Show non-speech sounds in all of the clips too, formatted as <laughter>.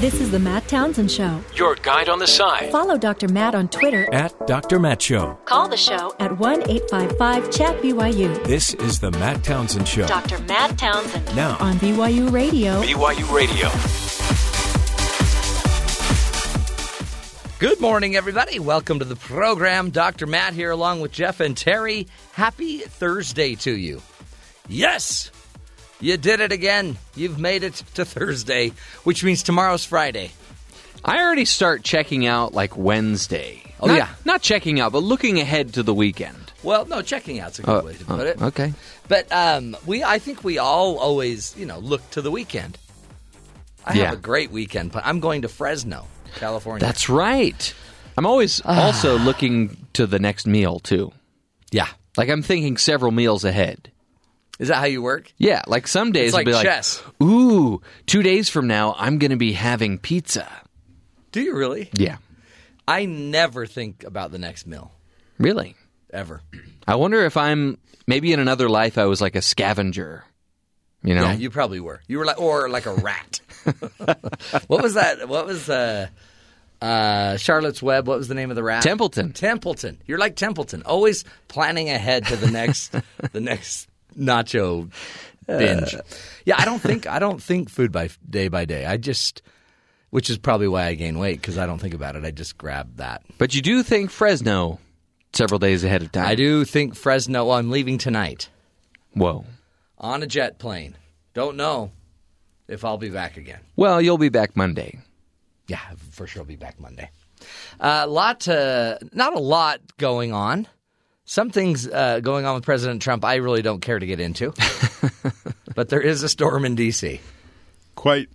This is the Matt Townsend Show. Your guide on the side. Follow Dr. Matt on Twitter. At Dr. Matt Show. Call the show at 1 855 Chat BYU. This is the Matt Townsend Show. Dr. Matt Townsend. Now on BYU Radio. BYU Radio. Good morning, everybody. Welcome to the program. Dr. Matt here, along with Jeff and Terry. Happy Thursday to you. Yes, you did it again. You've made it to Thursday, which means tomorrow's Friday. I already start checking out like Wednesday. Oh, Not- yeah. Not checking out, but looking ahead to the weekend. Well, no, checking out's a good Oh, way to oh, put it. okay. But um, we, I think we all always, you know, look to the weekend. I Yeah. have a great weekend. But I'm going to Fresno, California. That's right. I'm always Ah. also looking to the next meal too. yeah. Like I'm thinking several meals ahead. Is that how you work? Yeah, like some days It's I'll like be like, chess. "Ooh, two days from now, I'm going to be having pizza." Do you really? Yeah, I never think about the next meal really. ever. I wonder if I'm maybe in another life I was like a scavenger. You know, Yeah, you probably were. You were like, or like a rat. <laughs> what was that? What was uh, uh, Charlotte's Web? What was the name of the rat? Templeton. Templeton. You're like Templeton, always planning ahead to the next, <laughs> the next nacho binge. yeah, I don't think I don't think food by day by day. I just, which is probably why I gain weight because I don't think about it. I just grab that. But you do think Fresno several days ahead of time. I do think Fresno. Well, I'm leaving tonight Whoa. on a jet plane. Don't know if I'll be back again. Well, you'll be back Monday. Yeah, for sure. I'll be back Monday. A lot, uh, not a lot going on. Some things uh, going on with President Trump I really don't care to get into. <laughs> but there is a storm in D.C. quite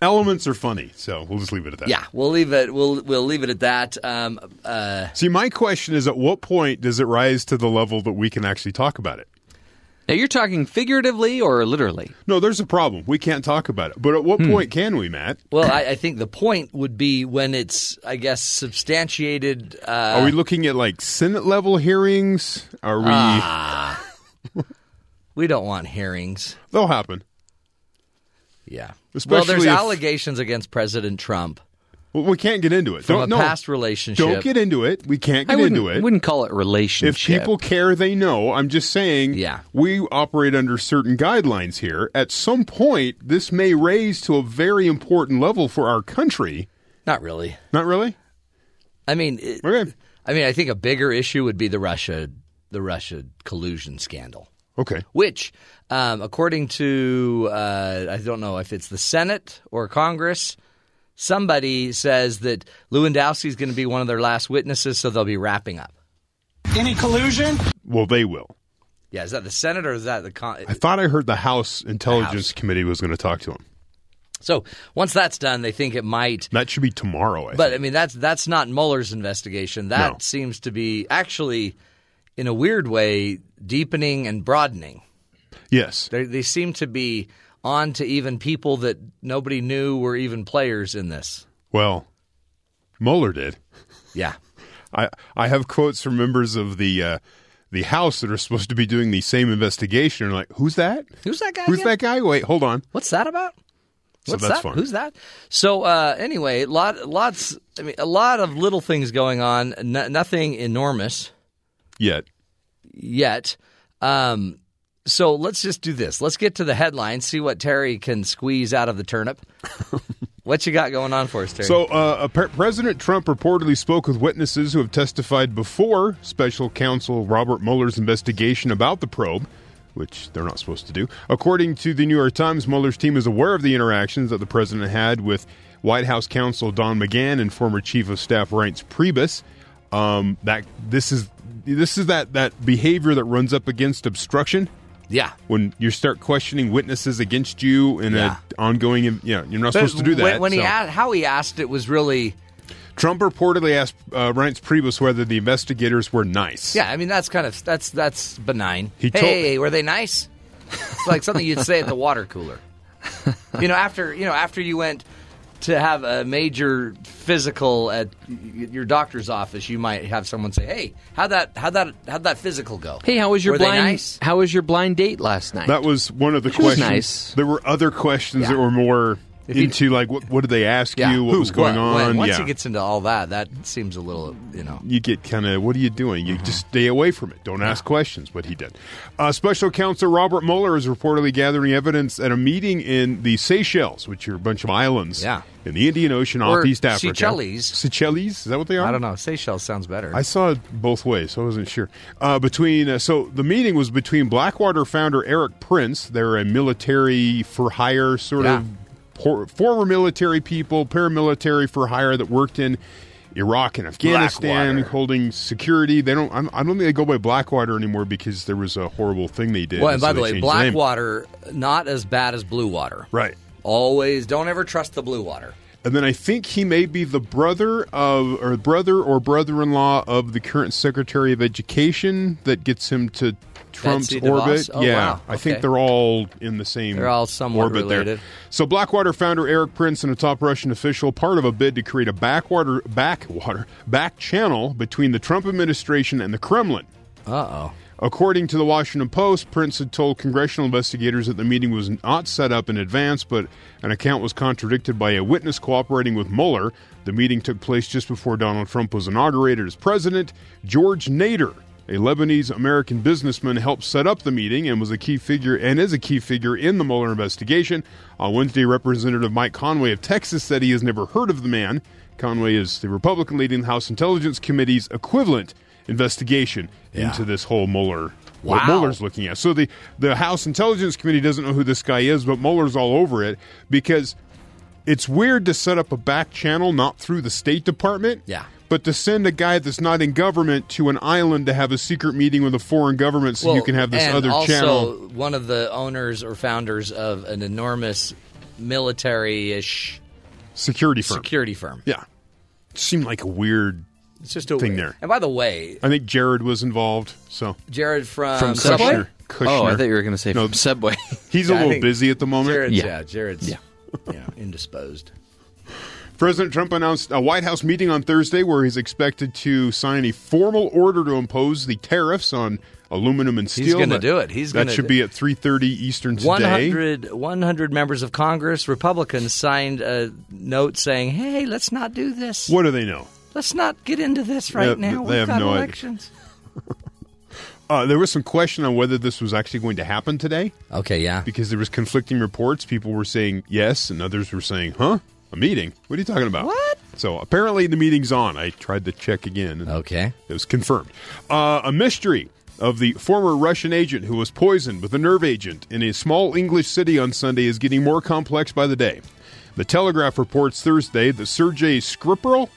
elements are funny, so we'll just leave it at that. Yeah, we'll leave it. We'll we'll leave it at that. Um, uh, See, my question is, at what point does it rise to the level that we can actually talk about it? Now you're talking figuratively or literally? No, there's a problem. We can't talk about it. But at what Hmm. point can we, Matt? well, I, I think the point would be when it's, I guess, substantiated. Uh, Are we looking at like Senate level hearings? Are we? Ah. <laughs> we don't want hearings. They'll happen. Yeah. well, there's if- allegations against President Trump Well, we can't get into it. from Don't, a no, past relationship. don't get into it. We can't get into it. I wouldn't call it relationship. if people care, they know. I'm just saying, Yeah. we operate under certain guidelines here. At some point, this may raise to a very important level for our country. Not really. Not really? I mean, it, Okay. I mean, I think a bigger issue would be the Russia, the Russia collusion scandal, Okay. which, um, according to, uh, I don't know if it's the Senate or Congress, somebody says that Lewandowski is going to be one of their last witnesses, so they'll be wrapping up. Any collusion? Well, they will. Yeah, is that the Senate or is that the Con- I thought I heard the House Intelligence House. Committee was going to talk to him. So once that's done, they think it might. That should be tomorrow. I But I mean, that's that's not Mueller's investigation. That No. seems to be actually, in a weird way, deepening and broadening. yes. They, they seem to be on to even people that nobody knew were even players in this. Well, Mueller did. Yeah. <laughs> I I have quotes from members of the uh, the House that are supposed to be doing the same investigation. And like, who's that? Who's that guy? Who's again? that guy? Wait, hold on. What's that about? So What's that's that? fun. Who's that? So uh, anyway, lot lots. I mean, a lot of little things going on. N- nothing enormous Yet. yet. Um, so let's just do this. Let's get to the headlines. See what Terry can squeeze out of the turnip. <laughs> what you got going on for us, Terry? So, uh, President Trump reportedly spoke with witnesses who have testified before Special Counsel Robert Mueller's investigation about the probe, which they're not supposed to do. According to the New York Times, Mueller's team is aware of the interactions that the president had with White House counsel Don McGahn and former Chief of Staff Reince Priebus. Um, that this is this is that that behavior that runs up against obstruction. Yeah. When you start questioning witnesses against you in Yeah. a ongoing, yeah, you're not supposed to do that. When, when he asked, how he asked it was really Trump reportedly asked uh, Reince Priebus whether the investigators were nice. yeah. I mean that's kind of that's that's benign. He hey, were they nice? It's like something you'd say at the water cooler. <laughs> You know, after you know after you went to have a major physical at your doctor's office, you might have someone say, "Hey, how that how that how'd that physical go? Hey, how was your Were blind? nice? How was your blind date last night? That was one of the Which was questions. nice. There were other questions Yeah. that were more If he- into like what, what did they ask Yeah, you? What who, was going what, when. on? Once yeah. he gets into all that, that seems a little, you know. you get kind of what are you doing? Mm-hmm. You just stay away from it. Don't ask questions. But he did. Uh, Special Counsel Robert Mueller is reportedly gathering evidence at a meeting in the Seychelles, which are a bunch of islands Yeah. in the Indian Ocean Or off East Africa. Seychelles. Seychelles is that what they are? I don't know. Seychelles sounds better. I saw it both ways, so I wasn't sure. Uh, between uh, so the meeting was between Blackwater founder Erik Prince. They're a military for hire sort Yeah. of former military people, paramilitary for hire that worked in Iraq and Afghanistan, Blackwater. holding security. They don't. I'm, I don't think they go by Blackwater anymore because there was a horrible thing they did. well, and so by the way. Blackwater, not as bad as Blue Water. right? Always, don't ever trust the Blue Water. And then I think he may be the brother of, or brother or brother-in-law of the current Secretary of Education that gets him to Trump's Betsy orbit. Oh, yeah, wow. I think they're all in the same. They're all somewhat orbit there. related. So Blackwater founder Erik Prince and a top Russian official, part of a bid to create a backwater, backwater, back channel between the Trump administration and the Kremlin. Uh oh. According to the Washington Post, Prince had told congressional investigators that the meeting was not set up in advance, but an account was contradicted by a witness cooperating with Mueller. The meeting took place just before Donald Trump was inaugurated as president. George Nader, a Lebanese American businessman, helped set up the meeting and was a key figure and is a key figure in the Mueller investigation. On Wednesday, Representative Mike Conaway of Texas said he has never heard of the man. Conaway is the Republican leading the House Intelligence Committee's equivalent investigation into this whole Mueller what Mueller's looking at. So the the House Intelligence Committee doesn't know who this guy is, but Mueller's all over it because it's weird to set up a back channel not through the State Department. Yeah. But to send a guy that's not in government to an island to have a secret meeting with a foreign government so you can have this and other also channel. one of the owners or founders of an enormous military-ish Security firm. security firm. yeah. It seemed like a weird It's just a Thing there. And by the way, I think Jared was involved, so Jared from, From Subway. Subway? Kushner. Oh, I thought you were going to say No. from Subway. <laughs> He's a Yeah, I little busy at the moment. Jared's, Yeah. yeah. Jared's Yeah. yeah, indisposed. President Trump announced a White House meeting on Thursday where he's expected to sign a formal order to impose the tariffs on aluminum and steel. He's gonna That- do it. He's that should be at three thirty Eastern today. 100, 100 members of Congress, Republicans, signed a note saying, "Hey, let's not do this. What do they know? Let's not get into this right Yeah, now. they We've have got no idea. elections." <laughs> Uh, there was some question on whether this was actually going to happen today Okay, yeah. because there was conflicting reports. People were saying yes, and others were saying, "Huh, a meeting? What are you talking about?" What? So apparently the meeting's on. I tried to check again. And Okay. It was confirmed. Uh, a mystery of the former Russian agent who was poisoned with a nerve agent in a small English city on Sunday is getting more complex by the day. The Telegraph reports Thursday that Sergei Skripal,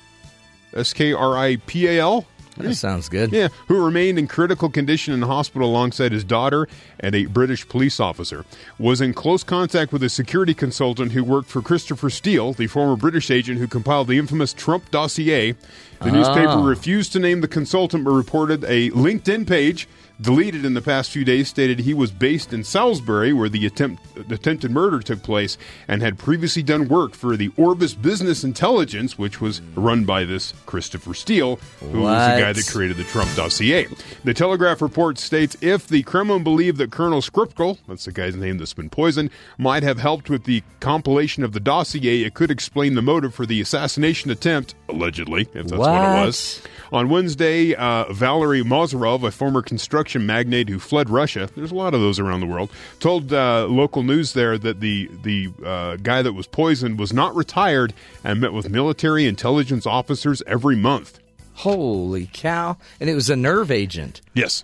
S K R I P A L, That sounds good. yeah, who remained in critical condition in the hospital alongside his daughter and a British police officer, was in close contact with a security consultant who worked for Christopher Steele, the former British agent who compiled the infamous Trump dossier. The ah. newspaper refused to name the consultant but reported a LinkedIn page deleted in the past few days stated he was based in Salisbury, where the attempt, attempted murder took place, and had previously done work for the Orbis Business Intelligence, which was run by this Christopher Steele, who was the guy that created the Trump dossier. The Telegraph report states if the Kremlin believed that Colonel Skripal, that's the guy's name that's been poisoned, might have helped with the compilation of the dossier, it could explain the motive for the assassination attempt, allegedly, if that's what, What? it was. On Wednesday, uh, Valery Morozov, a former construction magnate who fled Russia, there's a lot of those around the world, told uh, local news there that the the uh, guy that was poisoned was not retired and met with military intelligence officers every month. Holy cow! And it was a nerve agent, Yes.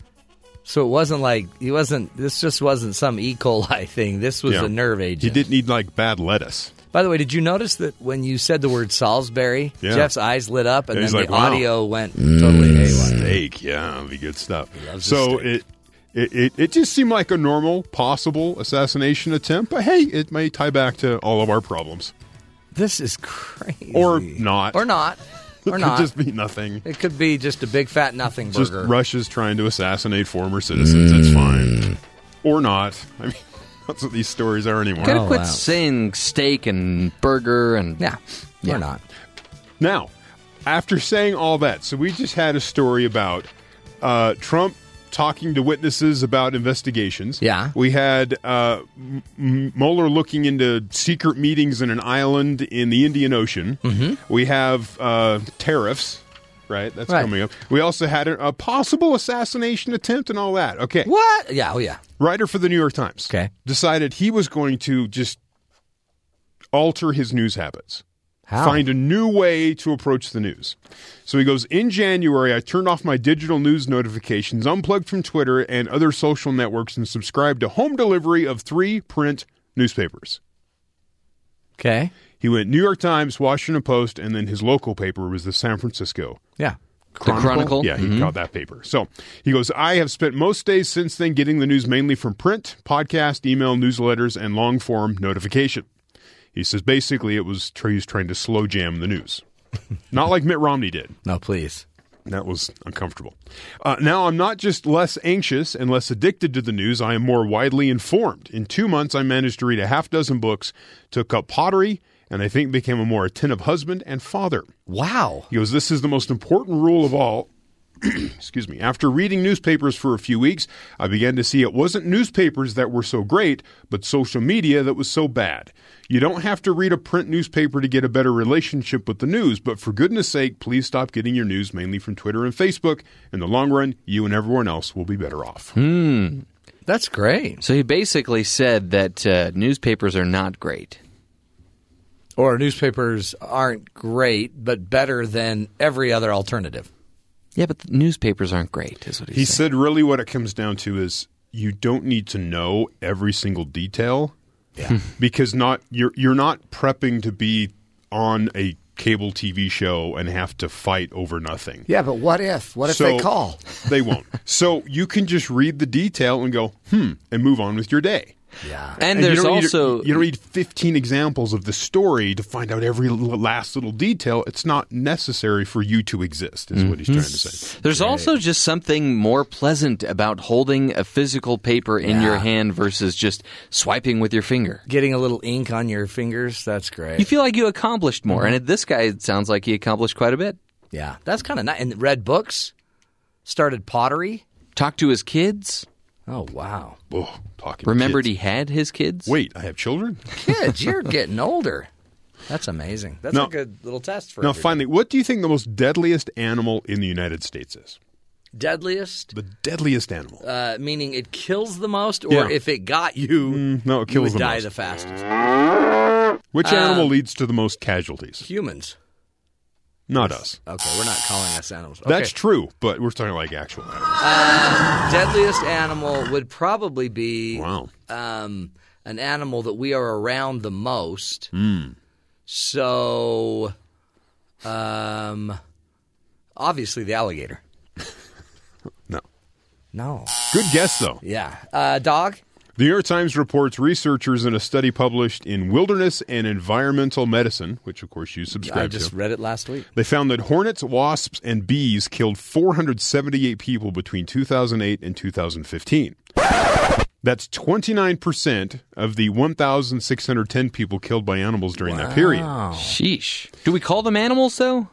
so it wasn't like he wasn't. This just wasn't some E. coli <laughs> thing. This was Yeah. a nerve agent. He didn't eat like bad lettuce. By the way, did you notice that when you said the word Salisbury, Yeah. Jeff's eyes lit up, and Yeah, then like, the wow. audio went mm. totally haywire. Steak, yeah, that'd be good stuff. So it, it it it just seemed like a normal possible assassination attempt, but hey, it may tie back to all of our problems, This is crazy. or not, Or not. <laughs> Or It not. could just be nothing. it could be just a big fat nothing Just burger. Russia's trying to assassinate former citizens. That's fine, mm. or not. I mean, that's what these stories are anymore. Gotta Oh, quit wow. saying steak and burger and yeah. Yeah. Or not. Now, after saying all that, so we just had a story about uh, Trump talking to witnesses about investigations. Yeah. We had uh, M- M- Mueller looking into secret meetings in an island in the Indian Ocean. Mm-hmm. We have uh, tariffs, right? That's Right. coming up. We also had a, a possible assassination attempt and all that. Okay. What? Yeah. Oh, yeah. Writer for the New York Times. Okay. Decided he was going to just alter his news habits. How? Find a new way to approach the news. So he goes, In January, I turned off my digital news notifications, unplugged from Twitter and other social networks, and subscribed to home delivery of three print newspapers. Okay. He went New York Times, Washington Post, and then his local paper was the San Francisco Yeah. Chronicle? Yeah, he got that paper. So he goes, I have spent most days since then getting the news mainly from print, podcast, email, newsletters, and long form notification. He says basically it was he was trying to slow jam the news. <laughs> Not like Mitt Romney did. No, please. That was uncomfortable. Uh, now I'm not just less anxious and less addicted to the news, I am more widely informed. In two months, I managed to read a half dozen books, took up pottery, and I think became a more attentive husband and father. Wow. He goes, This is the most important rule of all. <clears throat> Excuse me. After reading newspapers for a few weeks, I began to see it wasn't newspapers that were so great, but social media that was so bad. You don't have to read a print newspaper to get a better relationship with the news, but for goodness sake, please stop getting your news mainly from Twitter and Facebook. In the long run, you and everyone else will be better off. Hmm. That's great. So he basically said that uh, newspapers are not great. Or newspapers aren't great, but better than every other alternative. Yeah, but the newspapers aren't great, is what he's He saying. said, really, what it comes down to is you don't need to know every single detail. Yeah. <laughs> because not you're you're not prepping to be on a cable TV show and have to fight over nothing. yeah, but what if? What if they call? They won't. so you can just read the detail and go, hmm, and move on with your day. Yeah. and, you there's don't need- also you don't need 15 examples of the story to find out every last little detail. It's not necessary for you to exist, is what he's mm-hmm. trying to say. there's also just something more pleasant about holding a physical paper in your hand versus just swiping with your finger. Getting a little ink on your fingers, that's great. You feel like you accomplished more, mm-hmm. and this guy it sounds like he accomplished quite a bit. yeah, that's kind of nice. And read books, started pottery. Talked to his kids. Oh, wow. Oh, talking. Remembered he had his kids. Wait, I have children. Kids, you're <laughs> getting older. That's amazing. That's No. a good little test for now, everybody. finally, what do you think the most deadliest animal in the United States is? Deadliest, The deadliest animal. uh, meaning it kills the most, or Yeah. if it got you, Mm, no, it you kills would the die most. the fastest. Which uh, animal leads to the most casualties? Humans. Not us. Okay, we're not calling us animals. Okay. That's true, but we're talking like actual animals. deadliest animal would probably be Wow. um, an animal that we are around the most. Hmm. So, um, obviously the alligator. <laughs> No. No. Good guess, though. Yeah. Uh, dog. The New York Times reports researchers in a study published in Wilderness and Environmental Medicine, which of course you subscribe to. I just to, read it last week. they found that hornets, wasps, and bees killed 478 people between 2008 and 2015. That's 29% of the 1,610 people killed by animals during that period. Sheesh. Do we call them animals though?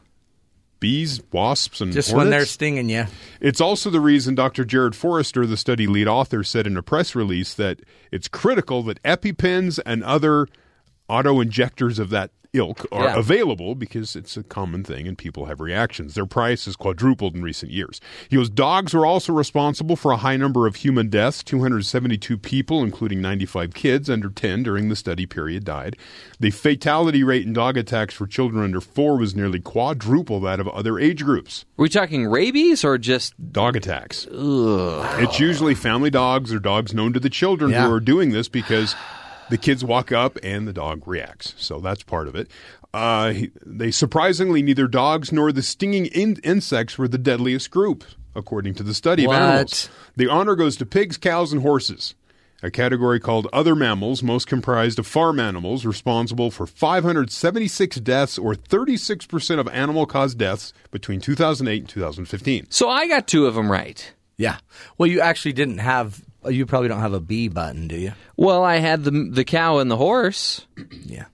Bees, wasps, and Just hornets. when they're stinging you. It's also the reason Dr. Jared Forrester, the study lead author, said in a press release that it's critical that EpiPens and other auto injectors of that ilk are Yeah. available because it's a common thing and people have reactions. Their price has quadrupled in recent years. He goes, dogs are also responsible for a high number of human deaths. 272 people, including 95 kids under 10 during the study period, died. The fatality rate in dog attacks for children under four was nearly quadruple that of other age groups Are we talking rabies or just dog attacks. It's usually family dogs or dogs known to the children Yeah. who are doing this because the kids walk up and the dog reacts. So that's part of it. Uh, they surprisingly neither dogs nor the stinging in- insects were the deadliest group, according to the study What? of animals. The honor goes to pigs, cows, and horses. A category called other mammals, most comprised of farm animals, responsible for 576 deaths or 36% of animal caused deaths between 2008 and 2015. So I got two of them right. Yeah. Well, you actually didn't have. You probably don't have a B button, do you? Well, I had the the cow and the horse. Yeah.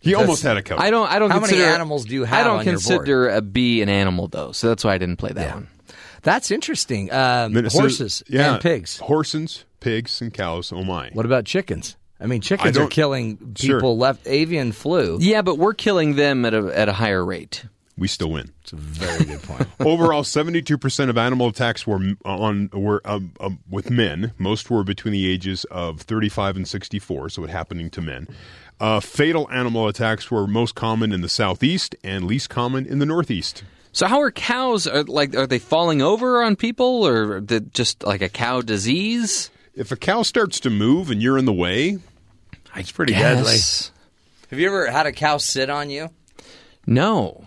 He almost had a cow. I don't. I don't. How many animals do you have? I don't on your board? consider a bee an animal though, so that's why I didn't play that Yeah. one. That's interesting. Um, Minnesota- horses yeah, and pigs. Horses, pigs, and cows. Oh my! What about chickens? I mean, chickens I are don't- killing Sure. people. Left avian flu. Yeah, but we're killing them at a at a higher rate. We still win. It's a very good point. <laughs> Overall, seventy-two percent of animal attacks were on were um, um, with men. Most were between the ages of thirty-five and sixty-four, so it happening to men. Uh, fatal animal attacks were most common in the southeast and least common in the northeast. So how are cows? Are, like, are they falling over on people, or the, just like a cow disease? If a cow starts to move and you're in the way, It's pretty Yes. Have you ever had a cow sit on you? No,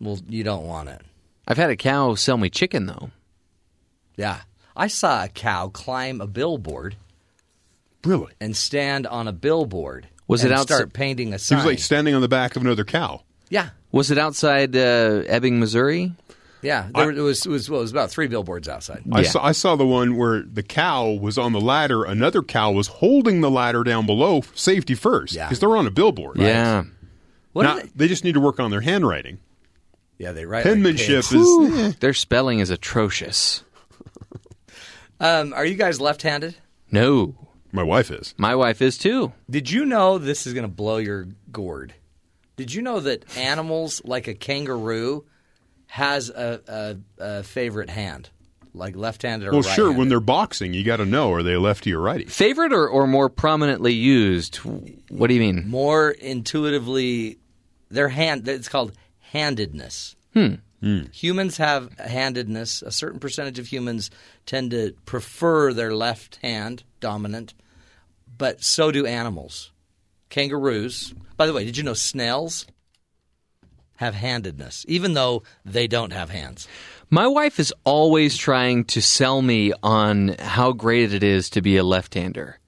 Well, you don't want it. I've had a cow sell me chicken though. Yeah. I saw a cow climb a billboard really, and stand on a billboard. Was it and outside- start painting a he sign? was like standing on the back of another cow. yeah. Was it outside uh, Ebbing, Missouri? Yeah, there it was. It was, well, it was about three billboards outside. I Yeah. saw I saw the one where the cow was on the ladder. Another cow was holding the ladder down below, safety first, Yeah. because they're on a billboard. Yeah. What Now, are they? they just need to work on their handwriting. Yeah, they write like Penmanship pigs. is. eh. <laughs> Their spelling is atrocious. Um, are you guys left-handed? No, My wife is. my wife is too. Did you know this is going to blow your gourd? Did you know that animals like a kangaroo has a, a, a favorite hand, like left-handed or Well, right-handed? sure. When they're boxing, you got to know are they lefty or righty? Favorite or, or more prominently used? What do you mean? more intuitively, their hand. It's called handedness. Hmm. Hmm. Humans have handedness. A certain percentage of humans tend to prefer their left hand dominant, but so do animals. Kangaroos. By the way, did you know snails have handedness, even though they don't have hands? My wife is always trying to sell me on how great it is to be a left-hander.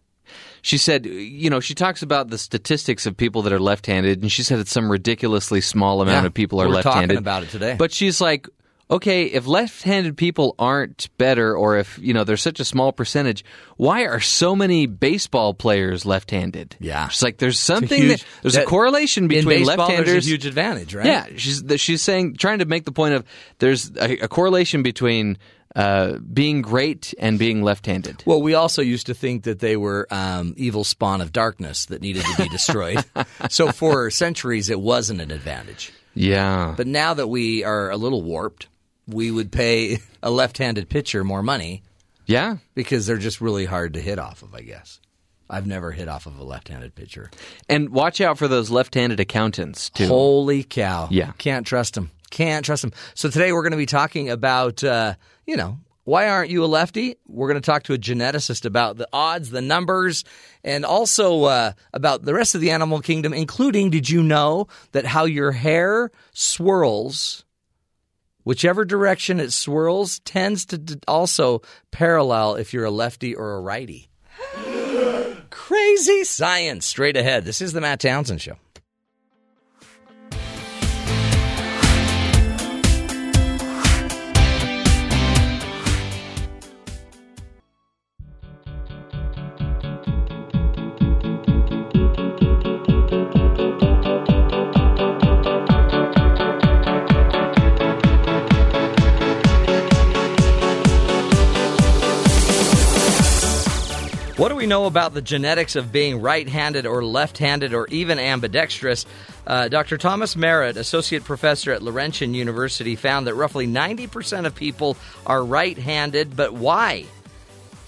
She said, you know, she talks about the statistics of people that are left-handed, and she said it's some ridiculously small amount Yeah, of people are we're talking left-handed. about it today. But she's like, okay, if left-handed people aren't better, or if you know there's such a small percentage, why are so many baseball players left-handed? Yeah. she's like, there's It's something huge- that there's that- a correlation between baseball, left-handers. There's a huge advantage, right? Yeah, she's she's saying trying to make the point of there's a, a correlation between uh, being great and being left-handed. Well, we also used to think that they were um, evil spawn of darkness that needed to be <laughs> destroyed. so for centuries, it wasn't an advantage. Yeah, But now that we are a little warped, we would pay a left-handed pitcher more money yeah. because they're just really hard to hit off of. I guess I've never hit off of a left-handed pitcher. And watch out for those left-handed accountants too. Holy cow! Yeah. can't trust them. Can't trust them. So today we're going to be talking about, uh, you know, why aren't you a lefty? We're going to talk to a geneticist about the odds, the numbers, and also uh, about the rest of the animal kingdom, including did you know that how your hair swirls, whichever direction it swirls, tends to d- also parallel if you're a lefty or a righty. <laughs> Crazy science straight ahead. This is the Matt Townsend Show. What do we know about the genetics of being right handed or left handed or even ambidextrous? Uh, Dr. Thomas Merritt, associate professor at Laurentian University, found that roughly 90% of people are right handed, but why?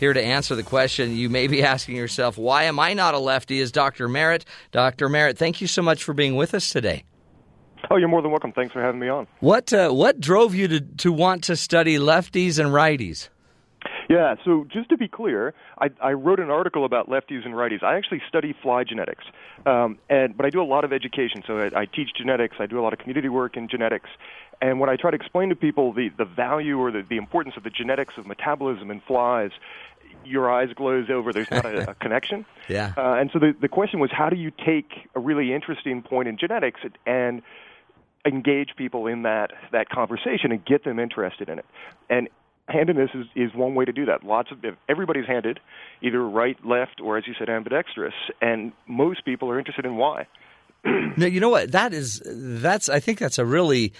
Here to answer the question, you may be asking yourself, why am I not a lefty? Is Dr. Merritt. Dr. Merritt, thank you so much for being with us today. Oh, you're more than welcome. Thanks for having me on. What, uh, what drove you to, to want to study lefties and righties? Yeah, so just to be clear, I, I wrote an article about lefties and righties. I actually study fly genetics, um, and but I do a lot of education. So I, I teach genetics. I do a lot of community work in genetics, and when I try to explain to people the, the value or the, the importance of the genetics of metabolism in flies, your eyes glaze over. There's not a, a <laughs> connection. Yeah. Uh, and so the the question was, how do you take a really interesting point in genetics and engage people in that that conversation and get them interested in it. And handedness is, is one way to do that. Lots of everybody's handed, either right, left, or as you said, ambidextrous, and most people are interested in why. <clears throat> No, you know what? That is that's. I think that's a really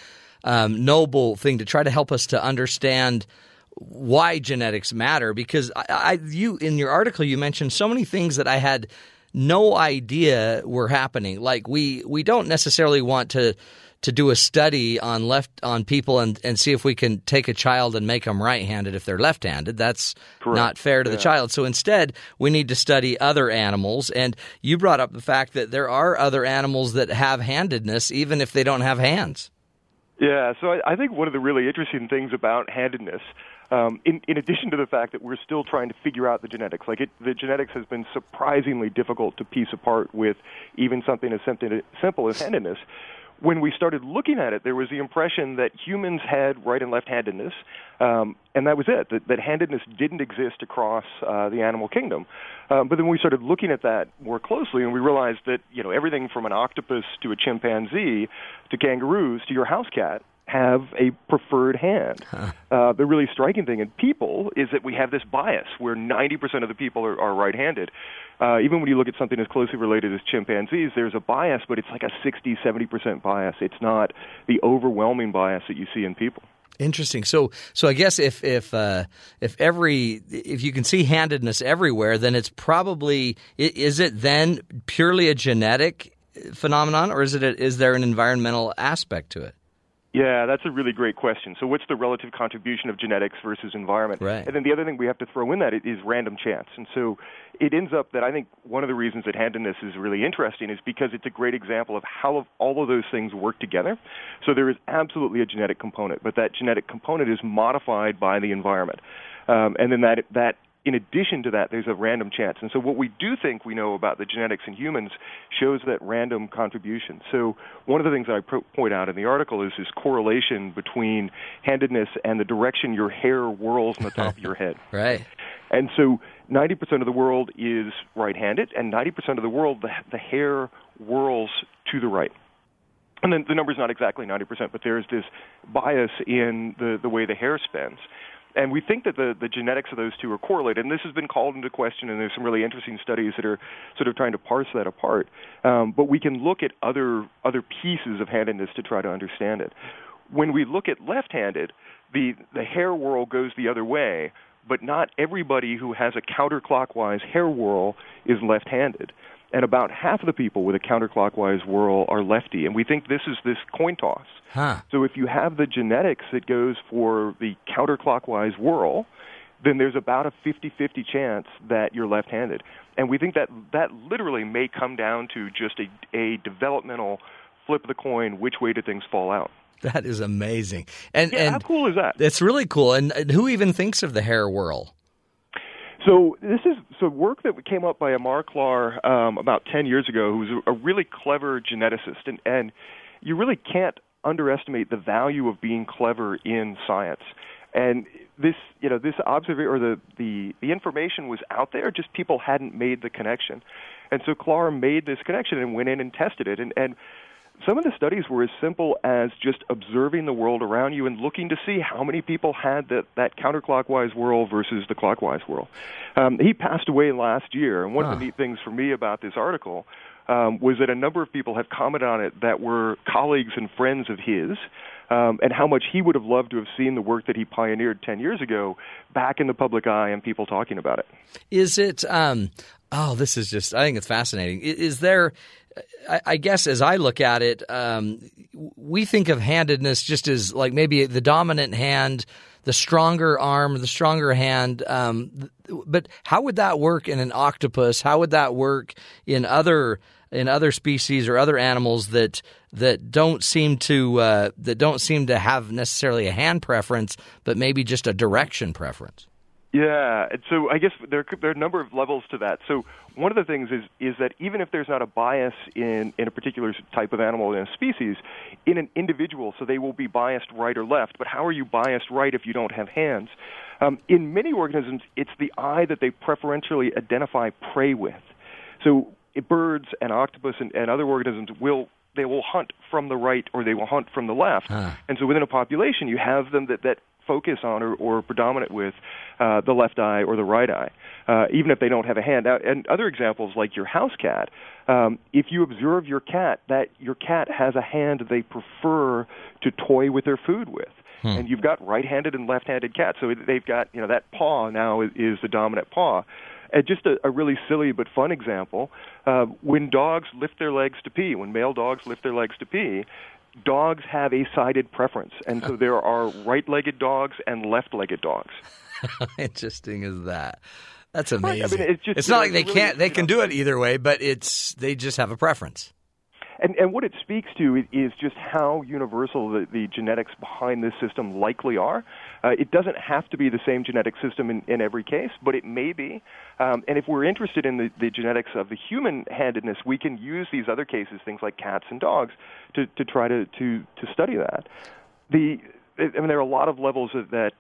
um, noble thing to try to help us to understand why genetics matter because I, I you in your article you mentioned so many things that I had no idea were happening. Like we we don't necessarily want to to do a study on left on people and, and see if we can take a child and make them right-handed if they're left-handed. That's Correct. not fair to the child. So instead, we need to study other animals. And you brought up the fact that there are other animals that have handedness even if they don't have hands. Yeah, so I, I think one of the really interesting things about handedness, um, in, in addition to the fact that we're still trying to figure out the genetics, like it, the genetics has been surprisingly difficult to piece apart with even something as simple as handedness. When we started looking at it, there was the impression that humans had right and left-handedness, um, and that was it. That, that handedness didn't exist across uh, the animal kingdom. Um, but then we started looking at that more closely, and we realized that you know everything from an octopus to a chimpanzee to kangaroos to your house cat have a preferred hand. Uh, the really striking thing in people is that we have this bias where 90% of the people are, are right-handed. Uh, even when you look at something as closely related as chimpanzees, there's a bias, but it's like a 60, 70% bias. It's not the overwhelming bias that you see in people. Interesting. So, so I guess if if uh, if every if you can see handedness everywhere, then it's probably is it then purely a genetic phenomenon, or is it a, is there an environmental aspect to it? Yeah, that's a really great question. So, what's the relative contribution of genetics versus environment? Right. And then the other thing we have to throw in that is random chance. And so, it ends up that I think one of the reasons that handedness is really interesting is because it's a great example of how all of those things work together. So, there is absolutely a genetic component, but that genetic component is modified by the environment. Um, and then that that in addition to that, there's a random chance. And so, what we do think we know about the genetics in humans shows that random contribution. So, one of the things that I pro- point out in the article is this correlation between handedness and the direction your hair whirls on the top of your <laughs> head. Right. And so 90% of the world is right-handed, and 90% of the world, the, the hair whirls to the right. And then the number's not exactly 90%, but there's this bias in the, the way the hair spins. And we think that the, the genetics of those two are correlated. And this has been called into question, and there's some really interesting studies that are sort of trying to parse that apart. Um, but we can look at other, other pieces of handedness to try to understand it. When we look at left-handed, the, the hair whirl goes the other way, but not everybody who has a counterclockwise hair whirl is left-handed. And about half of the people with a counterclockwise whirl are lefty. And we think this is this coin toss. Huh. So if you have the genetics that goes for the counterclockwise whirl, then there's about a 50-50 chance that you're left-handed. And we think that that literally may come down to just a, a developmental flip of the coin, which way do things fall out? That is amazing. And Yeah, and how cool is that? It's really cool. And and who even thinks of the hair whirl? So this is so work that came up by Amar Klar um, about 10 years ago, who was a, a really clever geneticist, and, and you really can't underestimate the value of being clever in science. And this, you know, this observation or the, the the information was out there, just people hadn't made the connection. And so Klar made this connection and went in and tested it, and and some of the studies were as simple as just observing the world around you and looking to see how many people had that, that counterclockwise whirl versus the clockwise whirl. Um, he passed away last year, and one of the neat things for me about this article um, was that a number of people have commented on it that were colleagues and friends of his. Um, and how much he would have loved to have seen the work that he pioneered 10 years ago back in the public eye and people talking about it. Is it? Um, oh, this is just. I think it's fascinating. I- Is there? I, I guess as I look at it, um, we think of handedness just as like maybe the dominant hand, the stronger arm, the stronger hand. Um, but how would that work in an octopus? How would that work in other in other species or other animals that that don't seem to uh, that don't seem to have necessarily a hand preference, but maybe just a direction preference? Yeah, and so I guess there there are a number of levels to that. So one of the things is is that even if there's not a bias in in a particular type of animal in a species, in an individual, so they will be biased right or left. But how are you biased right if you don't have hands? Um, in many organisms, it's the eye that they preferentially identify prey with. So birds and octopus and, and other organisms will they will hunt from the right or they will hunt from the left. And so within a population, you have them that that focus on or, or predominant with uh, the left eye or the right eye, uh, even if they don't have a hand. Now, and other examples like your house cat, um, if you observe your cat, that your cat has a hand they prefer to toy with their food with. Hmm. And you've got right-handed and left-handed cats, so they've got you know that paw now is, is the dominant paw. And just a, a really silly but fun example: uh, when dogs lift their legs to pee, when male dogs lift their legs to pee, dogs have a sided preference, and so there are <laughs> right-legged dogs and left-legged dogs. How <laughs> interesting is that? That's amazing. Right. I mean, it's, just, it's not like they really, can't; they can know, do it either way, but it's they just have a preference. And, and what it speaks to is just how universal the, the genetics behind this system likely are. Uh, it doesn't have to be the same genetic system in, in every case, but it may be. Um, and if we're interested in the, the genetics of the human handedness, we can use these other cases, things like cats and dogs, to, to try to, to, to study that. The, I mean, there are a lot of levels of that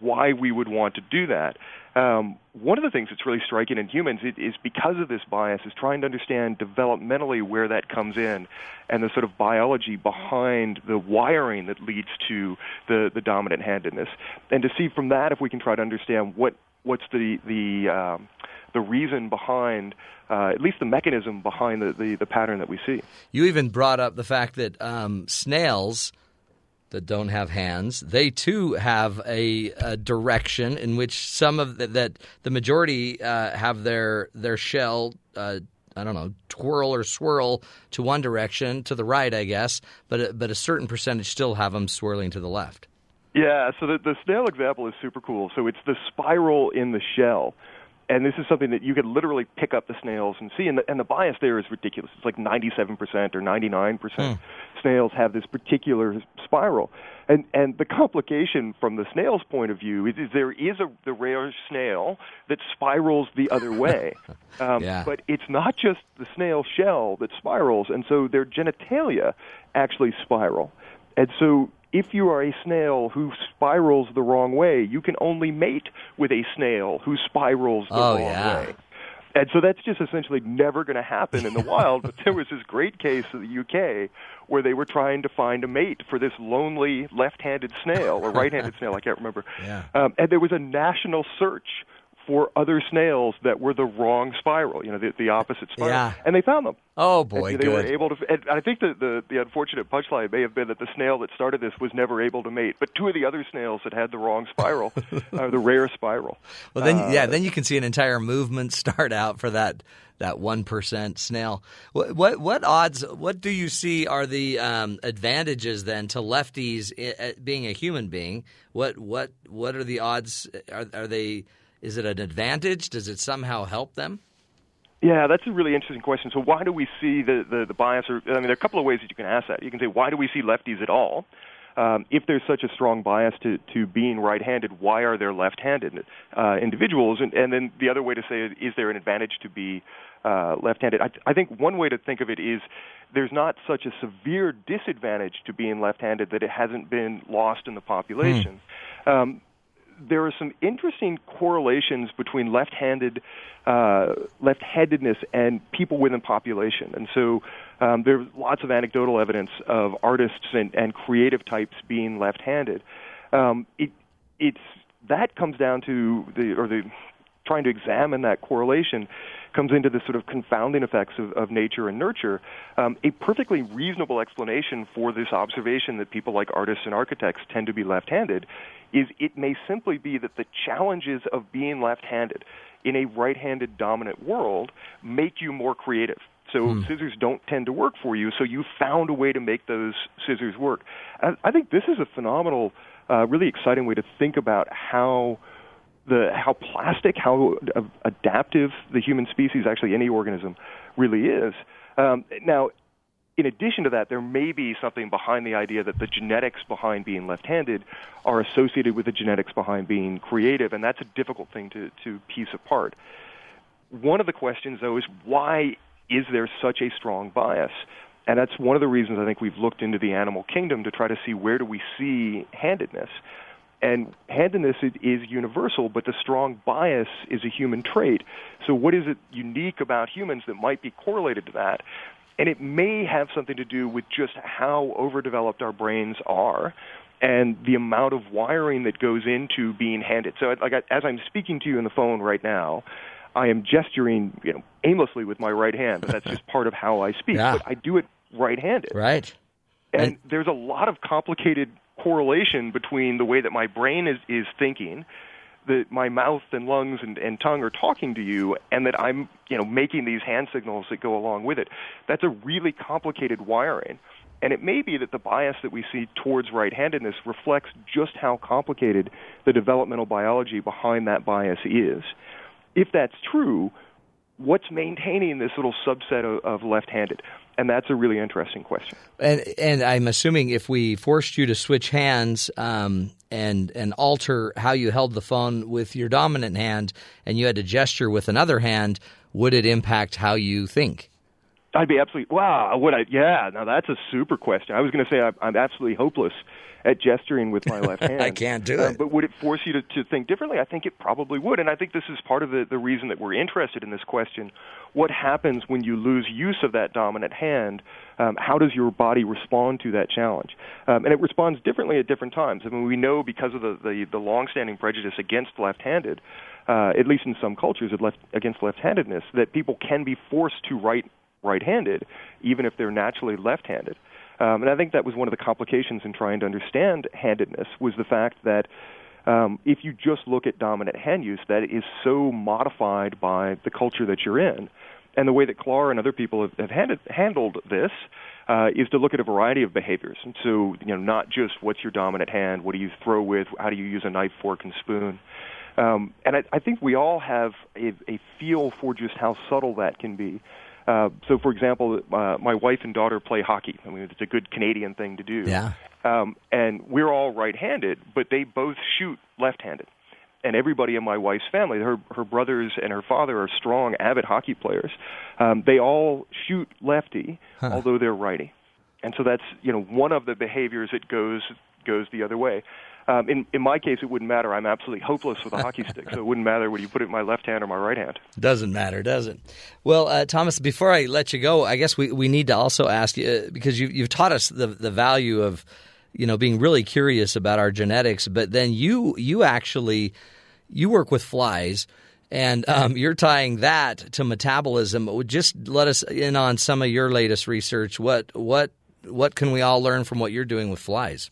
why we would want to do that. Um, one of the things that's really striking in humans is because of this bias is trying to understand developmentally where that comes in and the sort of biology behind the wiring that leads to the, the dominant handedness and to see from that if we can try to understand what what's the the um, the reason behind uh, at least the mechanism behind the, the, the pattern that we see. You even brought up the fact that um, snails – that don't have hands, they too have a, a direction in which some of the, that the majority uh, have their their shell. Uh, I don't know, twirl or swirl to one direction, to the right, I guess, but but a certain percentage still have them swirling to the left. Yeah, so the, the snail example is super cool. So it's the spiral in the shell and this is something that you could literally pick up the snails and see. And the, and the bias there is ridiculous. It's like 97% or 99% mm. snails have this particular spiral. And and the complication from the snail's point of view is, is there is a the rare snail that spirals the other <laughs> way. Um, yeah. But it's not just the snail shell that spirals, and so their genitalia actually spiral. And so if you are a snail who spirals the wrong way, you can only mate with a snail who spirals the oh, wrong yeah. way. And so that's just essentially never going to happen in the <laughs> wild. But there was this great case in the UK where they were trying to find a mate for this lonely left-handed snail or right-handed <laughs> snail, I can't remember. Yeah. Um, and there was a national search for other snails that were the wrong spiral, you know, the, the opposite spiral. Yeah. And they found them. Oh boy, and they good. were able to. And I think the, the the unfortunate punchline may have been that the snail that started this was never able to mate, but two of the other snails that had the wrong spiral, <laughs> uh, the rare spiral. Well, then uh, yeah, then you can see an entire movement start out for that that one percent snail. What, what, what odds? What do you see are the um, advantages then to lefties I- being a human being? What what what are the odds? Are, are they is it an advantage? Does it somehow help them? Yeah, that's a really interesting question. So, why do we see the, the, the bias? Or, I mean, there are a couple of ways that you can ask that. You can say, why do we see lefties at all? Um, if there's such a strong bias to, to being right-handed, why are there left-handed uh, individuals? And, and then the other way to say it, is there an advantage to be uh, left-handed? I, I think one way to think of it is there's not such a severe disadvantage to being left-handed that it hasn't been lost in the population. Hmm. Um, there are some interesting correlations between left-handed uh, left-handedness and people within population, and so um, there's lots of anecdotal evidence of artists and, and creative types being left-handed. Um, it, it's that comes down to the or the trying to examine that correlation comes into the sort of confounding effects of, of nature and nurture. Um, a perfectly reasonable explanation for this observation that people like artists and architects tend to be left handed is it may simply be that the challenges of being left handed in a right handed dominant world make you more creative. So hmm. scissors don't tend to work for you, so you found a way to make those scissors work. I, I think this is a phenomenal, uh, really exciting way to think about how the how plastic, how adaptive the human species, actually any organism, really is. Um, now, in addition to that, there may be something behind the idea that the genetics behind being left-handed are associated with the genetics behind being creative, and that's a difficult thing to, to piece apart. One of the questions, though, is why is there such a strong bias? And that's one of the reasons I think we've looked into the animal kingdom to try to see where do we see handedness. And handedness is universal, but the strong bias is a human trait. So, what is it unique about humans that might be correlated to that? And it may have something to do with just how overdeveloped our brains are. and the amount of wiring that goes into being handed. So, like as I'm speaking to you on the phone right now, I am gesturing, you know, aimlessly with my right hand. But that's just <laughs> part of how I speak. Yeah. But I do it right-handed. Right. And, And- there's a lot of complicated correlation between the way that my brain is, is thinking, that my mouth and lungs and, and tongue are talking to you, and that I'm you know making these hand signals that go along with it. That's a really complicated wiring. And it may be that the bias that we see towards right-handedness reflects just how complicated the developmental biology behind that bias is. If that's true, what's maintaining this little subset of, of left-handed? And that's a really interesting question. And and I'm assuming if we forced you to switch hands um, and and alter how you held the phone with your dominant hand, and you had to gesture with another hand, would it impact how you think? I'd be absolutely wow. Would I? Yeah. Now that's a super question. I was going to say I'm, I'm absolutely hopeless at gesturing with my left <laughs> hand. I can't do Uh, it. but would it force you to, to think differently? I think it probably would, and I think this is part of the, the reason that we're interested in this question. What happens when you lose use of that dominant hand? Um, how does your body respond to that challenge? Um, and it responds differently at different times. I mean, we know because of the the, the longstanding prejudice against left-handed, uh, at least in some cultures, left, against left-handedness, that people can be forced to write right-handed, even if they're naturally left-handed. Um, and I think that was one of the complications in trying to understand handedness was the fact that um, if you just look at dominant hand use, that is so modified by the culture that you're in. And the way that Clark and other people have, have handed, handled this uh, is to look at a variety of behaviors. And so, you know, not just what's your dominant hand, what do you throw with, how do you use a knife, fork, and spoon. Um, and I, I think we all have a, a feel for just how subtle that can be. Uh, so, for example, uh, my wife and daughter play hockey. I mean, it's a good Canadian thing to do. Yeah. Um, and we're all right-handed, but they both shoot left-handed. And everybody in my wife's family, her her brothers and her father are strong, avid hockey players. Um, they all shoot lefty, although they're righty. And so that's you know one of the behaviors that goes goes the other way. Um, in in my case, it wouldn't matter. I'm absolutely hopeless with a hockey stick, so it wouldn't matter whether you put it in my left hand or my right hand. Doesn't matter, does it? Well, uh, Thomas, before I let you go, I guess we, we need to also ask you uh, because you, you've taught us the the value of you know being really curious about our genetics, but then you you actually you work with flies. And um, you're tying that to metabolism. Just let us in on some of your latest research. What what what can we all learn from what you're doing with flies?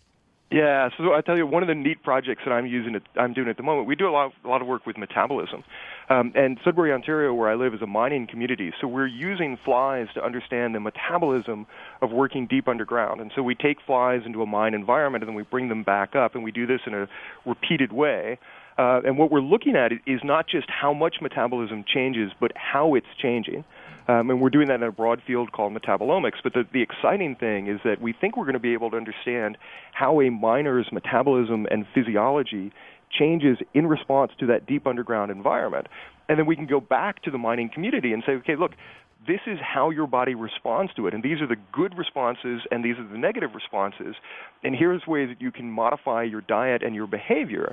Yeah, so I tell you, one of the neat projects that I'm using, I'm doing at the moment, we do a lot, of, a lot of work with metabolism. Um, and Sudbury, Ontario, where I live, is a mining community. So we're using flies to understand the metabolism of working deep underground. And so we take flies into a mine environment and then we bring them back up, and we do this in a repeated way. Uh, and what we're looking at is not just how much metabolism changes, but how it's changing. Um, and we're doing that in a broad field called metabolomics. But the, the exciting thing is that we think we're going to be able to understand how a miner's metabolism and physiology changes in response to that deep underground environment. And then we can go back to the mining community and say, okay, look, this is how your body responds to it. And these are the good responses and these are the negative responses. And here's ways that you can modify your diet and your behavior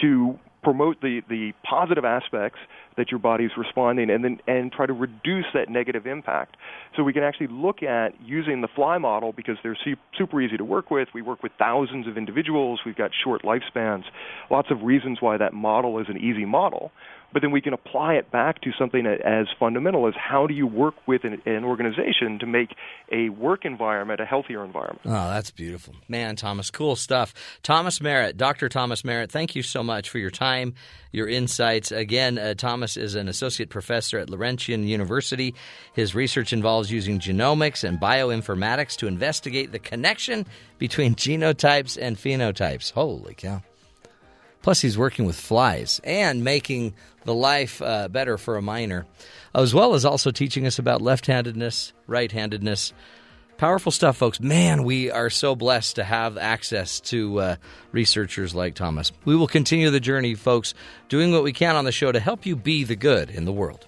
to promote the, the positive aspects that your body's responding and then and try to reduce that negative impact. So we can actually look at using the fly model because they're super easy to work with. We work with thousands of individuals. We've got short lifespans. Lots of reasons why that model is an easy model. But then we can apply it back to something as fundamental as how do you work with an, an organization to make a work environment a healthier environment. Oh, that's beautiful. Man, Thomas, cool stuff. Thomas Merritt, Dr. Thomas Merritt, thank you so much for your time, your insights. Again, uh, Thomas is an associate professor at Laurentian University. His research involves using genomics and bioinformatics to investigate the connection between <laughs> genotypes and phenotypes. Holy cow. Plus, he's working with flies and making the life uh, better for a miner, as well as also teaching us about left handedness, right handedness. Powerful stuff, folks. Man, we are so blessed to have access to uh, researchers like Thomas. We will continue the journey, folks, doing what we can on the show to help you be the good in the world.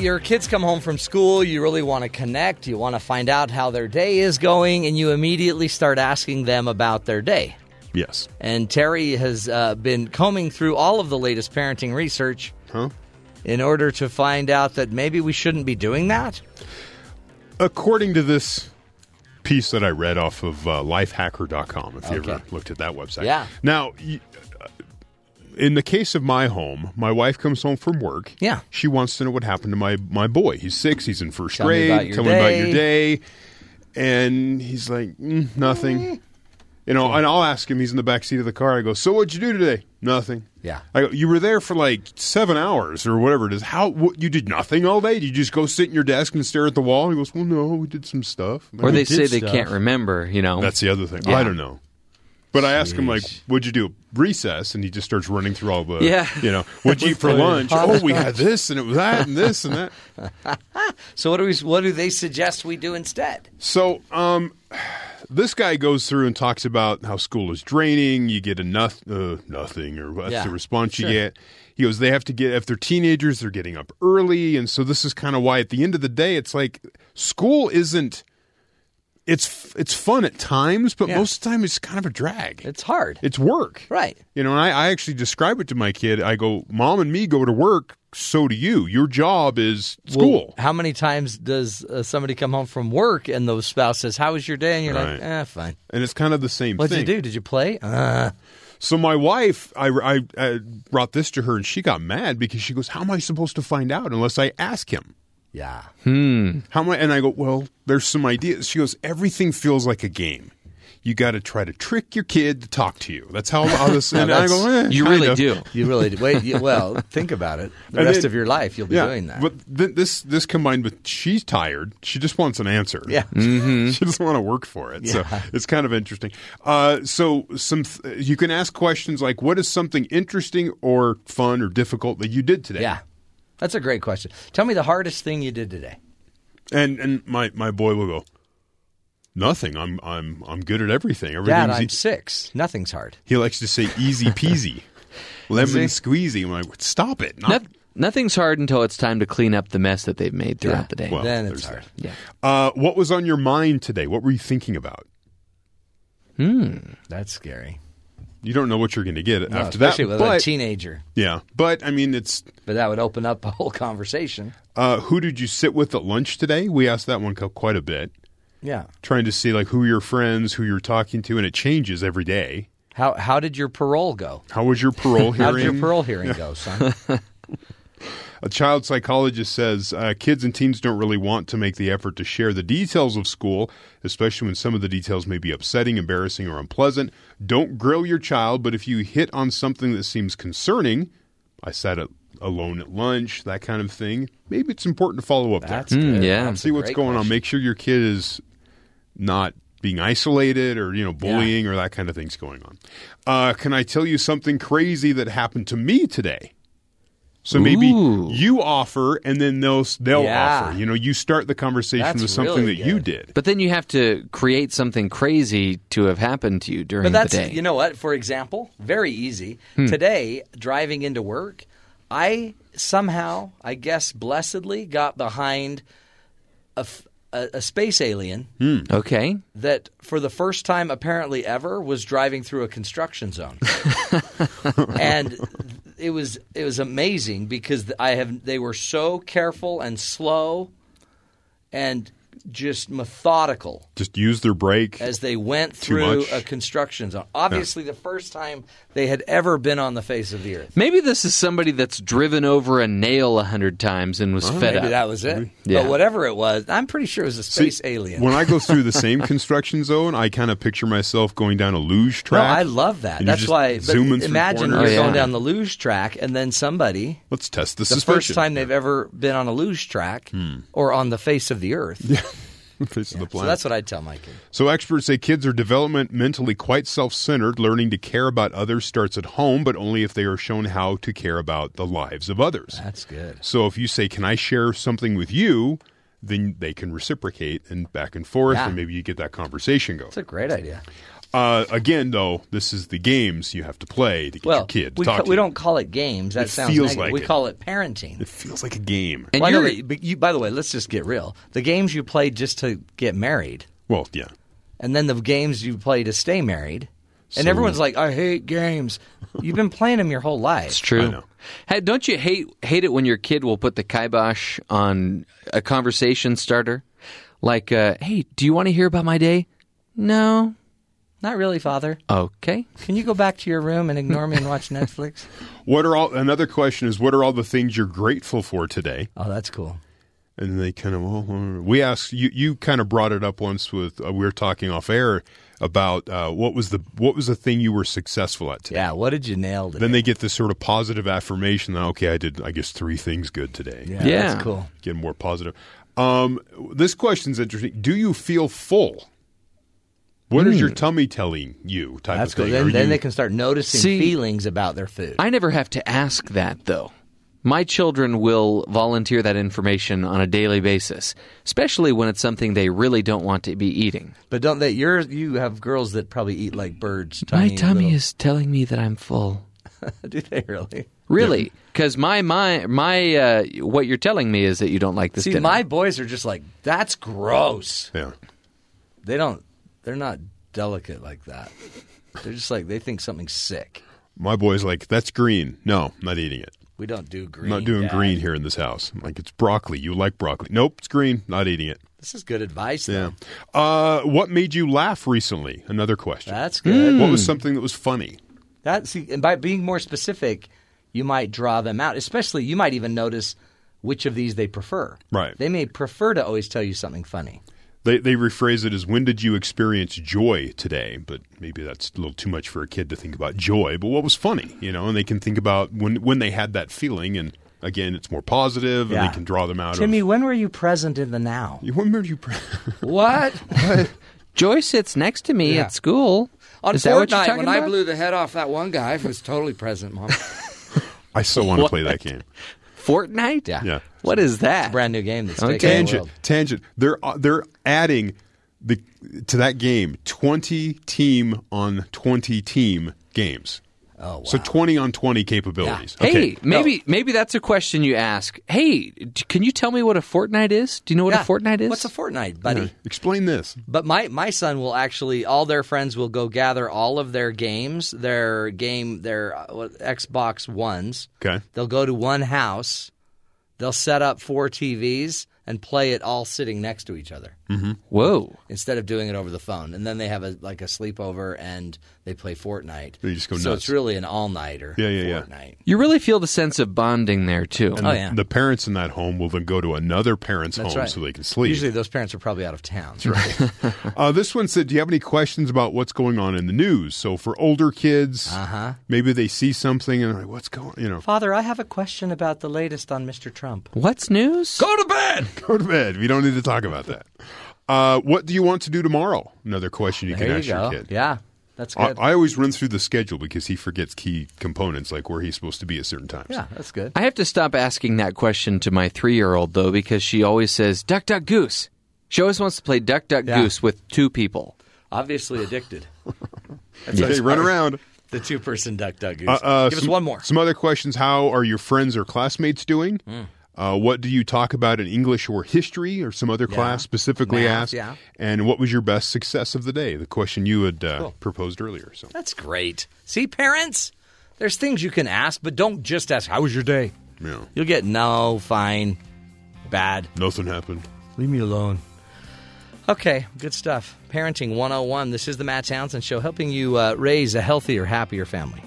Your kids come home from school, you really want to connect, you want to find out how their day is going, and you immediately start asking them about their day. Yes. And Terry has uh, been combing through all of the latest parenting research Huh? in order to find out that maybe we shouldn't be doing that. According to this piece that I read off of uh, lifehacker.com, if you ever looked at that website. Yeah. Now, y- in the case of my home, my wife comes home from work. Yeah. She wants to know what happened to my, my boy. He's six. He's in first Tell me grade. about your Tell me about your day. And he's like, "Mm, nothing. You know, and I'll ask him. He's in the back seat of the car. I go, so what'd you do today? Nothing. Yeah. I go, you were there for like seven hours or whatever it is. How what, you did nothing all day? Did you just go sit in your desk and stare at the wall? He goes, well, no, we did some stuff. Or they did say they stuff. can't remember, you know. That's the other thing. Yeah. I don't know. But I ask him like, "What'd you do recess?" And he just starts running through all the, Yeah. you know, what'd <laughs> you eat for lunch? oh, we had this and it was that and this and that. <laughs> So, what do we? What do they suggest we do instead? So, um, this guy goes through and talks about how school is draining. You get a noth- uh, nothing, or that's Yeah, the response sure. you get. He goes, they have to get if they're teenagers, they're getting up early, and so this is kind of why at the end of the day, it's like school isn't. It's it's fun at times, but Yeah. most of the time it's kind of a drag. It's hard, It's work, right? You know, and I, I actually describe it to my kid. I go, Mom and me go to work, so do you. Your job is school. Well, how many times does uh, somebody come home from work and the spouse says, "How was your day?" And you're Right. like, "Eh, fine." and it's kind of the same thing. What'd thing. you do? Did you play? Uh, So my wife, I, I, I brought this to her, and she got mad because she goes, "How am I supposed to find out unless I ask him?" Yeah. Hmm. How am I? And I go, "Well, there's some ideas." She goes, "Everything feels like a game. You got to try to trick your kid to talk to you. That's how all this." <laughs> and I go, eh, you really of. do. You really do. Wait. You, well, think about it. <laughs> The And rest then- of your life, you'll be Yeah, doing that. but th- this this combined with she's tired. She just wants an answer. Yeah. <laughs> she doesn't want to work for it. So it's kind of interesting. Uh, so some th- you can ask questions like, "What is something interesting or fun or difficult that you did today?" yeah, that's a great question. Tell me the hardest thing you did today. And and my, my boy will go, nothing. I'm I'm I'm good at everything. Dad, I'm e-" six. Nothing's hard. he likes to say easy peasy, <laughs> lemon squeezy. I'm like, stop it. Not, Noth- nothing's hard until it's time to clean up the mess that they've made throughout Yeah. the day. Well, then it's there's hard. yeah. uh, what was on your mind today? What were you thinking about? Hmm, that's scary. You don't know what you're going to get No, after that. especially with but, a teenager. yeah, but I mean, it's But that would open up a whole conversation. uh, who did you sit with at lunch today? We asked that one quite a bit, Yeah. trying to see like who your friends, who you're talking to, and it changes every day. How how did your parole go? How was your parole hearing? <laughs> How did your parole hearing go, son? <laughs> A child psychologist says uh, kids and teens don't really want to make the effort to share the details of school, especially when some of the details may be upsetting, embarrassing, or unpleasant. Don't grill your child, but if you hit on something that seems concerning, I sat at, alone at lunch, that kind of thing, maybe it's important to follow up That's there. good. yeah. That's See what's great going on. Make sure your kid is not being isolated or you know bullying or that kind of thing's going on. Uh, can I tell you something crazy that happened to me today? So maybe Ooh. you offer, and then they'll they'll Yeah. offer. You know, you start the conversation That's with something really that you did. But then you have to create something crazy to have happened to you during But that's the day. you know what? For example, very easy. Hmm. Today, driving into work, I somehow, I guess, blessedly got behind a space alien okay. that, for the first time apparently ever, was driving through a construction zone, <laughs> and it was it was amazing because I have they were so careful and slow, and just methodical Just use their brake. as they went through a construction zone. Obviously, the first time they had ever been on the face of the earth. Maybe this is somebody that's driven over a nail a hundred times and was fed Maybe up. that was it. Yeah. But whatever it was, I'm pretty sure it was a See, space alien. When I go through the same <laughs> construction zone, I kind of picture myself going down a luge track. no. I love that. That's just why. But zooming through imagine you're corners. Oh, going down the luge track, and then somebody, Let's test the, the suspension. first time they've ever been on a luge track Hmm. or on the face of the earth. <laughs> Face of the So planet. that's what I'd tell my kid. So experts say kids are developmentally quite self-centered. Learning to care about others starts at home, but only if they are shown how to care about the lives of others. That's good. So if you say, "Can I share something with you?" then they can reciprocate and back and forth, Yeah. and maybe you get that conversation going. That's a great idea. Uh, again, though, this is the games you have to play to get Well, your kid to we, talk ca- to we don't call it games. That It sounds feels negative. like we it. call it parenting. It feels like a game. And Well, you're- that- but you, by the way, let's just get real. The games you play just to get married, Well, yeah. and then the games you play to stay married, and So- everyone's like, "I hate games." You've been playing them your whole life. It's true. I know. Hey, don't you hate hate it when your kid will put the kibosh on a conversation starter? Like, uh, hey, do you want to hear about my day? No. Not really, Father. Okay. Can you go back to your room and ignore me and watch <laughs> Netflix? What are all? Another question is, what are all the things you're grateful for today? Oh, that's cool. And they kind of, well, we asked you. You kind of brought it up once with uh, we were talking off air about uh, what was the what was the thing you were successful at today. Yeah, what did you nail today? Then they get this sort of positive affirmation that okay, I did, I guess three things good today. yeah, Yeah. that's cool. Get more positive. Um, this question's interesting. Do you feel full? What is your tummy telling you? Type Hmm. That's of cool. thing. Then, then you- they can start noticing See- feelings about their food. I never have to ask that, though. My children will volunteer that information on a daily basis, especially when it's something they really don't want to be eating. but don't they? You're you have girls that probably eat like birds. My tummy little- is telling me that I'm full. <laughs> Do they really? Really? Because my my my uh, what you're telling me is that you don't like this See, dinner. my boys are just like that's gross. yeah. They don't. They're not delicate like that. They're just like they think something's sick. My boy's like, that's green. No, I'm not eating it. We don't do I'm green. not doing Dad. green here in this house. I'm like, it's broccoli. You like broccoli? Nope, it's green. Not eating it. This is good advice. Yeah. Though. Uh, what made you laugh recently? Another question. That's good. What was something that was funny? That see, and by being more specific, you might draw them out. Especially, you might even notice which of these they prefer. Right. They may prefer to always tell you something funny. They they rephrase it as when did you experience joy today? But maybe that's a little too much for a kid to think about joy. But what was funny, you know? And they can think about when when they had that feeling. And again, it's more positive, and Yeah. they can draw them out. Timmy, of, when were you present in the now? <laughs> you remember you? Pre- <laughs> What? Joy sits next to me Yeah. at school. On is that what you're Fortnite, talking when I blew the head off that one guy, I was totally present, Mom. <laughs> I still want to play that game. Fortnite? Yeah. Yeah. What is that? Brand new game that's Okay. taking the Tangent. world. Tangent. They're uh, they're adding the to that game twenty team on twenty team games. Oh, wow. So twenty on twenty capabilities. Yeah. Hey, Okay. maybe maybe that's a question you ask. Hey, d- can you tell me what a fortnight is? Do you know what Yeah. a fortnight is? What's a Fortnite, buddy? Explain this. But my my son will actually all their friends will go gather all of their games, their game, their uh, Xbox ones. Okay. They'll go to one house. They'll set up four TVs and play it all sitting next to each other Whoa. instead of doing it over the phone. And then they have a like a sleepover and they play Fortnite. They just go so it's really an all nighter. Yeah, yeah, yeah. You really feel the sense of bonding there too. And Oh, the, yeah. the parents in that home will then go to another parent's That's home right. so they can sleep. Usually those parents are probably out of town. That's right. <laughs> Uh, this one said, "Do you have any questions about what's going on in the news?" So for older kids, uh-huh. maybe they see something and they're like, "What's going?" You know, Father, I have a question about the latest on Mr. Trump. What's news? Go to bed. <laughs> go to bed. We don't need to talk about that. Uh, what do you want to do tomorrow? Another question you There can you ask go. your kid. Yeah, that's I, good. I always run through the schedule because he forgets key components, like where he's supposed to be at certain times. yeah, that's good. I have to stop asking that question to my three year old though because she always says duck duck goose. She always wants to play duck duck Yeah. goose with two people. Obviously addicted. <laughs> Okay, run around. The two person duck duck goose. Uh, uh, Give some, us one more. Some other questions. How are your friends or classmates doing? Hmm. Uh, what do you talk about in English or history or some other class specifically Math, asked? yeah. And what was your best success of the day? The question you had uh, Cool. proposed earlier. So That's great. See, parents, there's things you can ask, but don't just ask, How was your day? yeah, You'll get no, fine, bad. nothing happened. Leave me alone. Okay, good stuff. Parenting 101. This is the Matt Townsend Show, helping you uh, raise a healthier, happier family.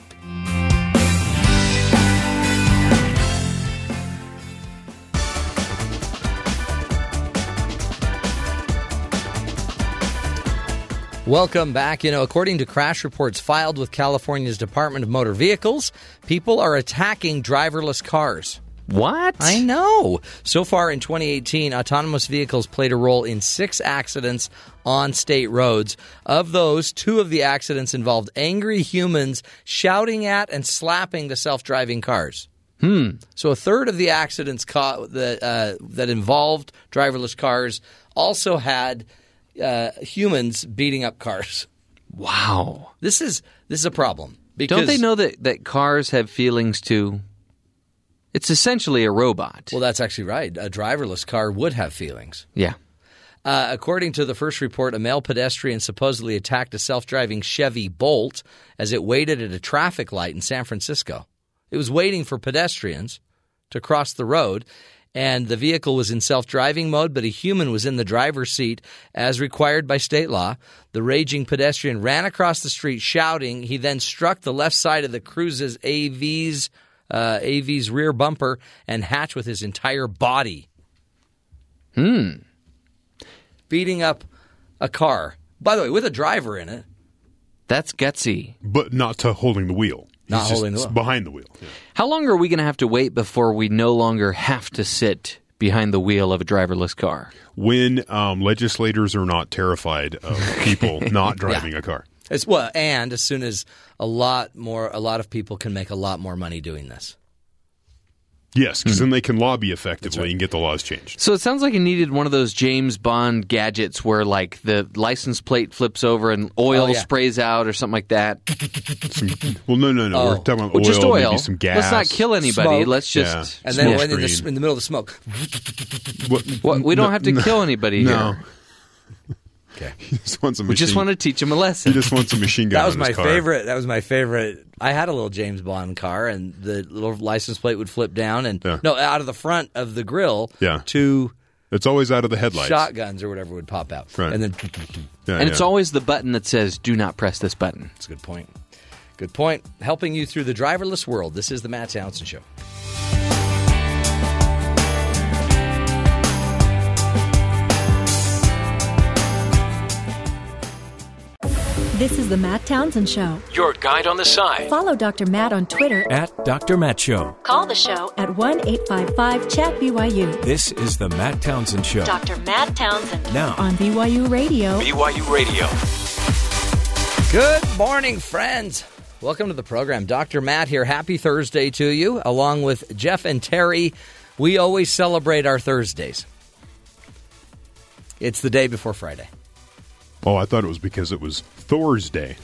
Welcome back. You know, according to crash reports filed with California's Department of Motor Vehicles, people are attacking driverless cars. What? I know. So far in 2018, autonomous vehicles played a role in six accidents on state roads. Of those, two of the accidents involved angry humans shouting at and slapping the self-driving cars. Hmm. So a third of the accidents ca- that uh, that involved driverless cars also had uh, humans beating up cars. Wow. This is this is a problem. Because, Don't they know that, that cars have feelings too? It's essentially a robot. Well, that's actually right. A driverless car would have feelings. yeah. Uh, according to the first report, a male pedestrian supposedly attacked a self driving Chevy Bolt as it waited at a traffic light in San Francisco. It was waiting for pedestrians to cross the road, and the vehicle was in self driving mode, but a human was in the driver's seat as required by state law. The raging pedestrian ran across the street shouting. He then struck the left side of the Cruise's AV's, uh, AV's rear bumper and hatch with his entire body. Hmm. Beating up a car. By the way, with a driver in it. That's gutsy. but not to holding the wheel. Not He's just holding the wheel. behind the wheel. Yeah. How long are we going to have to wait before we no longer have to sit behind the wheel of a driverless car? When um, legislators are not terrified of <laughs> people not driving a car. As well, and as soon as a lot more, a lot of people can make a lot more money doing this. Yes, because then mm-hmm. they can lobby effectively and get the laws changed. So it sounds like it needed one of those James Bond gadgets where, like, the license plate flips over and oil Oh, yeah. sprays out or something like that. Well, no, no, no. Oh. We're talking about Well, oil, just oil. maybe some gas. Let's not kill anybody. Smoke. Let's just. And then in, the, in the middle of the smoke, What, What, we don't have to kill anybody No. here. <laughs> He just wants a We machine. just want to teach him a lesson. He just wants a machine gun. that was on my his car. favorite. That was my favorite. I had a little James Bond car, and the little license plate would flip down, and Yeah. no, out of the front of the grill, Yeah. two It's always out of the headlights. shotguns or whatever would pop out, Right. and then Yeah, and it's always the button that says, do not press this button. That's a good point. Good point. Helping you through the driverless world. This is the Matt Townsend Show. This is the Matt Townsend Show. Your guide on the side. Follow Dr. Matt on Twitter. At Dr. Matt Show. Call the show at 1 855 Chat BYU. This is the Matt Townsend Show. Dr. Matt Townsend Now, on BYU Radio. BYU Radio. Good morning, friends. Welcome to the program. Dr. Matt here. Happy Thursday to you, along with Jeff and Terry. We always celebrate our Thursdays. It's the day before Friday. Oh, I thought it was because it was Thor's Day.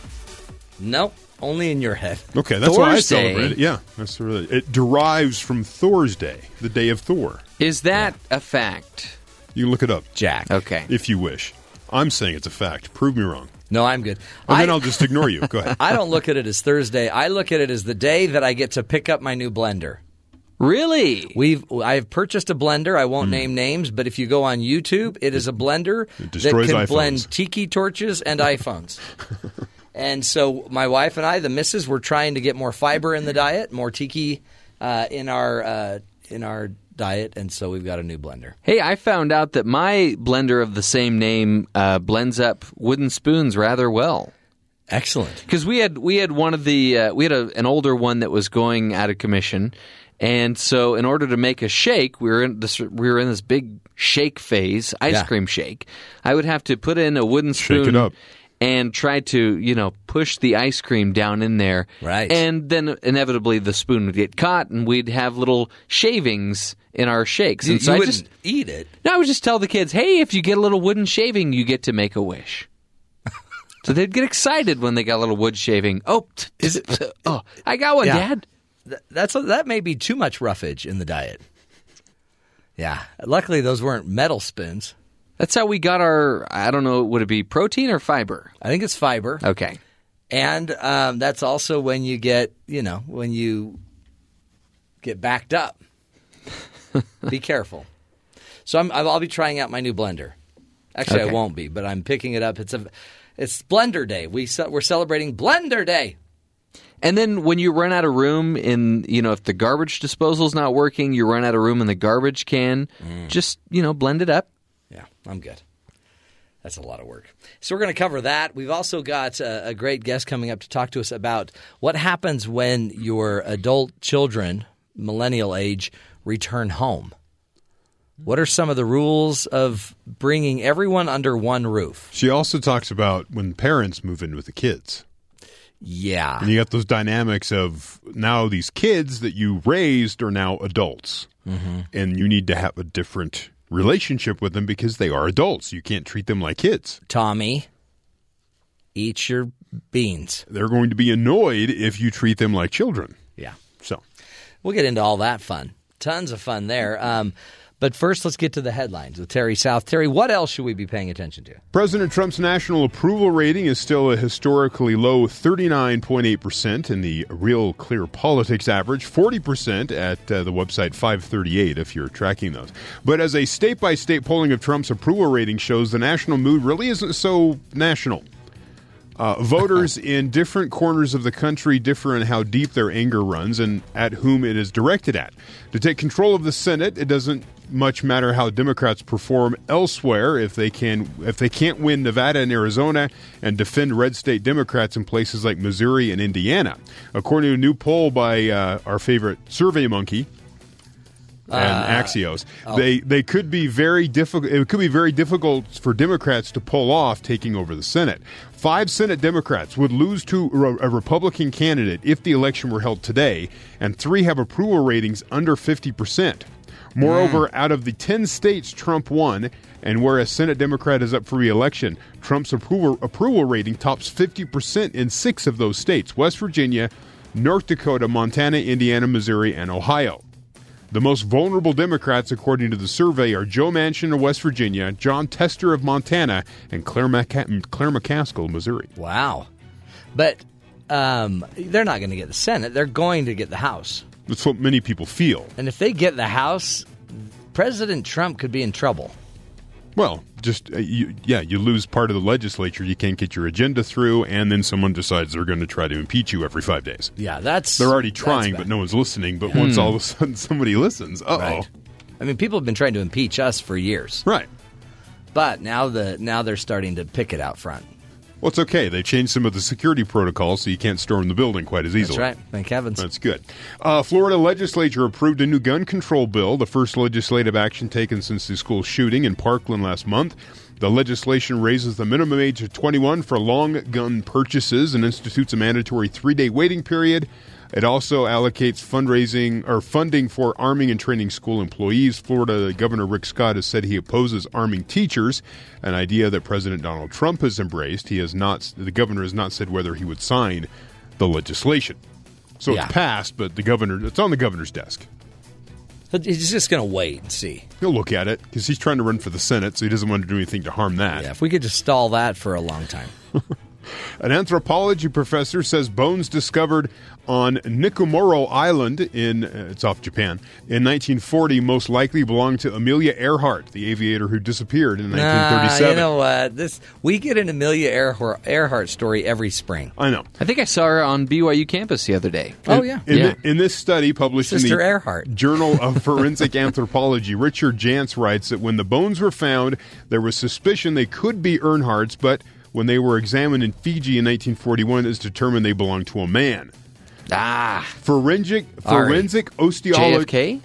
Nope, only in your head. Okay, that's why I celebrate it. Yeah, that's really, it derives from Thor's Day, the day of Thor. Is that a fact? You look it up Jack. Okay. if you wish. I'm saying it's a fact. Prove me wrong, No, I'm good. and I, then I'll just ignore you. Go <laughs> ahead. I don't look at it as Thursday. I look at it as the day that I get to pick up my new blender. Really? We've I've purchased a blender. I won't name names, but if you go on YouTube, it is a blender. That can iPhones. blend tiki torches and <laughs> iPhones. and so my wife and I, the missus, were trying to get more fiber in the diet, more tiki uh, in our uh, in our diet, and so we've got a new blender. Hey, I found out that my blender of the same name uh, blends up wooden spoons rather well. Excellent. Because we had we had one of the uh, we had a, an older one that was going out of commission, and so in order to make a shake, we were in this we were in this big shake phase, ice Yeah. cream shake. I would have to put in a wooden spoon it up. and try to you know push the ice cream down in there, Right. And then inevitably the spoon would get caught, and we'd have little shavings in our shakes. You, and so you I just eat it. no, I would just tell the kids, hey, if you get a little wooden shaving, you get to make a wish. <laughs> so they'd get excited when they got a little wood shaving. Oh, <laughs> is it? Oh, I got one, Yeah. Dad. Th- That's that may be too much roughage in the diet. Yeah. Luckily, those weren't metal spoons. That's how we got our. I don't know. Would it be protein or fiber? I think it's fiber. Okay. And um, that's also when you get, you know, when you get backed up. <laughs> be careful. So I'm, I'll be trying out my new blender. Actually, I won't be, but I'm picking it up. It's a, it's Blender Day. We ce- we're celebrating Blender Day. And then when you run out of room in, you know, if the garbage disposal's not working, you run out of room in the garbage can. Mm. Just you know, blend it up. Yeah, I'm good. That's a lot of work. So we're going to cover that. We've also got a, a great guest coming up to talk to us about what happens when your adult children, millennial age, return home. What are some of the rules of bringing everyone under one roof? She also talks about when parents move in with the kids. Yeah. And you got those dynamics of now these kids that you raised are now adults. Mm-hmm. And you need to have a different relationship with them because they are adults. You can't treat them like kids. Tommy. eat your beans. They're going to be annoyed if you treat them like children. Yeah. So, We'll get into all that fun. Tons of fun there. Um, but first, let's get to the headlines with Terry South. Terry, what else should we be paying attention to? President Trump's national approval rating is still a historically low 39.8%, and the real clear politics average 40% at uh, the website 538 if you're tracking those. But as a state by state polling of Trump's approval rating shows, the national mood really isn't so national. Uh, voters <laughs> in different corners of the country differ in how deep their anger runs and at whom it is directed at. To take control of the Senate, it doesn't much matter how Democrats perform elsewhere if they can if they can't win Nevada and Arizona and defend red state Democrats in places like Missouri and Indiana. According to a new poll by uh, our favorite Survey Monkey, and Axios. They they could be very difficult. It could be very difficult for Democrats to pull off taking over the Senate. Five Senate Democrats would lose to a a Republican candidate if the election were held today, and three have approval ratings under fifty percent. Moreover, out of the 10 states Trump won, and where a Senate Democrat is up for reelection, Trump's approval, approval rating tops 50% in six of those states West Virginia, North Dakota, Montana, Indiana, Missouri, and Ohio. The most vulnerable Democrats, according to the survey, are Joe Manchin of West Virginia, Jon Tester of Montana, and Claire, Claire McCaskill of Missouri. Wow. But um, they're not going to get the Senate. They're going to get the House. That's what many people feel. And if they get the House, President Trump could be in trouble. Well, just uh, you, yeah, you lose part of the legislature. You can't get your agenda through, and then someone decides they're going to try to impeach you every five days. Yeah, that's They're already trying, but no one's listening. But once all of a sudden somebody listens, uh oh, Right. I mean, people have been trying to impeach us for years, right. but now the now they're starting to pick it out front. Well, it's okay. They changed some of the security protocols, so you can't storm the building quite as easily. That's right. Thank heavens. That's good. Uh, Florida legislature approved a new gun control bill, the first legislative action taken since the school shooting in Parkland last month. The legislation raises the minimum age to 21 for long gun purchases and institutes a mandatory three day waiting period. It also allocates fundraising or funding for arming and training school employees. Florida Governor Rick Scott has said he opposes arming teachers, an idea that President Donald Trump has embraced. He has not. The governor has not said whether he would sign the legislation. So Yeah. it's passed, but the governor it's on the governor's desk. He's just going to wait and see. He'll look at it because he's trying to run for the Senate, so he doesn't want to do anything to harm that. Yeah, if we could just stall that for a long time. <laughs> An anthropology professor says bones discovered on Nikumaroro Island in uh, it's off Japan in 1940 most likely belonged to Amelia Earhart, the aviator who disappeared in Nah, 1937. you know what? This we get an Amelia Earhart, Earhart story every spring. I know. I think I saw her on BYU campus the other day. Oh yeah, In, Yeah. the- in this study published in the Earhart. Journal of <laughs> Forensic Anthropology, Richard Jantz writes that when the bones were found, there was suspicion they could be Earhart's, but when they were examined in Fiji in 1941, it was determined they belonged to a man. Ah, Forensic forensic osteology.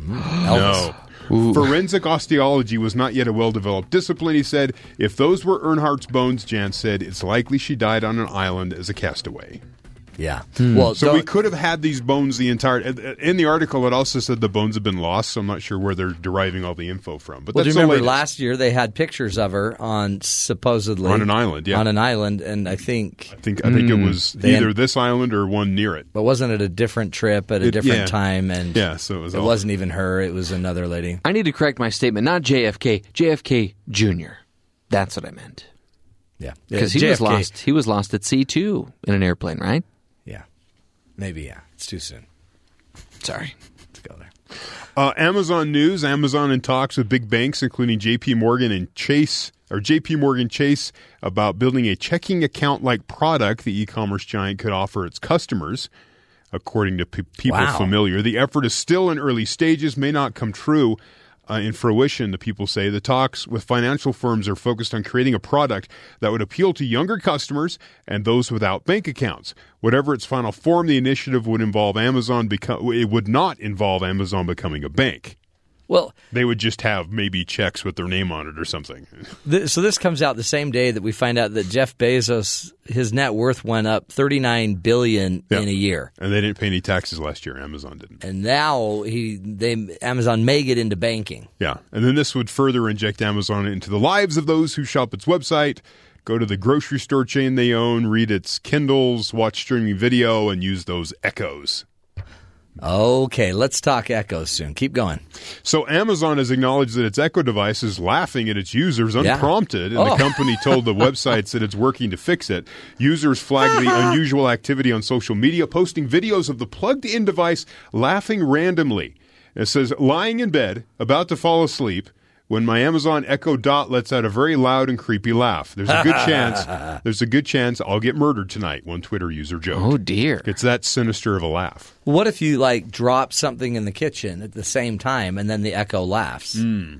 Elvis. No. Forensic osteology was not yet a well developed discipline, he said. If those were Earhart's bones, Jantz said, it's likely she died on an island as a castaway. Yeah. Hmm. Well, So don't- we could have had these bones the entire. In the article, it also said the bones have been lost, so I'm not sure where they're deriving all the info from. But Well, do that's you remember last year they had pictures of her on supposedly On an island, yeah. on an island, and I think, I think I think it hmm. was They- either this island or one near it. but wasn't it a different trip at a It- different yeah. time? And Yeah, so it was it wasn't even her; it was another lady. I need to correct my statement. Not JFK, JFK Jr. That's what I meant. Yeah, Because Yeah, he was lost. He was lost at sea too in an airplane, right? Maybe. Yeah, it's too soon Sorry. to go there. Uh, Amazon News: Amazon in talks with big banks, including J.P. Morgan and Chase, or J.P. Morgan Chase, about building a checking account-like product the e-commerce giant could offer its customers. According to pe- people Wow. familiar, the effort is still in early stages, may not come true uh, in fruition. The people say the talks with financial firms are focused on creating a product that would appeal to younger customers and those without bank accounts. Whatever its final form, the initiative would involve Amazon. Become it would not involve Amazon becoming a bank. Well, They would just have maybe checks with their name on it or something. <laughs> th- so this comes out the same day that we find out that Jeff Bezos his net worth went up thirty nine billion Yeah. in a year. And they didn't pay any taxes last year. Amazon didn't. and now he they Amazon may get into banking. Yeah. And then this would further inject Amazon into the lives of those who shop its website. go to the grocery store chain they own, read its Kindles, watch streaming video, and use those echoes. Okay, let's talk Echo soon. Keep going. So Amazon has acknowledged that its Echo device is laughing at its users Yeah. unprompted, and Oh. the company told the <laughs> websites that it's working to fix it. Users flagged the <laughs> unusual activity on social media, posting videos of the plugged-in device laughing randomly. It says, lying in bed, about to fall asleep, when my Amazon Echo Dot lets out a very loud and creepy laugh. There's a good chance. <laughs> There's a good chance I'll get murdered tonight. One Twitter user joked. Oh dear. It's that sinister of a laugh. What if you like drop something in the kitchen at the same time and then the Echo laughs? Hmm.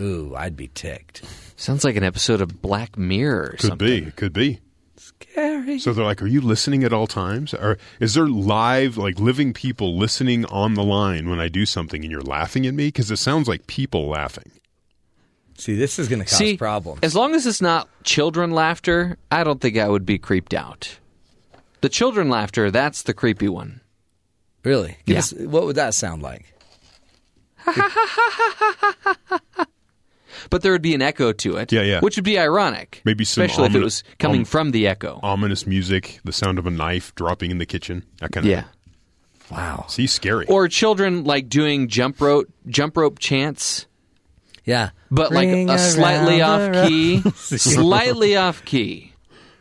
Ooh, I'd be ticked. Sounds like an episode of Black Mirror or Could something. be. Could be. Scary. So they're like, "Are you listening at all times? Or is there live, like living people listening on the line when I do something and you're laughing at me? Because it sounds like people laughing." See, this is going to cause See, problems. as long as it's not children laughter, I don't think I would be creeped out. The children laughter, that's the creepy one. really? Give Yeah. us- what would that sound like? <laughs> But there would be an echo to it. Yeah, yeah. Which would be ironic. Maybe some especially if it was coming om- from the echo. Ominous music, the sound of a knife dropping in the kitchen, that kind of. yeah. Wow. See, scary. Or children like doing jump rope jump rope chants, Yeah. but like a slightly around the off key. <laughs> <laughs> slightly off key.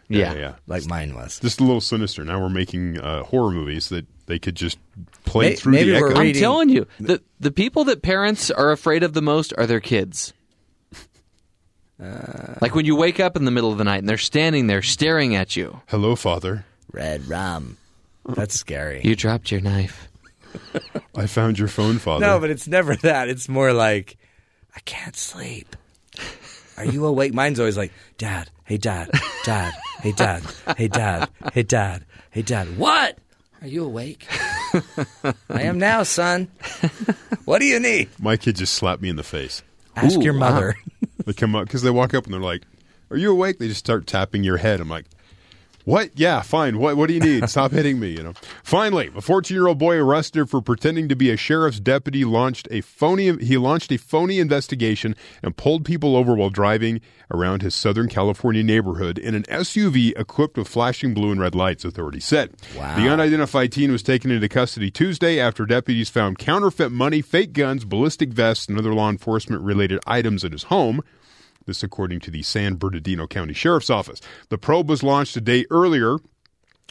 yeah, Yeah. yeah. Like mine was. Just a little sinister. Now we're making uh, horror movies that they could just play May- through maybe the we're echo. I'm reading- telling you, the the people that parents are afraid of the most are their kids. Uh. like when you wake up in the middle of the night and they're standing there staring at you. Hello, Father. Red rum. That's scary. You dropped your knife. <laughs> I found your phone, Father. no, but it's never that. It's more like, I can't sleep. Are you awake? Mine's always like, Dad, hey, Dad, Dad, hey, Dad, hey, Dad, hey, Dad, hey, Dad. What? Are you awake? I am now, son. What do you need? My kid just slapped me in the face. Ask Ooh, your wow. mother. They come up because they walk up and they're like, "Are you awake?" They just start tapping your head. I'm like, "What? Yeah, fine. What? What do you need? Stop hitting me." You know. Finally, a 14 year old boy arrested for pretending to be a sheriff's deputy launched a phony. He launched a phony investigation and pulled people over while driving around his Southern California neighborhood in an SUV equipped with flashing blue and red lights. Authorities said. Wow. The unidentified teen was taken into custody Tuesday after deputies found counterfeit money, fake guns, ballistic vests, and other law enforcement related items in his home. This, according to the San Bernardino County Sheriff's Office. The probe was launched a day earlier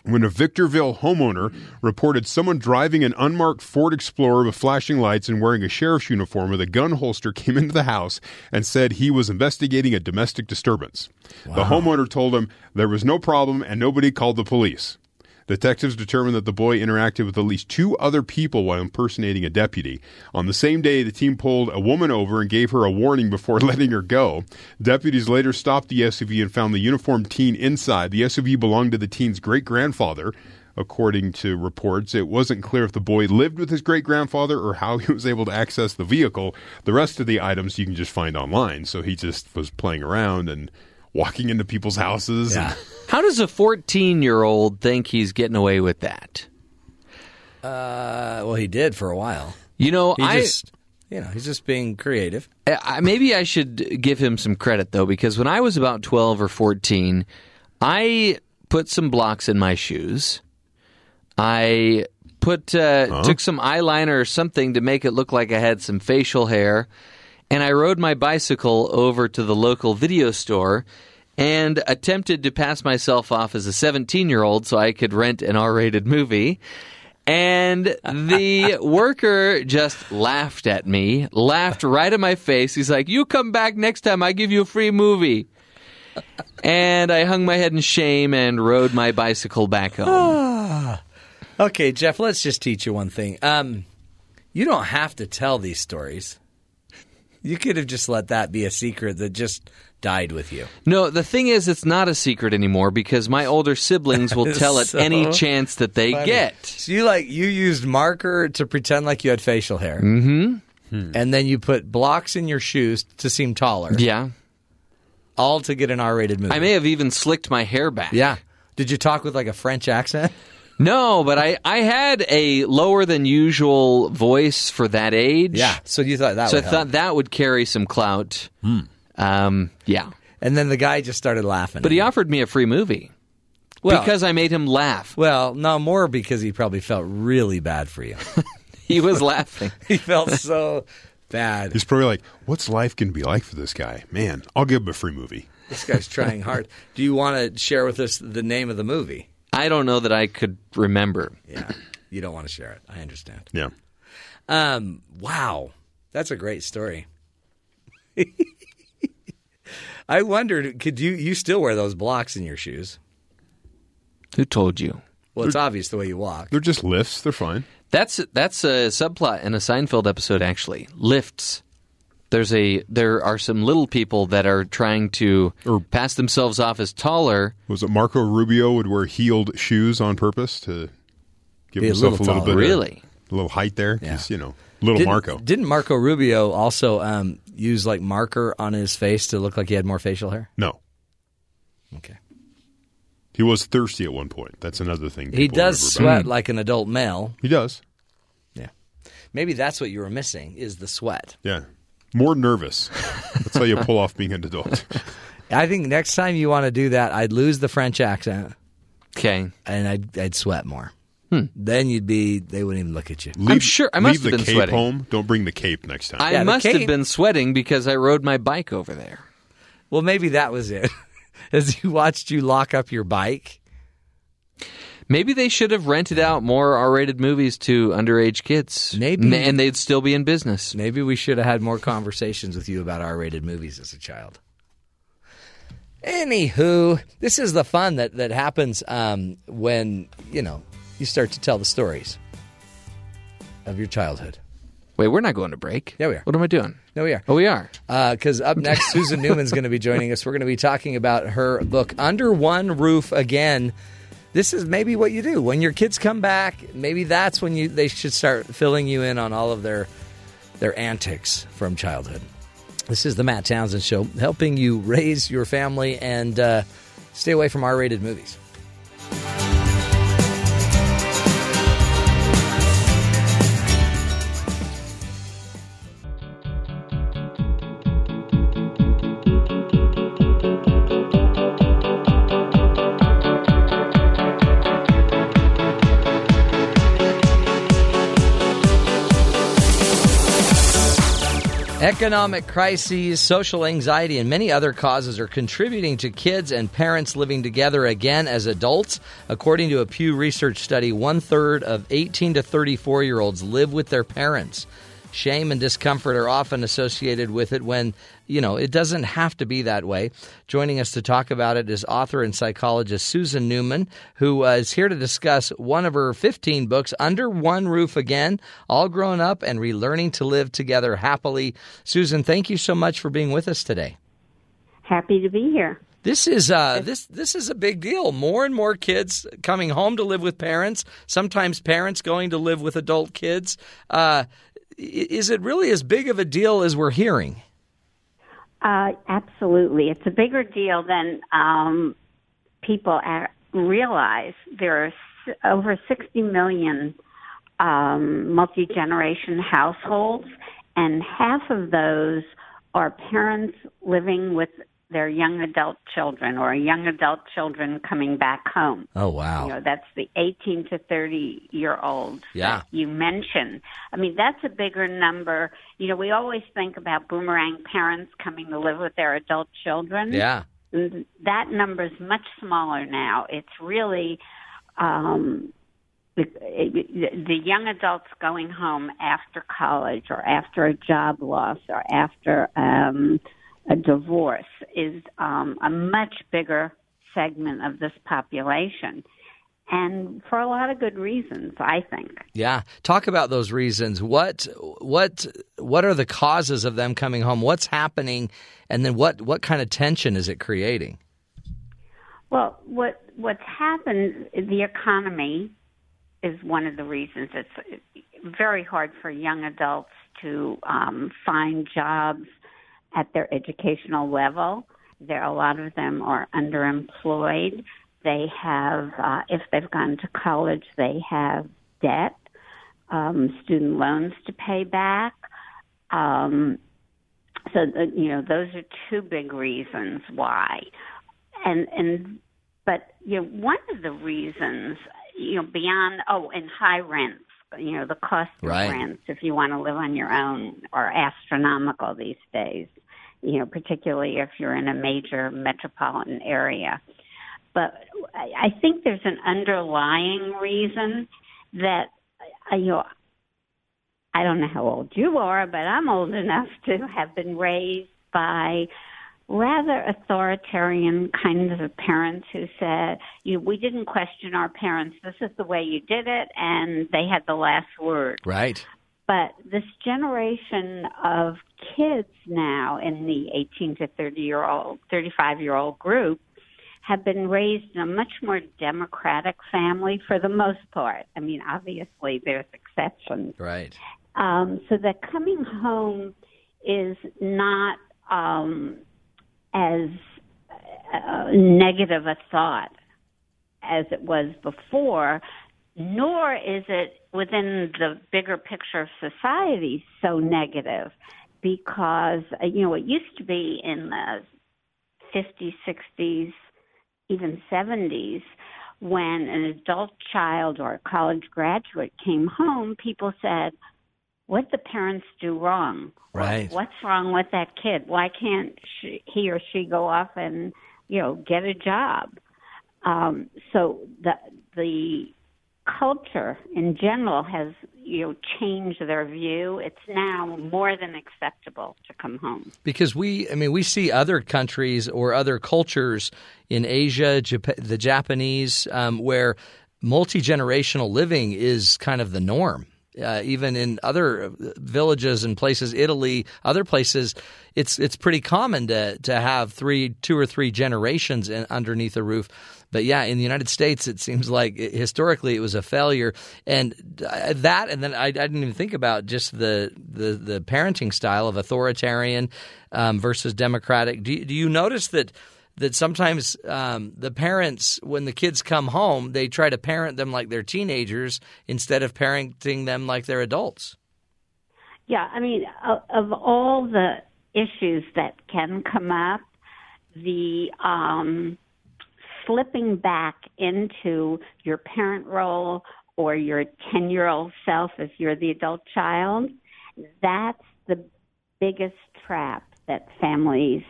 when a Victorville homeowner reported someone driving an unmarked Ford Explorer with flashing lights and wearing a sheriff's uniform with a gun holster came into the house and said he was investigating a domestic disturbance. The homeowner told him there was no problem and nobody called the police. Detectives determined that the boy interacted with at least two other people while impersonating a deputy. On the same day, the team pulled a woman over and gave her a warning before <laughs> letting her go. Deputies later stopped the SUV and found the uniformed teen inside. The SUV belonged to the teen's great grandfather. According to reports, it wasn't clear if the boy lived with his great grandfather or how <laughs> he was able to access the vehicle. The rest of the items you can just find online. So he just was playing around and walking into people's houses. Yeah. And, <laughs> How does a 14 year old think he's getting away with that? Uh, well, he did for a while. You know, He I, just, you know, he's just being creative. I maybe I should give him some credit though, because when I was about 12 or 14, I put some blocks in my shoes. I put uh, took some eyeliner or something to make it look like I had some facial hair, and I rode my bicycle over to the local video store and attempted to pass myself off as a 17 year old so I could rent an R rated movie. And the <laughs> worker just laughed at me, laughed right in my face. He's like, You come back next time, I give you a free movie. And I hung my head in shame and rode my bicycle back home. <sighs> Okay, Jeff, let's just teach you one thing. Um, you don't have to tell these stories. You could have just let that be a secret that just died with you. No, the thing is, it's not a secret anymore because my older siblings will <laughs> tell it so any chance that they get. So you like you used marker to pretend like you had facial hair, mm-hmm. and then you put blocks in your shoes to seem taller, Yeah. all to get an R-rated movie. I may have even slicked my hair back. yeah. Did you talk with like a French accent? No, but I, I had a lower than usual voice for that age. Yeah, so you thought that? So I would help. thought that would carry some clout. Um, yeah. And then the guy just started laughing. But he offered me a free movie Well- because I made him laugh. well, no more because he probably felt really bad for you. <laughs> He was laughing. <laughs> he felt so bad. He's probably like, "What's life going to be like for this guy? Man, I'll give him a free movie." This guy's trying hard. <laughs> Do you want to share with us the name of the movie? I don't know that I could remember. Yeah, you don't want to share it. I understand. Yeah. Um, wow, that's a great story. <laughs> I wondered, could you you still wear those blocks in your shoes? Who told you? Well, it's obvious the way you walk. They're just lifts. They're fine. That's that's a subplot in a Seinfeld episode. Actually, lifts. There's a there are some little people that are trying to Or- pass themselves off as taller. Was it Marco Rubio would wear heeled shoes on purpose to give Be himself a little little, bit. Really? of, a little height there? Yeah. You know, little Didn't- Marco. Didn't Marco Rubio also um, use like marker on his face to look like he had more facial hair? no, Okay. he was thirsty at one point. That's another thing. He does remember about sweat like an adult male. He does. Yeah. Maybe that's what you were missing is the sweat. Yeah. More nervous. That's how you pull off being an adult. <laughs> I think next time you want to do that, I'd lose the French accent Okay, and I'd, I'd sweat more. Hmm. Then you'd be, they wouldn't even look at you. Leave, I'm sure- I must leave have the been cape sweating. home. Don't bring the cape next time. I Yeah, the must have cape- been sweating because I rode my bike over there. Well, maybe that was it. <laughs> As you watched you lock up your bike. Maybe they should have rented out more R-rated movies to underage kids. Maybe. And they'd still be in business. Maybe we should have had more conversations with you about R rated movies as a child. Anywho, this is the fun that, that happens um, when, you know, you start to tell the stories of your childhood. Wait, we're not going to break. Yeah, we are. What am I doing? No, we are. Oh, we are. Because up next, Susan Newman's going to be joining us. We're going to be talking about her book, Under One Roof Again. This is maybe what you do when your kids come back. Maybe that's when you they should start filling you in on all of their their antics from childhood. This is the Matt Townsend Show, helping you raise your family and uh, stay away from R-rated movies. Economic crises, social anxiety, and many other causes are contributing to kids and parents living together again as adults. According to a Pew Research study, one third of 18 to 34 year olds live with their parents. Shame and discomfort are often associated with it when, you know, it doesn't have to be that way. Joining us to talk about it is author and psychologist Susan Newman, who uh, is here to discuss one of her 15 books, Under One Roof Again, All Grown Up and Relearning to Live Together Happily. Susan, thank you so much for being with us today. Happy to be here. This is uh, this this is a big deal. More and more kids coming home to live with parents. Sometimes parents going to live with adult kids. Uh, is it really as big of a deal as we're hearing? Uh, absolutely. It's a bigger deal than um, people realize. There are over 60 million um, multi generation households, and half of those are parents living with their young adult children or young adult children coming back home. Oh wow. You know, that's the 18 to 30 year olds Yeah. you mentioned. I mean, that's a bigger number. You know, we always think about boomerang parents coming to live with their adult children. Yeah, That number is much smaller now. It's really um, the, the young adults going home after college or after a job loss or after um, a divorce is um, a much bigger segment of this population. And for a lot of good reasons, I think. yeah. Talk about those reasons. What what what are the causes of them coming home? What's happening, and then what what kind of tension is it creating? Well, what what's happened? The economy is one of the reasons. It's very hard for young adults to um, find jobs at their educational level. There, a lot of them are underemployed. They have, uh, if they've gone to college, they have debt, um, student loans to pay back. Um, so the, you know those are two big reasons why, and and but you know one of the reasons you know beyond oh and high rents you know the cost of Right. rents if you want to live on your own are astronomical these days you know particularly if you're in a major metropolitan area but I think there's an underlying reason that uh, you know I don't know how old you are, but I'm old enough to have been raised by rather authoritarian kinds of parents who said, you know, we didn't question our parents. This is the way you did it, and they had the last word. Right. But this generation of kids now in the 18 to 30 year old, 35 year old group have been raised in a much more democratic family for the most part. I mean, obviously there's exceptions. Right. Um, so that coming home is not um, as uh, negative a thought as it was before, nor is it within the bigger picture of society so negative because, uh, you know, it used to be in the 50s, 60s, even 70s when an adult child or a college graduate came home, people said, what the parents do wrong? Right. What's wrong with that kid? Why can't she, he or she go off and you know get a job? Um, so the the culture in general has you know changed their view. It's now more than acceptable to come home. because we i mean we see other countries or other cultures in asia Jap- the japanese um, where multi-generational living is kind of the norm uh, even in other villages and places italy other places it's it's pretty common to to have three two or three generations in, underneath a roof but yeah, in the United States, it seems like historically it was a failure, and uh, that, and then I, I didn't even think about just the the, the parenting style of authoritarian um, versus democratic. Do, do you notice that? That sometimes um, the parents, when the kids come home, they try to parent them like they're teenagers instead of parenting them like they're adults. Yeah, I mean, of, all the issues that can come up, the um, slipping back into your parent role or your 10 year old self if you're the adult child, that's the biggest trap that families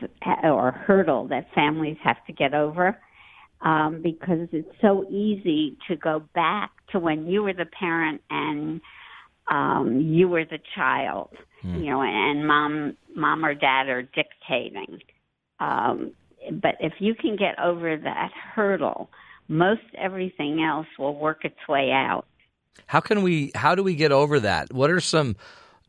or hurdle that families have to get over um, because it's so easy to go back to when you were the parent and um, you were the child, you know, and mom, mom or dad are dictating. Um, but if you can get over that hurdle, most everything else will work its way out. How can we? How do we get over that? What are some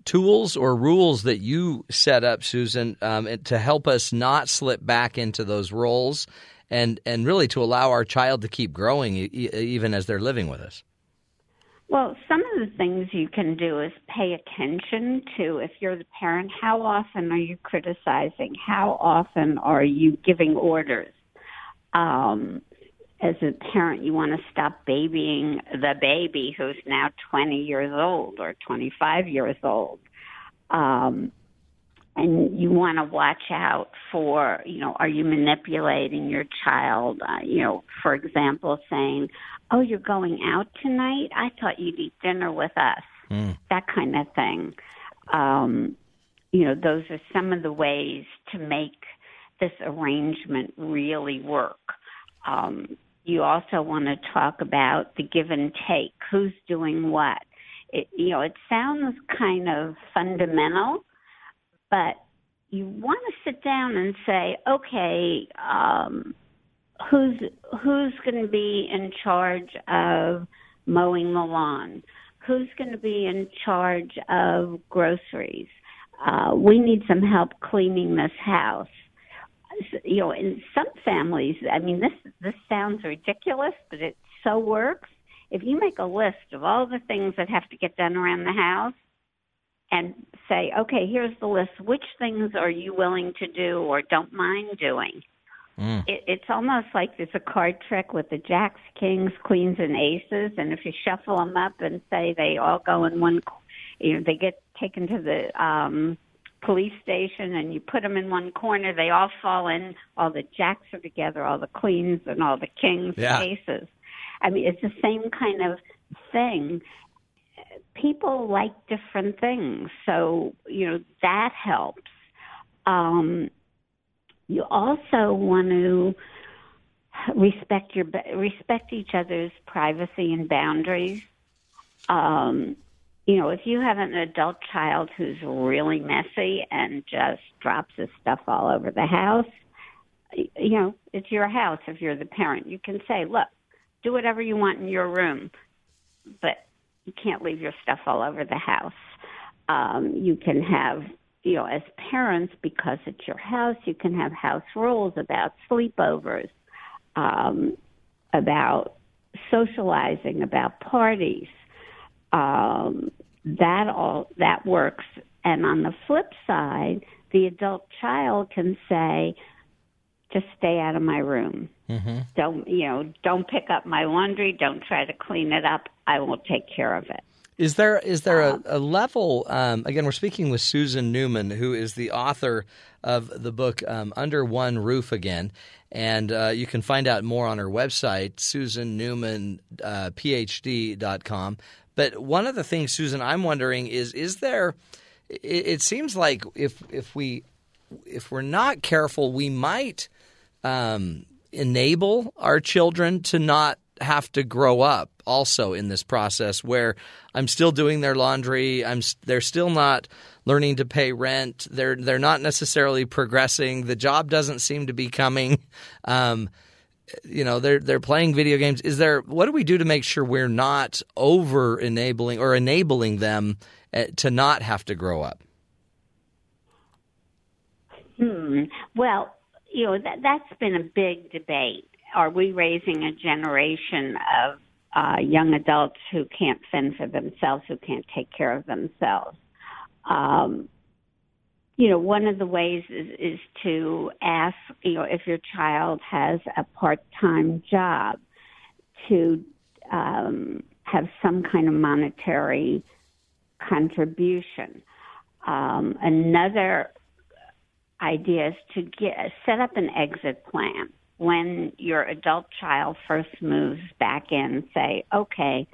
tools or rules that you set up, Susan, um, to help us not slip back into those roles, and and really to allow our child to keep growing e- even as they're living with us? Well, some of the things you can do is pay attention to if you're the parent, how often are you criticizing? How often are you giving orders? Um, as a parent, you want to stop babying the baby who's now 20 years old or 25 years old. Um, and you want to watch out for, you know, are you manipulating your child? Uh, you know, for example, saying, oh, you're going out tonight? I thought you'd eat dinner with us. That kind of thing. Um, you know, those are some of the ways to make this arrangement really work. Um, you also want to talk about the give and take. Who's doing what? It, you know, it sounds kind of fundamental, but you want to sit down and say, okay, um, who's who's going to be in charge of mowing the lawn? Who's going to be in charge of groceries? Uh, we need some help cleaning this house. You know, in some families, I mean, this this sounds ridiculous, but it so works. If you make a list of all the things that have to get done around the house, and say, okay, here's the list. Which things are you willing to do or don't mind doing? It, it's almost like there's a card trick with the jacks, kings, queens, and aces, and if you shuffle them up and say they all go in one, you know, they get taken to the um, police station and you put them in one corner, they all fall in. All the jacks are together, all the queens and all the kings, Yeah. aces. I mean, it's the same kind of thing. People like different things, so you know that helps. Um, you also want to respect your respect each other's privacy and boundaries. Um, you know, if you have an adult child who's really messy and just drops his stuff all over the house, you know, it's your house if you're the parent. You can say, look, do whatever you want in your room, but you can't leave your stuff all over the house. Um, you can have, you know, as parents, because it's your house, you can have house rules about sleepovers, um, about socializing, about parties. Um, that all that works. And on the flip side, the adult child can say, "Just stay out of my room. Don't you know? Don't pick up my laundry. Don't try to clean it up. I will take care of it." Is there is there a, a level? Um, again, we're speaking with Susan Newman, who is the author of the book um, "Under One Roof Again," and uh, you can find out more on her website, susannewmanphd.com. But one of the things, Susan, I'm wondering is: is there? It, it seems like if if we if we're not careful, we might um, enable our children to not have to grow up also in this process where I'm still doing their laundry I'm they're still not learning to pay rent they're they're not necessarily progressing the job doesn't seem to be coming um, you know they're they're playing video games is there what do we do to make sure we're not over enabling or enabling them uh, to not have to grow up Hmm. Well, you know that that's been a big debate. Are we raising a generation of uh, young adults who can't fend for themselves, who can't take care of themselves? Um, you know, one of the ways is, is to ask, you know, if your child has a part-time job, to um, have some kind of monetary contribution. Um, another idea is to get set up an exit plan when your adult child first moves back in. Say, okay,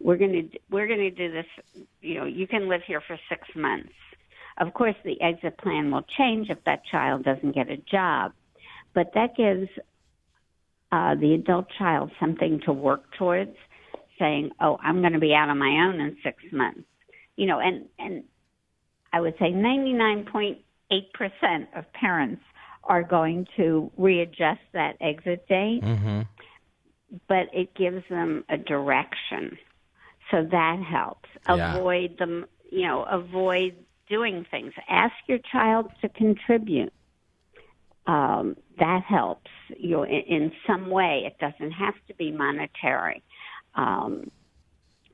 we're going to we're going to do this. You know, you can live here for six months. Of course, the exit plan will change if that child doesn't get a job, but that gives uh, the adult child something to work towards. Saying, "Oh, I'm going to be out on my own in six months." You know, and and I would say 99.8% of parents are going to readjust that exit date, but it gives them a direction. So that helps. Yeah. Avoid them, you know, avoid doing things. Ask your child to contribute. Um, that helps, you in, in some way. It doesn't have to be monetary. Um,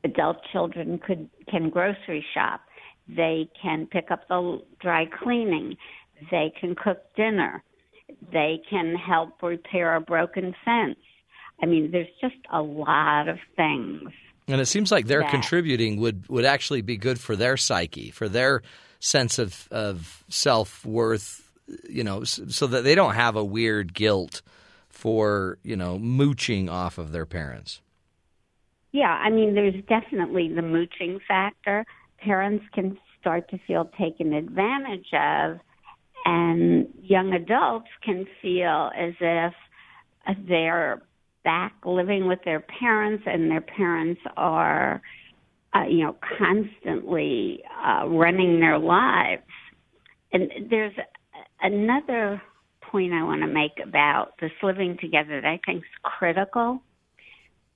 adult children could can grocery shop. They can pick up the dry cleaning. They can cook dinner. They can help repair a broken fence. I mean, there's just a lot of things. And it seems like their that- contributing would, would actually be good for their psyche, for their sense of, of self worth, you know, so that they don't have a weird guilt for, you know, mooching off of their parents. Yeah, I mean, there's definitely the mooching factor. Parents can start to feel taken advantage of, and young adults can feel as if uh, they're back living with their parents, and their parents are, uh, you know, constantly uh, running their lives. And there's another point I want to make about this living together that I think is critical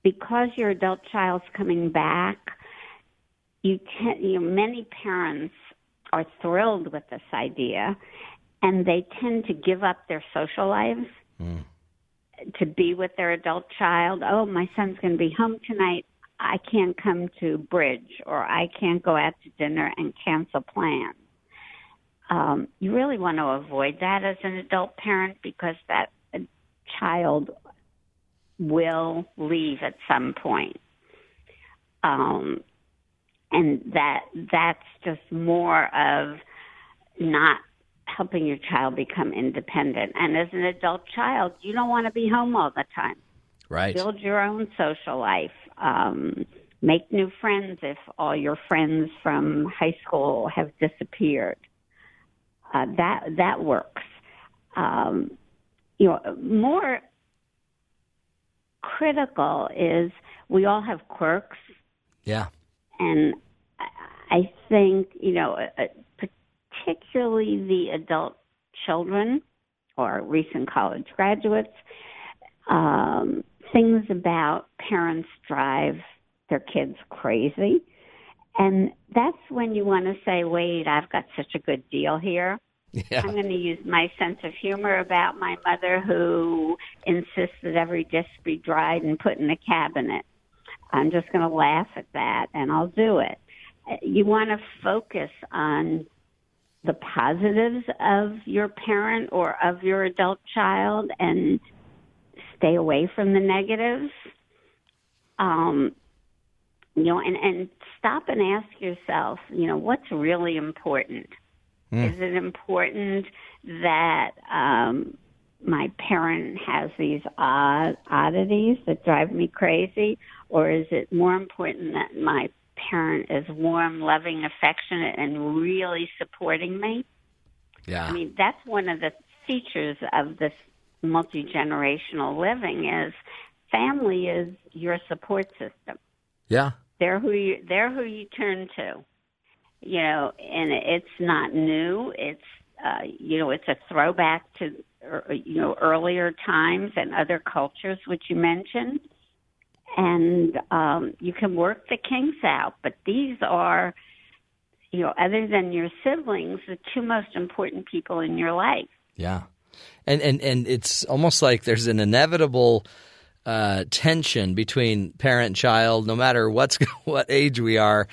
because your adult child's coming back, you can you know, many parents are thrilled with this idea and they tend to give up their social lives to be with their adult child. Oh, my son's going to be home tonight. I can't come to bridge or I can't go out to dinner and cancel plans. Um, you really want to avoid that as an adult parent because that child will leave at some point. Um, and that that's just more of not helping your child become independent. And as an adult child, you don't want to be home all the time. Right. Build your own social life. Um, make new friends if all your friends from high school have disappeared. Uh, that that works. Um, you know, more critical is we all have quirks, Yeah. and I- think you know, uh, particularly the adult children or recent college graduates, um, things about parents drive their kids crazy. And that's when you want to say, wait, I've got such a good deal here. Yeah. I'm going to use my sense of humor about my mother who insists that every dish be dried and put in a cabinet. I'm just going to laugh at that and I'll do it. You want to focus on the positives of your parent or of your adult child and stay away from the negatives. Um, you know, and, and stop and ask yourself, you know, what's really important? Is it important that um, my parent has these odd oddities that drive me crazy, or is it more important that my parent is warm, loving, affectionate, and really supporting me? Yeah. I mean, that's one of the features of this multi generational living is family is your support system. yeah. They're who you they're who you turn to. You know, and it's not new. It's uh, you know, it's a throwback to er, you know earlier times and other cultures, which you mentioned. And um, you can work the kinks out, but these are, you know, other than your siblings, the two most important people in your life. Yeah. And and and it's almost like there's an inevitable uh, tension between parent and child, no matter what's <laughs> what age we are.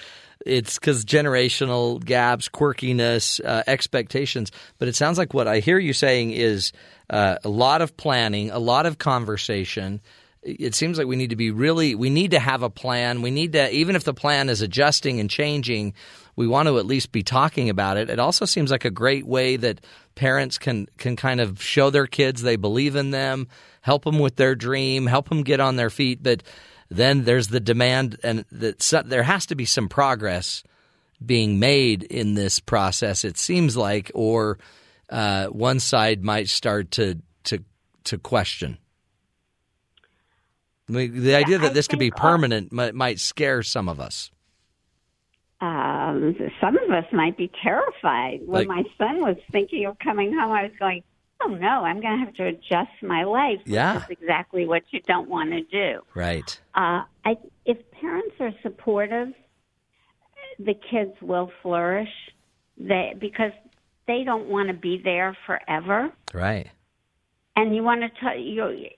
It's because generational gaps, quirkiness, uh, expectations. But it sounds like what I hear you saying is uh, a lot of planning, a lot of conversation. It seems like we need to be really, we need to have a plan. We need to, even if the plan is adjusting and changing, we want to at least be talking about it. It also seems like a great way that parents can can kind of show their kids they believe in them, help them with their dream, help them get on their feet. But then there's the demand, and that there has to be some progress being made in this process. It seems like, or uh, one side might start to to to question. I mean, the idea that I this could be permanent might, might scare some of us. Um, some of us might be terrified. When Like- my son was thinking of coming home, I was going, "Oh no, I'm going to have to adjust my life." Yeah. is exactly what you don't want to do. Right. Uh, I, if parents are supportive, the kids will flourish. They because they don't want to be there forever, Right. and you want to tell you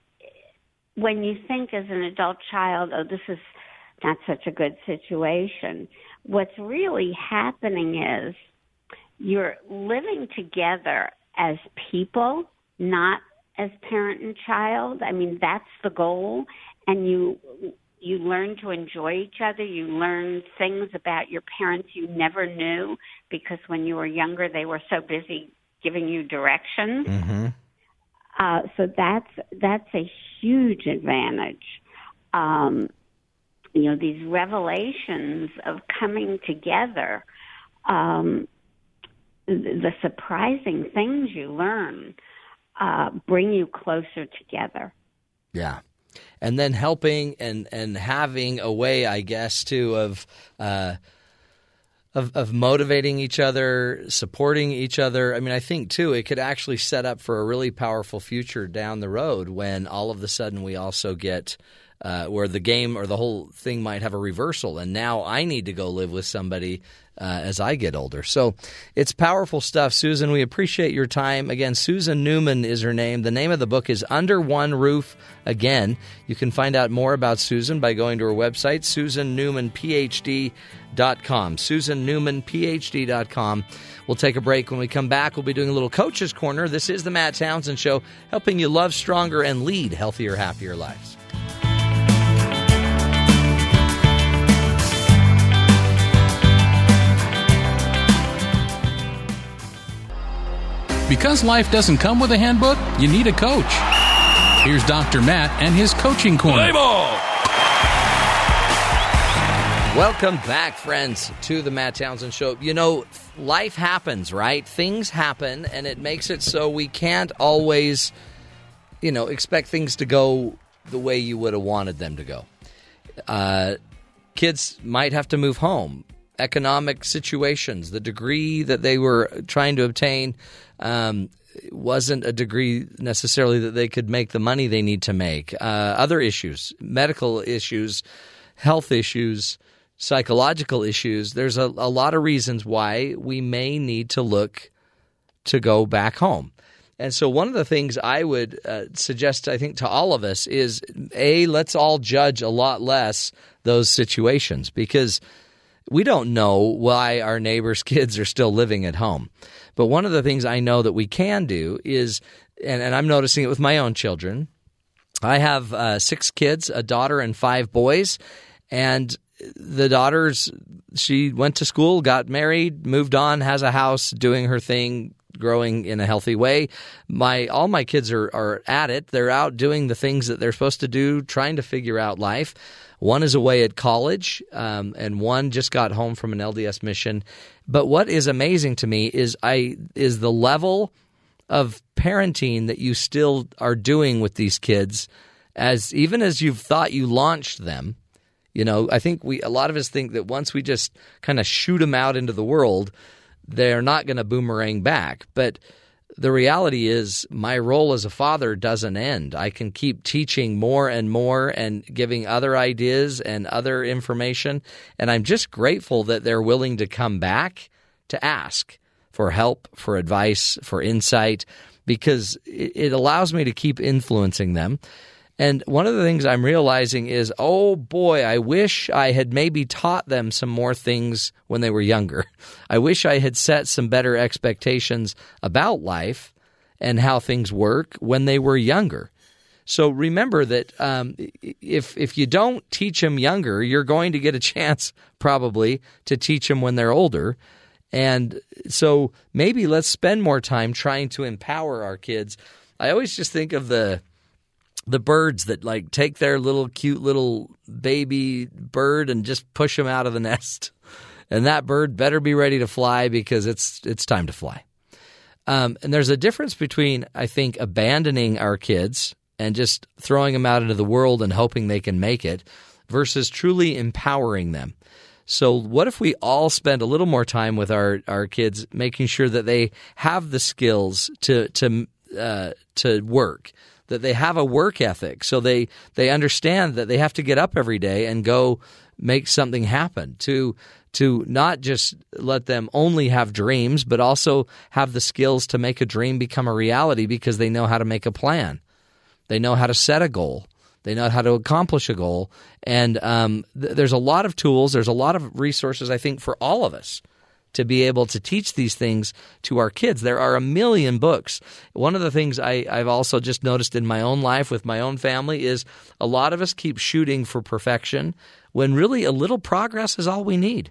when you think as an adult child, "Oh, this is not such a good situation." What's really happening is you're living together as people, not as parent and child. I mean, that's the goal, and you you learn to enjoy each other. You learn things about your parents you never knew because when you were younger, they were so busy giving you directions. Mm-hmm. Uh, so that's that's a huge advantage. Um, you know, these revelations of coming together, um, the surprising things you learn uh, bring you closer together. Yeah. And then helping and, and having a way, I guess, too, of uh, of of motivating each other, supporting each other. I mean, I think too, it could actually set up for a really powerful future down the road when all of a sudden we also get uh, where the game or the whole thing might have a reversal, and now I need to go live with somebody uh, as I get older. So it's powerful stuff, Susan. We appreciate your time. Again, Susan Newman is her name. The name of the book is Under One Roof. Again, you can find out more about Susan by going to her website, susannewmanphd.com. susannewmanphd.com. We'll take a break. When we come back, we'll be doing a little Coach's Corner. This is the Matt Townsend Show, helping you love stronger and lead healthier, happier lives. Because life doesn't come with a handbook, you need a coach. Here's Dr. Matt and his coaching corner. Welcome back, friends, to the Matt Townsend Show. You know, life happens, right? Things happen, and it makes it so we can't always, you know, expect things to go the way you would have wanted them to go. Uh, kids might have to move home. Economic situations, the degree that they were trying to obtain um, wasn't a degree necessarily that they could make the money they need to make. Uh, other issues, medical issues, health issues, psychological issues. There's a, a lot of reasons why we may need to look to go back home. And so, one of the things I would uh, suggest, I think, to all of us is A, let's all judge a lot less those situations because we don't know why our neighbors' <laughs> kids are still living at home. But one of the things I know that we can do is, and, and I'm noticing it with my own children, I have uh, six kids, a daughter and five boys. And the daughters, she went to school, got married, moved on, has a house, doing her thing, growing in a healthy way. My all my kids are are at it. They're out doing the things that they're supposed to do, trying to figure out life. One is away at college, um, and one just got home from an LDS mission. But what is amazing to me is I is the level of parenting that you still are doing with these kids, as even as you've thought you launched them. You know, I think we a lot of us think that once we just kind of shoot them out into the world, they're not going to boomerang back. But the reality is, my role as a father doesn't end. I can keep teaching more and more and giving other ideas and other information. And I'm just grateful that they're willing to come back to ask for help, for advice, for insight, because it allows me to keep influencing them. And one of the things I'm realizing is, oh boy, I wish I had maybe taught them some more things when they were younger. <laughs> I wish I had set some better expectations about life and how things work when they were younger. So remember that um, if if you don't teach them younger, you're going to get a <laughs> chance probably to teach them when they're older. And so maybe let's spend more time trying to empower our kids. I always just think of the the birds that like take their little cute little baby bird and just push them out of the nest. And that bird better be ready to fly because it's it's time to fly. Um, and there's a difference between I think abandoning our kids and just throwing them out into the world and hoping they can make it versus truly empowering them. So, what if we all spend a little more time with our, our kids, making sure that they have the skills to to uh, to work, that they have a work ethic. So they they understand that they have to get up every day and go make something happen to to not just let them only have dreams but also have the skills to make a dream become a reality because they know how to make a plan. They know how to set a goal. They know how to accomplish a goal. And um, th- there's a lot of tools. There's a lot of resources i think for all of us to be able to teach these things to our kids. There are a million books. One of the things I, have also just noticed in my own life with my own family is a lot of us keep shooting for perfection when really a little progress is all we need.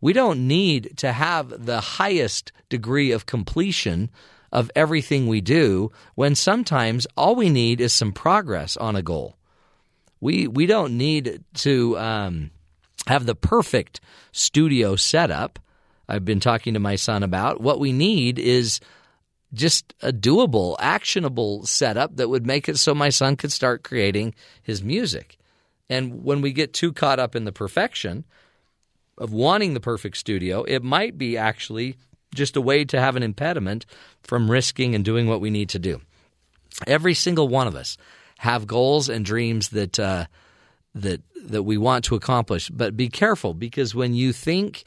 We don't need to have the highest degree of completion of everything we do when sometimes all we need is some progress on a goal. We, we don't need to um, have the perfect studio setup I've been talking to my son about. What we need is just a doable, actionable setup that would make it so my son could start creating his music. And when we get too caught up in the perfection of wanting the perfect studio, it might be actually just a way to have an impediment from risking and doing what we need to do. Every single one of us have goals and dreams that uh, that that we want to accomplish, but be careful because when you think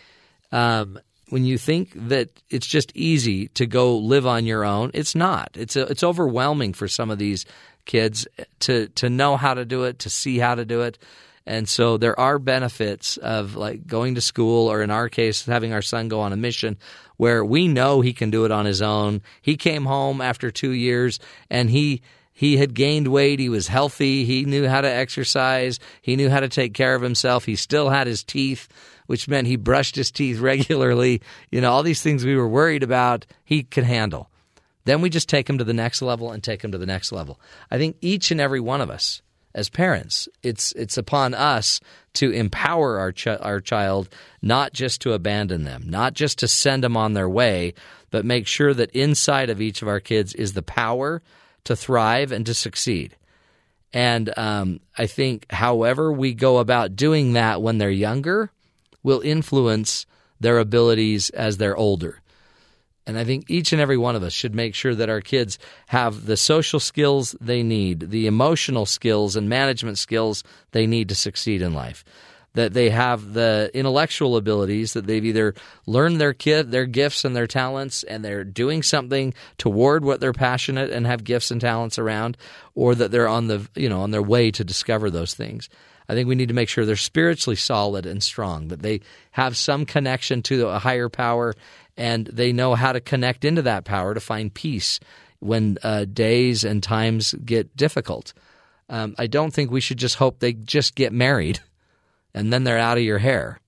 um, when you think that it's just easy to go live on your own, it's not. It's a, it's overwhelming for some of these kids to to know how to do it, to see how to do it. And so there are benefits of like going to school or in our case having our son go on a mission where we know he can do it on his own. He came home after 2 years and he he had gained weight. He was healthy. He knew how to exercise. He knew how to take care of himself. He still had his teeth which meant he brushed his teeth regularly. You know, all these things we were worried about, he could handle. Then we just take him to the next level and take him to the next level. I think each and every one of us as parents, it's it's upon us to empower our ch- our child, not just to abandon them, not just to send them on their way, but make sure that inside of each of our kids is the power to thrive and to succeed. And um, I think, however we go about doing that when they're younger, will influence their abilities as they're older. And I think each and every one of us should make sure that our kids have the social skills they need, the emotional skills and management skills they need to succeed in life. That they have the intellectual abilities that they've either learned their kid their gifts and their talents and they're doing something toward what they're passionate and have gifts and talents around, or that they're on the you know on their way to discover those things. I think we need to make sure they're spiritually solid and strong, that they have some connection to a higher power and they know how to connect into that power to find peace when uh, days and times get difficult. Um, I don't think we should just hope they just get married <laughs> and then they're out of your hair.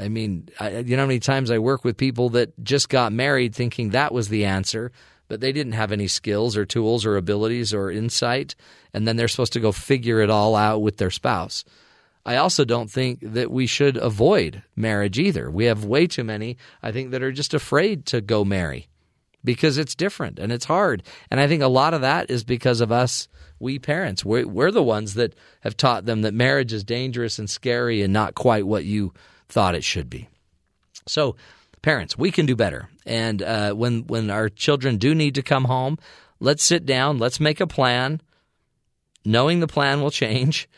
I mean, I, you know how many times I work with people that just got married thinking that was the answer, but they didn't have any skills or tools or abilities or insight, and then they're supposed to go figure it all out with their spouse. I also don't think that we should avoid marriage either. We have way too many, I think, that are just afraid to go marry because it's different and it's hard. And I think a lot of that is because of us, we parents. We're, we're the ones that have taught them that marriage is dangerous and scary and not quite what you thought it should be. So, parents, we can do better. And uh, when when our children do need to come home, let's sit down, let's make a plan, knowing the plan will change.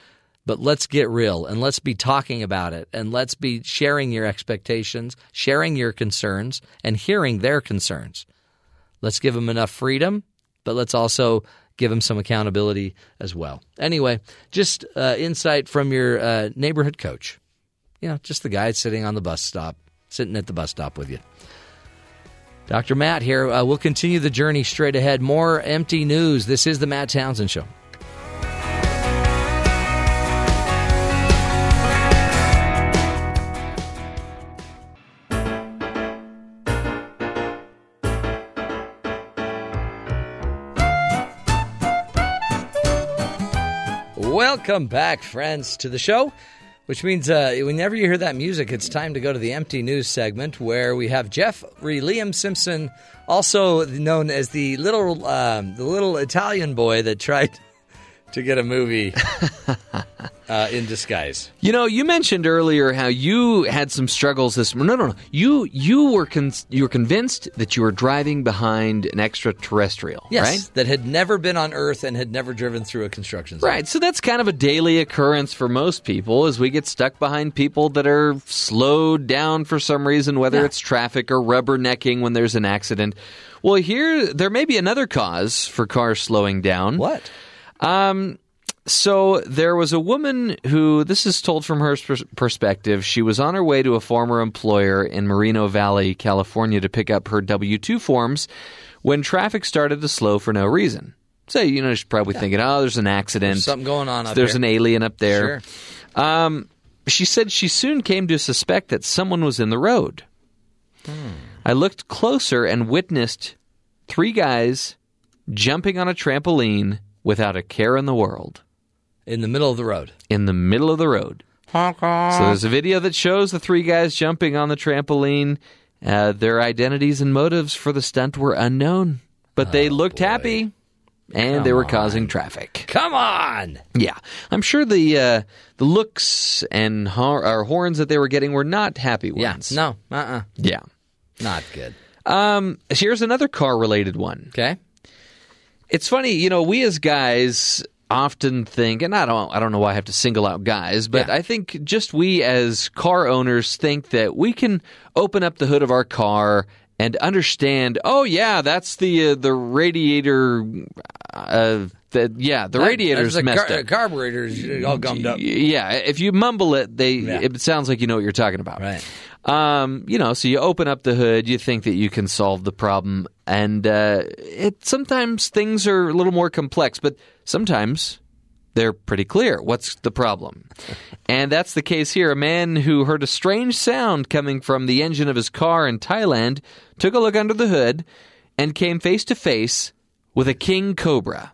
But let's get real and let's be talking about it and let's be sharing your expectations, sharing your concerns, and hearing their concerns. Let's give them enough freedom, but let's also give them some accountability as well. Anyway, just uh, insight from your uh, neighborhood coach. You know, just the guy sitting on the bus stop, sitting at the bus stop with you. Dr. Matt here. Uh, we'll continue the journey straight ahead. More empty news. This is the Matt Townsend Show. Welcome back, friends, to the show. Which means uh, whenever you hear that music, it's time to go to the empty news segment where we have Jeffrey Liam Simpson, also known as the little um, the little Italian boy that tried to get a movie <laughs> uh, in disguise. You know, you mentioned earlier how you had some struggles this. No, no, no. You you were con- you were convinced that you were driving behind an extraterrestrial, Yes, right? that had never been on Earth and had never driven through a construction zone. Right. So that's kind of a daily occurrence for most people as we get stuck behind people that are slowed down for some reason, whether Yeah. it's traffic or rubbernecking when there's an accident. Well, here there may be another cause for cars slowing down. What? Um, so there was a woman who, this is told from her pers- perspective, she was on her way to a former employer in Moreno Valley, California to pick up her W 2 forms when traffic started to slow for no reason. So, you know, she's probably thinking, oh, there's an accident. There's something going on up there. There's here. an alien up there. Sure. Um, she said she soon came to suspect that someone was in the road. I looked closer and witnessed three guys jumping on a trampoline without a care in the world In the middle of the road. in the middle of the road. So there's a video that shows the three guys jumping on the trampoline. Uh, their identities and motives for the stunt were unknown, but they looked happy and they were causing traffic. Come on! Yeah, I'm sure the uh, the looks and hor- or horns that they were getting were not happy Yeah. ones. No. Uh. uh Yeah. Not good. Um, here's another car related one. Okay. It's funny, you know, we as guys often think, and I don't, I don't know why I have to single out guys, but Yeah. I think just we as car owners think that we can open up the hood of our car and understand. Oh yeah, that's the uh, the radiator. Uh, the, yeah, the radiator's There's messed car- up. carburetor's all gummed up. Yeah, if you mumble it, they Yeah. it sounds like you know what you're talking about. Right. Um, you know, so you open up the hood, you think that you can solve the problem, and uh, it sometimes things are a little more complex, but sometimes they're pretty clear. What's the problem? And that's the case here. A man who heard a strange sound coming from the engine of his car in Thailand took a look under the hood and came face to face with a king cobra.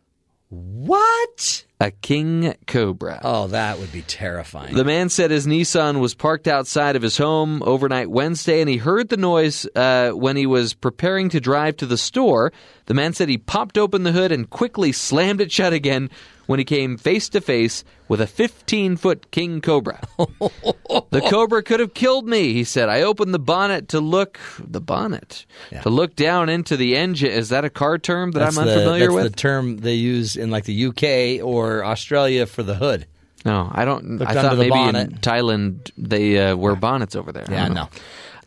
What? A king cobra. Oh, that would be terrifying. The man said his Nissan was parked outside of his home overnight Wednesday, and he heard the noise uh, when he was preparing to drive to the store. The man said he popped open the hood and quickly slammed it shut again when he came face to face with a 15 foot king cobra. <laughs> the cobra could have killed me, he said. I opened the bonnet to look the bonnet Yeah. to look down into the engine. Is that a car term that that's I'm the, unfamiliar that's with? the term they use in like the UK or Australia for the hood. No, I don't. I thought the maybe in. Thailand they uh, wear bonnets over there. Yeah, no.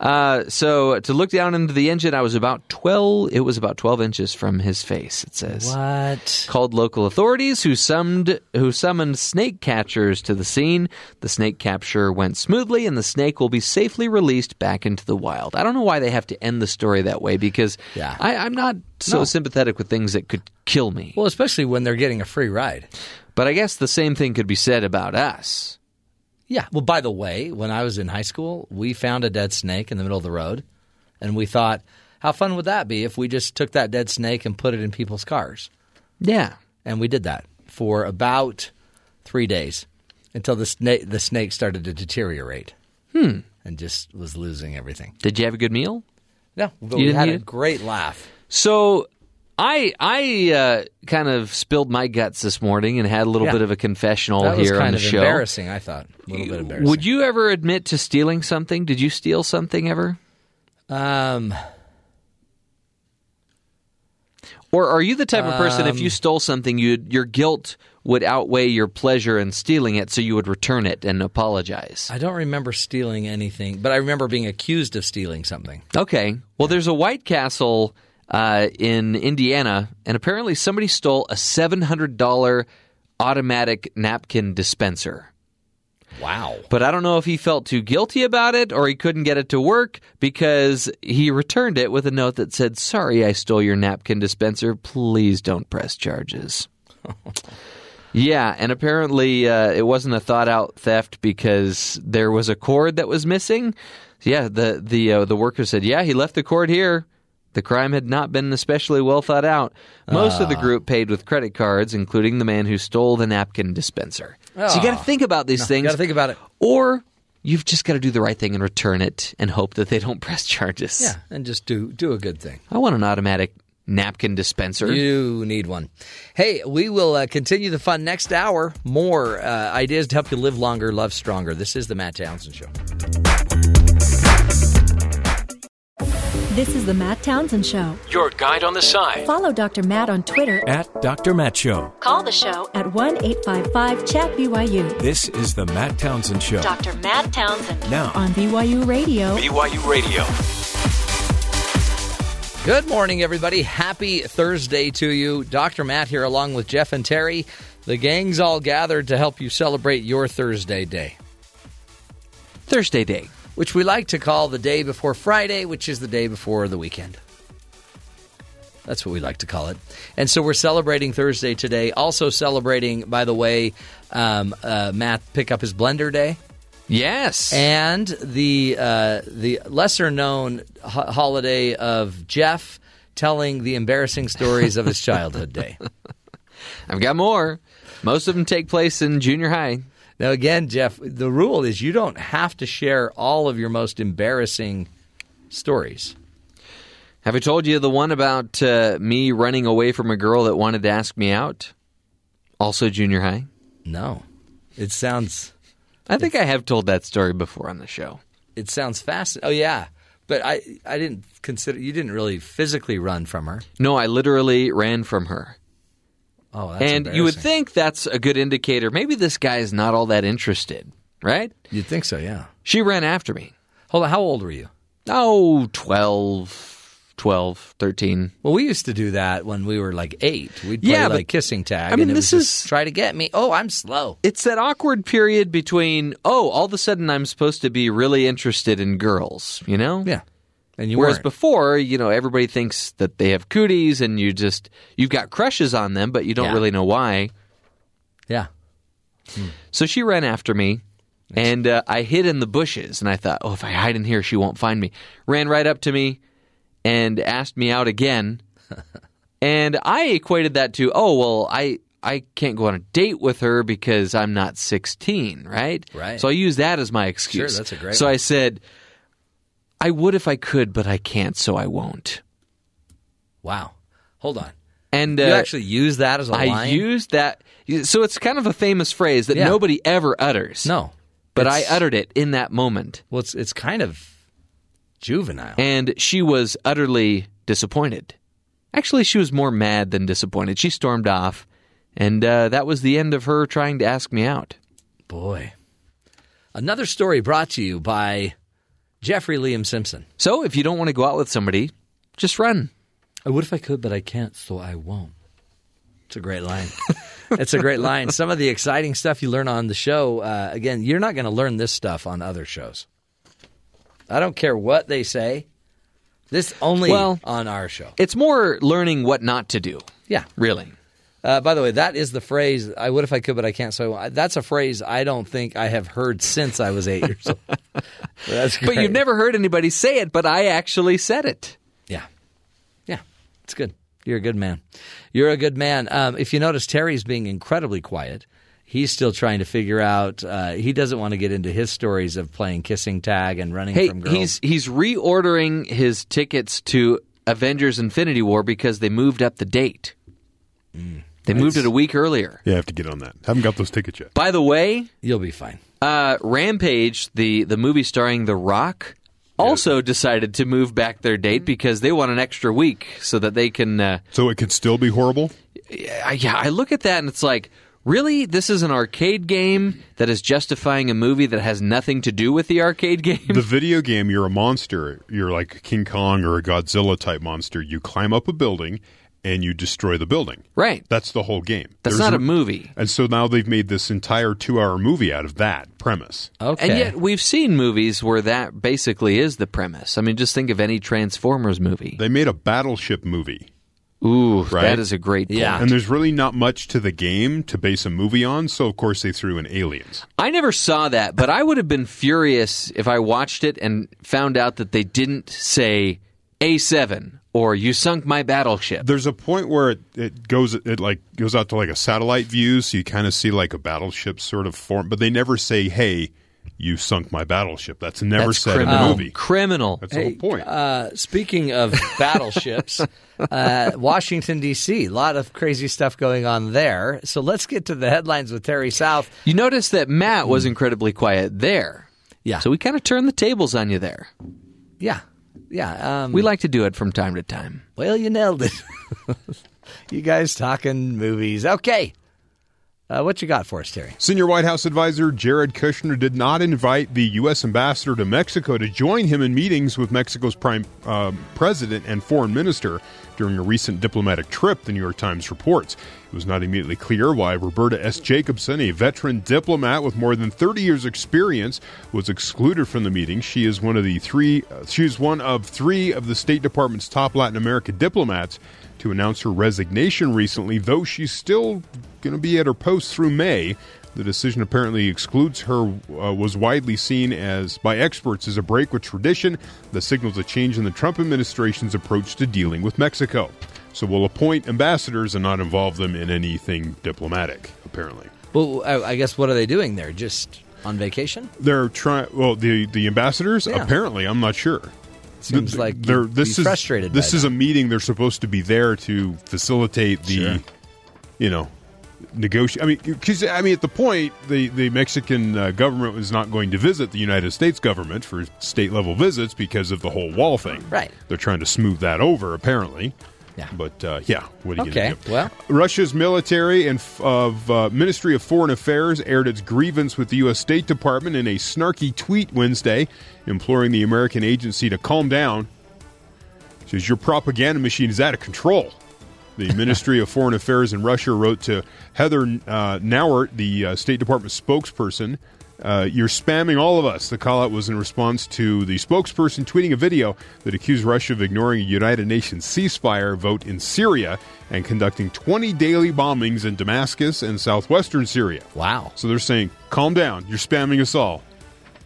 Uh, so to look down into the engine, I was about twelve. It was about twelve inches from his face. It says. What? Called local authorities, who summoned who summoned snake catchers to the scene. The snake capture went smoothly, and the snake will be safely released back into the wild. I don't know why they have to end the story that way because Yeah. I, I'm not so No. sympathetic with things that could kill me. Well, especially when they're getting a free ride. But I guess the same thing could be said about us. Yeah. Well, by the way, when I was in high school, we found a dead snake in the middle of the road, and we thought, how fun would that be if we just took that dead snake and put it in people's cars? Yeah. And we did that for about three days until the snake the snake started to deteriorate. Hmm. And just was losing everything. Did you have a good meal? No, but You we had a it? great laugh. So I I uh, kind of spilled my guts this morning and had a little Yeah. bit of a confessional that here kind on the of show. embarrassing. I thought a little bit embarrassing. Would you ever admit to stealing something? Did you steal something ever? Um, Or are you the type of person if Um, you stole something, you your guilt would outweigh your pleasure in stealing it, so you would return it and apologize? I don't remember stealing anything, but I remember being accused of stealing something. Okay. Well, there's a White Castle uh, in Indiana, and apparently somebody stole a seven hundred dollar automatic napkin dispenser. Wow. But I don't know if he felt too guilty about it or he couldn't get it to work because he returned it with a note that said, Sorry, I stole your napkin dispenser. Please don't press charges. <laughs> yeah, and apparently uh, it wasn't a thought out theft because there was a cord that was missing. Yeah, the, the, uh, the worker said, Yeah, he left the cord here. The crime had not been especially well thought out. Most of the group paid with credit cards, including the man who stole the napkin dispenser. So you got to think about these things. Got to think about it. Or you've just got to do the right thing and return it and hope that they don't <laughs> press charges. Yeah, and just do do a good thing. I want an automatic napkin dispenser. You need one. Hey, we will uh, continue the fun next hour. More uh, ideas to help you live longer, love stronger. This is the Matt Townsend Show. This is the Matt Townsend Show. Your guide on the side Follow Dr. Matt on Twitter. at Dr. Matt Show. Call the show at 1 855 Chat BYU This is the Matt Townsend Show. Dr. Matt Townsend Now, on BYU Radio. BYU Radio. Good morning, everybody. Happy Thursday to you. Dr. Matt here, along with Jeff and Terry. The gang's all gathered to help you celebrate your Thursday day, Thursday day. Which we like to call the day before Friday, which is the day before the weekend. That's what we like to call it. And so we're celebrating Thursday today. Also celebrating, by the way, um, uh, Matt pick up his blender day. Yes. and the uh, the lesser known ho- holiday of Jeff telling the embarrassing stories of his childhood day. <laughs> I've got more. Most of them take place in junior high. Now, again, Jeff, the rule is you don't have to share all of your most embarrassing stories. Have I told you the one about uh, me running away from a girl that wanted to ask me out? Also junior high. No, it sounds I think I have told that story before on the show. it sounds fascinating. Oh yeah, but I I didn't consider you didn't really physically run from her. No, I literally ran from her. Oh, that's and you would think that's a good indicator. Maybe this guy is not all that interested, right? you'd think so. Yeah. She ran after me. Hold on. How old were you? Oh, 12, 12, 13. Well, we used to do that when we were like eight. We'd play Yeah, but- like kissing tag. I mean, and it this was just, is- try to get me. Oh, I'm slow. It's that awkward period between, oh, all of a sudden I'm supposed to be really interested in girls, you know? Yeah, and you Whereas weren't. before, you know, everybody thinks that they have cooties and you just, you've got crushes on them, but you don't Yeah. really know why. yeah, So she ran after me, and uh, I hid in the bushes. And I thought, oh, if I hide in here, she won't find me. Ran right up to me and asked me out again. <laughs> and I equated that to, oh well, I I can't go on a date with her because I'm not 16, right? Right. So I use that as my excuse. Sure, that's a great So. I said, I would if I could, but I can't, so I won't. Wow. Hold on. And uh, You actually use that as a I line? I used that. So it's kind of a famous phrase that Yeah. nobody ever utters. No. But I uttered it in that moment. Well, it's, it's kind of juvenile. And she was utterly disappointed. Actually, she was more mad than disappointed. She stormed off, and uh, that was the end of her trying to ask me out. Boy. Another story brought to you by Jeffrey Liam Simpson. So if you don't want to go out with somebody, just run. I would if I could, but I can't, so I won't. It's a great line. <laughs> it's a great line. Some of the exciting stuff you learn on the show, uh, again, you're not going to learn this stuff on other shows. I don't care what they say. This only Well- on our show. It's more learning what not to do, Yeah. really. Uh, by the way, that is the phrase "I would if I could, but I can't." So I- that's a phrase I don't think I have heard since I was eight years old. <laughs> that's But you've never heard anybody say it, but I actually said it. Yeah. Yeah. It's good. You're a good man. You're a good man. Um, if you notice, Terry's being incredibly quiet. He's still trying to figure out. Uh, he doesn't want to get into his stories of playing kissing tag and running Hey, from girls. he's he's reordering his tickets to Avengers Infinity War because they moved up the date. They moved it a week earlier. Yeah, I have to get on that. Haven't got those tickets yet. By the way, You'll be fine. uh, Rampage, the the movie starring The Rock, also decided to move back their date because they want an extra week so that they can. Uh, So it could still be horrible. I- yeah, I look at that and it's like, really, this is an arcade game that is justifying a movie that has nothing to do with the arcade game. The video game, you're a monster. You're like a King Kong or a Godzilla type monster. You climb up a building and you destroy the building. right. That's the whole game. That's There's not a movie. And so now they've made this entire two hour movie out of that premise. Okay. And yet, we've seen movies where that basically is the premise. I mean, just think of any Transformers movie. They made a battleship movie. Ooh, Right? that is a great point. Yeah. And there's really not much to the game to base a movie on, so of course they threw in aliens. I never saw that, but I would have been furious if I watched it and found out that they didn't say A7 or you sunk my battleship. There's a point where it, it goes it like goes out to like a satellite view, so you kind of see like a battleship sort of form, but they never say, "Hey, you sunk my battleship." That's never That's said in criminal. the movie. Criminal. That's the whole point. Uh, speaking of <laughs> battleships, uh, Washington D.C. A lot of crazy stuff going on there. So let's get to the headlines with Terry South. You notice that Matt was incredibly quiet there. Yeah. So we kind of turned the tables on you there. Yeah, yeah. Um, We like to do it from time to time. Well, you nailed it. <laughs> you guys talking movies. Okay. Uh, what you got for us, Terry? Senior White House advisor Jared Kushner did not invite the U.S. ambassador to Mexico to join him in meetings with Mexico's prime um president and foreign minister during a recent diplomatic trip, the New York Times reports. It was not immediately clear why Roberta S. Jacobson, a veteran diplomat with more than 30 years' experience, was excluded from the meeting. She is one of the three. Uh, she is one of three of the State Department's top Latin America diplomats to announce her resignation recently, though she's still going to be at her post through May. The decision apparently excludes her, uh, was widely seen as by experts as a break with tradition that signals a change in the Trump administration's approach to dealing with Mexico. So we'll appoint ambassadors and not involve them in anything diplomatic, apparently. Well, I, I guess what are they doing there? Just on vacation? They're trying, well, the, the ambassadors, Yeah. apparently, I'm not sure. Seems Th- like they're this be is frustrated by This is that. a meeting. They're supposed to be there to facilitate the, Sure. you know, negotiate. I mean, because I mean, at the point, the the Mexican uh, government was not going to visit the United States government for state level visits because of the whole wall thing. Right. They're trying to smooth that over, apparently. Yeah. But uh, yeah, what are you Okay, going to do? well. Russia's military and f- of uh, Ministry of Foreign Affairs aired its grievance with the U.S. State Department in a snarky tweet Wednesday, imploring the American agency to calm down. It says your propaganda machine is out of control. The Ministry of Foreign Affairs in Russia wrote to Heather uh, Nauert, the uh, State Department spokesperson, uh, "You're spamming all of us." The call out was in response to the spokesperson tweeting a video that accused Russia of ignoring a United Nations ceasefire vote in Syria and conducting 20 daily bombings in Damascus and southwestern Syria. Wow. So they're saying, "Calm down. You're spamming us all.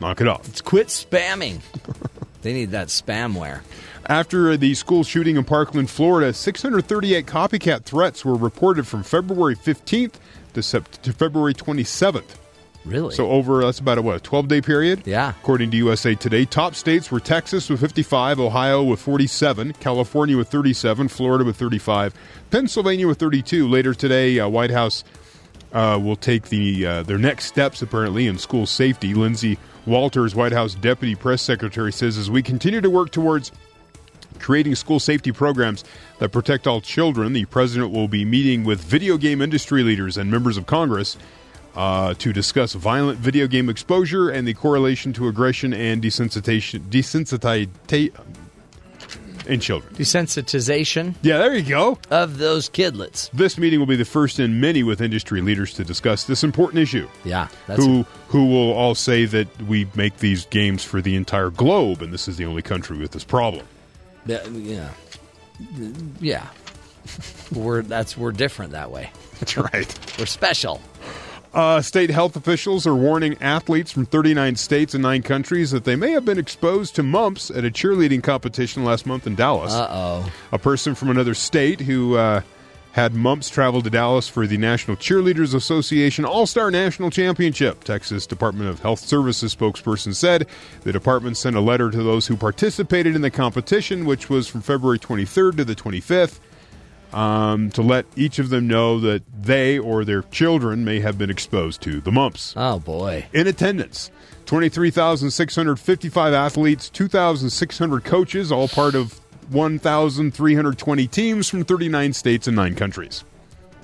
Knock it off." Let's Quit spamming. <laughs> they need that spamware. After the school shooting in Parkland, Florida, 638 copycat threats were reported from February 15th to, sept- to February 27th. Really? So over that's about a what, 12 day period? Yeah. According to USA Today, top states were Texas with 55, Ohio with 47, California with 37, Florida with 35, Pennsylvania with 32. Later today, uh, White House uh, will take the uh, their next steps apparently in school safety. Lindsay Walters, White House deputy press secretary, says as we continue to work towards creating school safety programs that protect all children, the president will be meeting with video game industry leaders and members of Congress uh, to discuss violent video game exposure and the correlation to aggression and desensitization, in children. Desensitization Yeah, there you go. of those kidlets. This meeting will be the first in many with industry leaders to discuss this important issue. Yeah, that's who who will all say that we make these games for the entire globe, and this is the only country with this problem. Yeah, yeah, yeah. we're that's we're different that way. That's right. We're special. Uh, state health officials are warning athletes from 39 states and nine countries that they may have been exposed to mumps at a cheerleading competition last month in Dallas. Uh oh. A person from another state who uh, had mumps traveled to Dallas for the National Cheerleaders Association All Star National Championship. Texas Department of Health Services spokesperson said the department sent a letter to those who participated in the competition, which was from February 23rd to the 25th. Um, to let each of them know that they or their children may have been exposed to the mumps. Oh boy. In attendance, 23,655 athletes, 2,600 coaches, all part of 1,320 teams from 39 states and nine countries.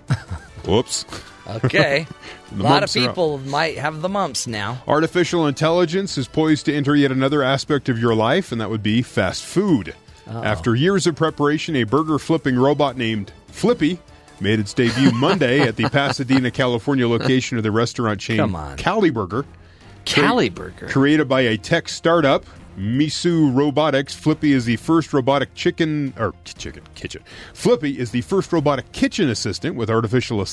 <laughs> Whoops. Okay. a lot of mumps are up. people might have the mumps now. Artificial intelligence is poised to enter yet another aspect of your life, and that would be fast food. After years of preparation, a burger flipping robot named Flippy made its debut <laughs> Monday at the Pasadena, California location of the restaurant chain Come on. Cali Burger. Cali Burger. Created by a tech startup, Miso Robotics, Flippy is the first robotic chicken or chicken kitchen. Flippy is the first robotic kitchen assistant with artificial uh,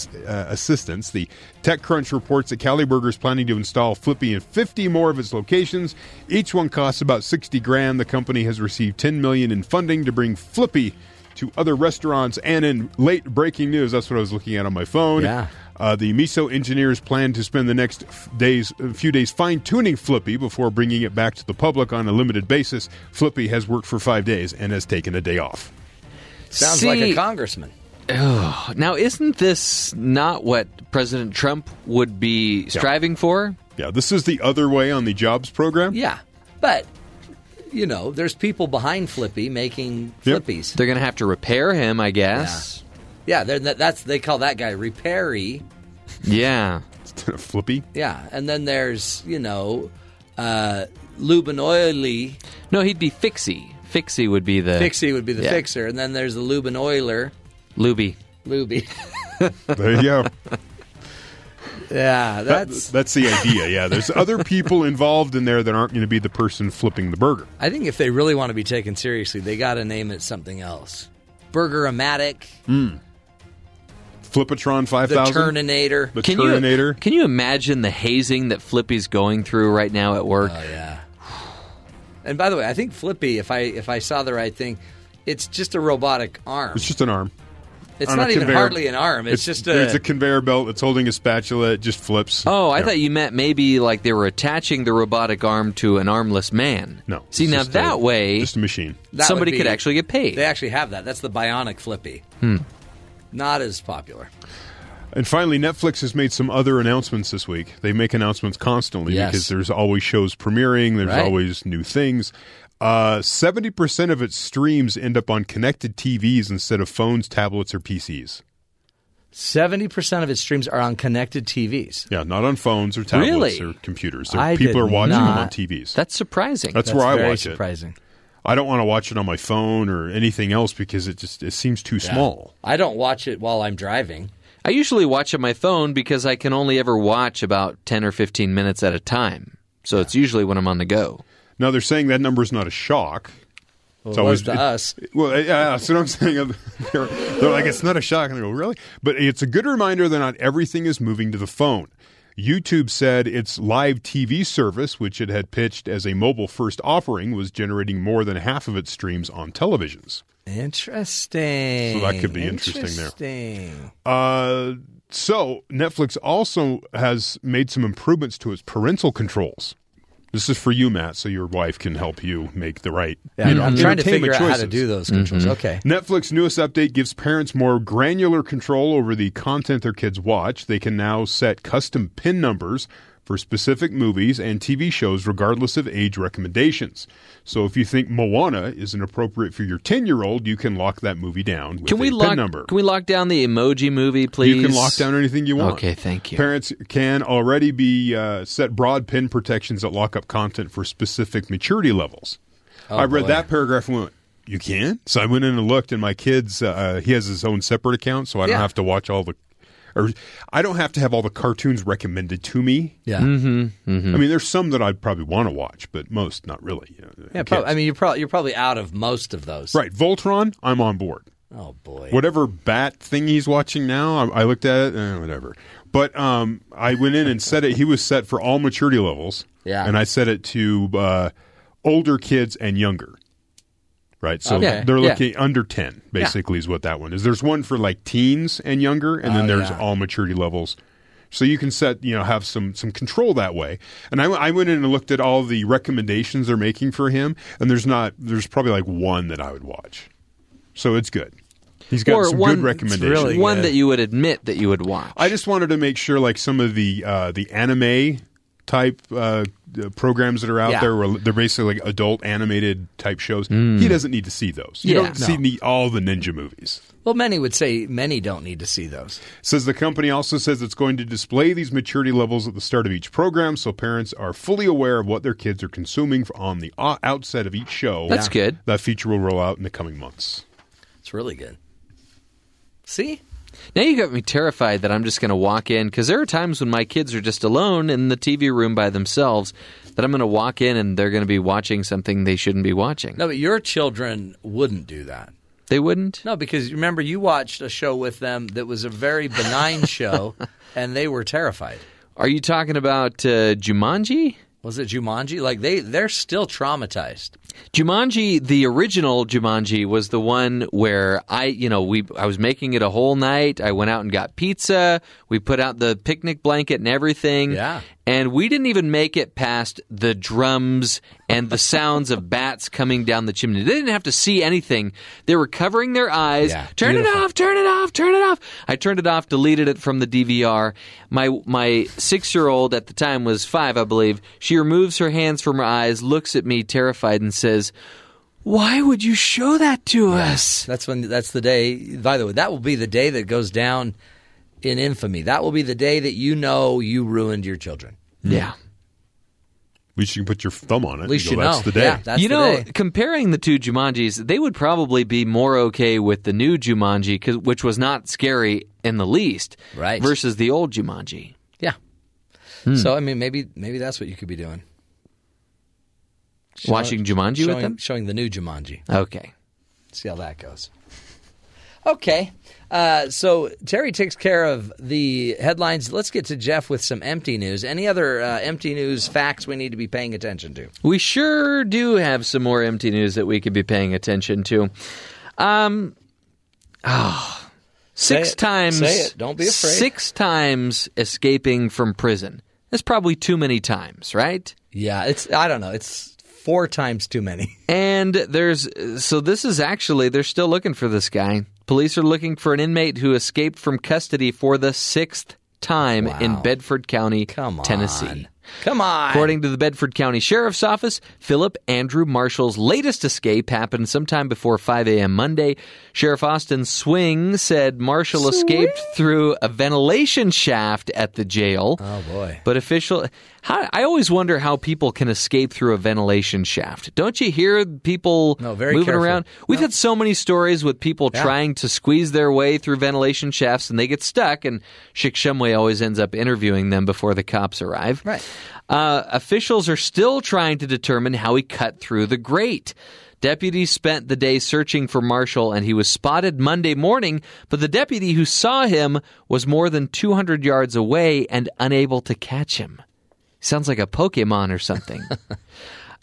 assistance. The TechCrunch reports that Cali Burger is planning to install Flippy in 50 more of its locations. Each one costs about 60 grand. The company has received 10 million in funding to bring Flippy to other restaurants. And in late breaking news, that's what I was looking at on my phone. Yeah. Uh, the Miso engineers plan to spend the next f- days, a few days fine tuning Flippy before bringing it back to the public on a limited basis. Flippy has worked for five days and has taken a day off. Sounds like a See- congressman. Now, isn't this not what President Trump would be striving for? Yeah, this is the other way on the jobs program. Yeah, but you know, there's people behind Flippy making Yep. Flippies. They're going to have to repair him, I guess. Yeah, they're, that's they call that guy Repairi. <laughs> Yeah. Flippy. Yeah, and then there's you know, uh, Lubin No, he'd be Fixie. Fixie would be the Fixie would be the Yeah. fixer, and then there's the Lubin Oiler, Luby. Luby. There you go. <laughs> yeah, That- that's. that's the idea. Yeah, there's <laughs> other people involved in there that aren't going to be the person flipping the burger. I think if they really want to be taken seriously, they got to name it something else. Burger-o-matic, hmm. Flipatron five the thousand. Turninator. The Can Turninator. you can you imagine the hazing that Flippy's going through right now at work? Oh yeah. And by the way, I think Flippy, if I if I saw the right thing, it's just a robotic arm. It's just an arm. It's not even conveyor- hardly an arm. It's, just a. There's a conveyor belt that's holding a spatula. It just flips. Oh, I Yeah. thought you meant maybe like they were attaching the robotic arm to an armless man. No. See, now that a- way, just a machine. somebody would could actually get paid. They actually have that. That's the bionic Flippy. Hmm. Not as popular. And finally, Netflix has made some other announcements this week. They make announcements constantly Yes. because there's always shows premiering, there's Right. always new things. Uh, 70% of its streams end up on connected TVs instead of phones, tablets, or PCs. Seventy percent of its streams are on connected TVs. Yeah, not on phones or tablets Really? or computers. I people did are watching them on TVs. That's surprising. That's, where I very watch it. surprising. I don't want to watch it on my phone or anything else because it just it seems too Yeah. small. I don't watch it while I'm driving. I usually watch it on my phone because I can only ever watch about 10 or 15 minutes at a time. So it's usually when I'm on the go. Now they're saying that number is not a shock. Well, It's it always- was to us. Well, yeah, that's what I'm saying. <laughs> They're, they're like, it's not a shock. And I go, really? But it's a good reminder that not everything is moving to the phone. YouTube said its live TV service, which it had pitched as a mobile first offering, was generating more than half of its streams on televisions. Interesting. So that could be interesting there. Uh, so Netflix also has made some improvements to its parental controls. This is for you, Matt, so your wife can help you make the right. Yeah, you know, I'm mm-hmm. trying to entertainment figure out how to do those controls. Mm-hmm. Okay. Netflix newest update gives parents more granular control over the content their kids watch. They can now set custom pin numbers for specific movies and TV shows regardless of age recommendations. So if you think Moana isn't appropriate for your 10-year-old, you can lock that movie down with Can we a lock? pin number. Can we lock down the emoji movie, please? You can lock down anything you want. Okay, thank you. Parents can already be uh, set broad pin protections that lock up content for specific maturity levels. I read boy. that paragraph and went, "You can." So I went in and looked, and my kids, uh, he has his own separate account, so I don't Yeah. have to watch all the, or I don't have to have all the cartoons recommended to me. Yeah. I mean, there's some that I'd probably want to watch, but most not really. You know, Yeah. Prob- I mean, you're probably you're probably out of most of those. right? Voltron, I'm on board. Oh boy. whatever bat thing he's watching now, I, I looked at it, eh, whatever. But um, I went in and set it. He was set for all maturity levels. Yeah. and I set it to uh, older kids and younger. Right, so Okay. they're Yeah. looking under ten. Basically, is what that one is. There's one for like teens and younger, and then Oh, there's yeah. all maturity levels. So you can set, you know, have some some control that way. And I, I went in and looked at all the recommendations they're making for him, and there's not, there's probably like one that I would watch. So it's good. He's got or some one, good recommendations. really one good. that you would admit that you would watch. I just wanted to make sure, like some of the uh, the anime type uh, uh, programs that are out Yeah. there, where they're basically like adult animated type shows. He doesn't need to see those. You Yeah. don't see No. the, all the ninja movies. Well, many would say many don't need to see those. Says the company also says it's going to display these maturity levels at the start of each program, so parents are fully aware of what their kids are consuming on the outset of each show. That's good. That feature will roll out in the coming months. It's really good. See? Now you got me terrified that I'm just going to walk in because there are times when my kids are just alone in the TV room by themselves that I'm going to walk in and they're going to be watching something they shouldn't be watching. No, but your children wouldn't do that. They wouldn't. No, because remember you watched a show with them that was a very benign show, <laughs> and they were terrified. Are you talking about uh, Jumanji? Was it Jumanji? Like they they're still traumatized. Jumanji, the original Jumanji, was the one where I, you know, we I was making it a whole night. I went out and got pizza. We put out the picnic blanket and everything. Yeah. And we didn't even make it past the drums and the sounds of bats coming down the chimney. They didn't have to see anything. They were covering their eyes. Yeah, turn beautiful. it off, turn it off, turn it off. I turned it off, deleted it from the DVR. My my six year old at the time was five, I believe. She removes her hands from her eyes, looks at me terrified, and says, Why would you show that to us? That's when that's the day. By the way, that will be the day that goes down in infamy. That will be the day that you know you ruined your children. Yeah. At least you can put your thumb on it. At least you go, know. That's the day. Yeah, that's you the know, day. comparing the two Jumanjis, they would probably be more okay with the new Jumanji, which was not scary in the least, Right. versus the old Jumanji. Yeah. Hmm. So I mean, maybe maybe that's what you could be doing. Show- Watching Jumanji with them? showing the new Jumanji. Okay. See how that goes. Okay. Uh, so Terry takes care of the headlines. Let's get to Jeff with some empty news. Any other uh, empty news facts we need to be paying attention to? We sure do have some more empty news that we could be paying attention to. Um, oh, six times. Say it. Don't be afraid. Six times escaping from prison. That's probably too many times, right? Yeah, it's I don't know. It's four times too many. <laughs> And there's so this is actually they're still looking for this guy. Police are looking for an inmate who escaped from custody for the sixth time in Bedford County, Come on, Tennessee. Come on. According to the Bedford County Sheriff's Office, Philip Andrew Marshall's latest escape happened sometime before 5 a.m. Monday. Sheriff Austin Swing said Marshall escaped through a ventilation shaft at the jail. oh boy. But official, how, I always wonder how people can escape through a ventilation shaft. Don't you hear people No, moving careful. around? We've had so many stories with people Yeah. trying to squeeze their way through ventilation shafts and they get stuck. And Schick Shumway always ends up interviewing them before the cops arrive. Right. Uh, officials are still trying to determine how he cut through the grate. Deputies spent the day searching for Marshall and he was spotted Monday morning, but the deputy who saw him was more than 200 yards away and unable to catch him. Sounds like a Pokemon or something. <laughs> uh,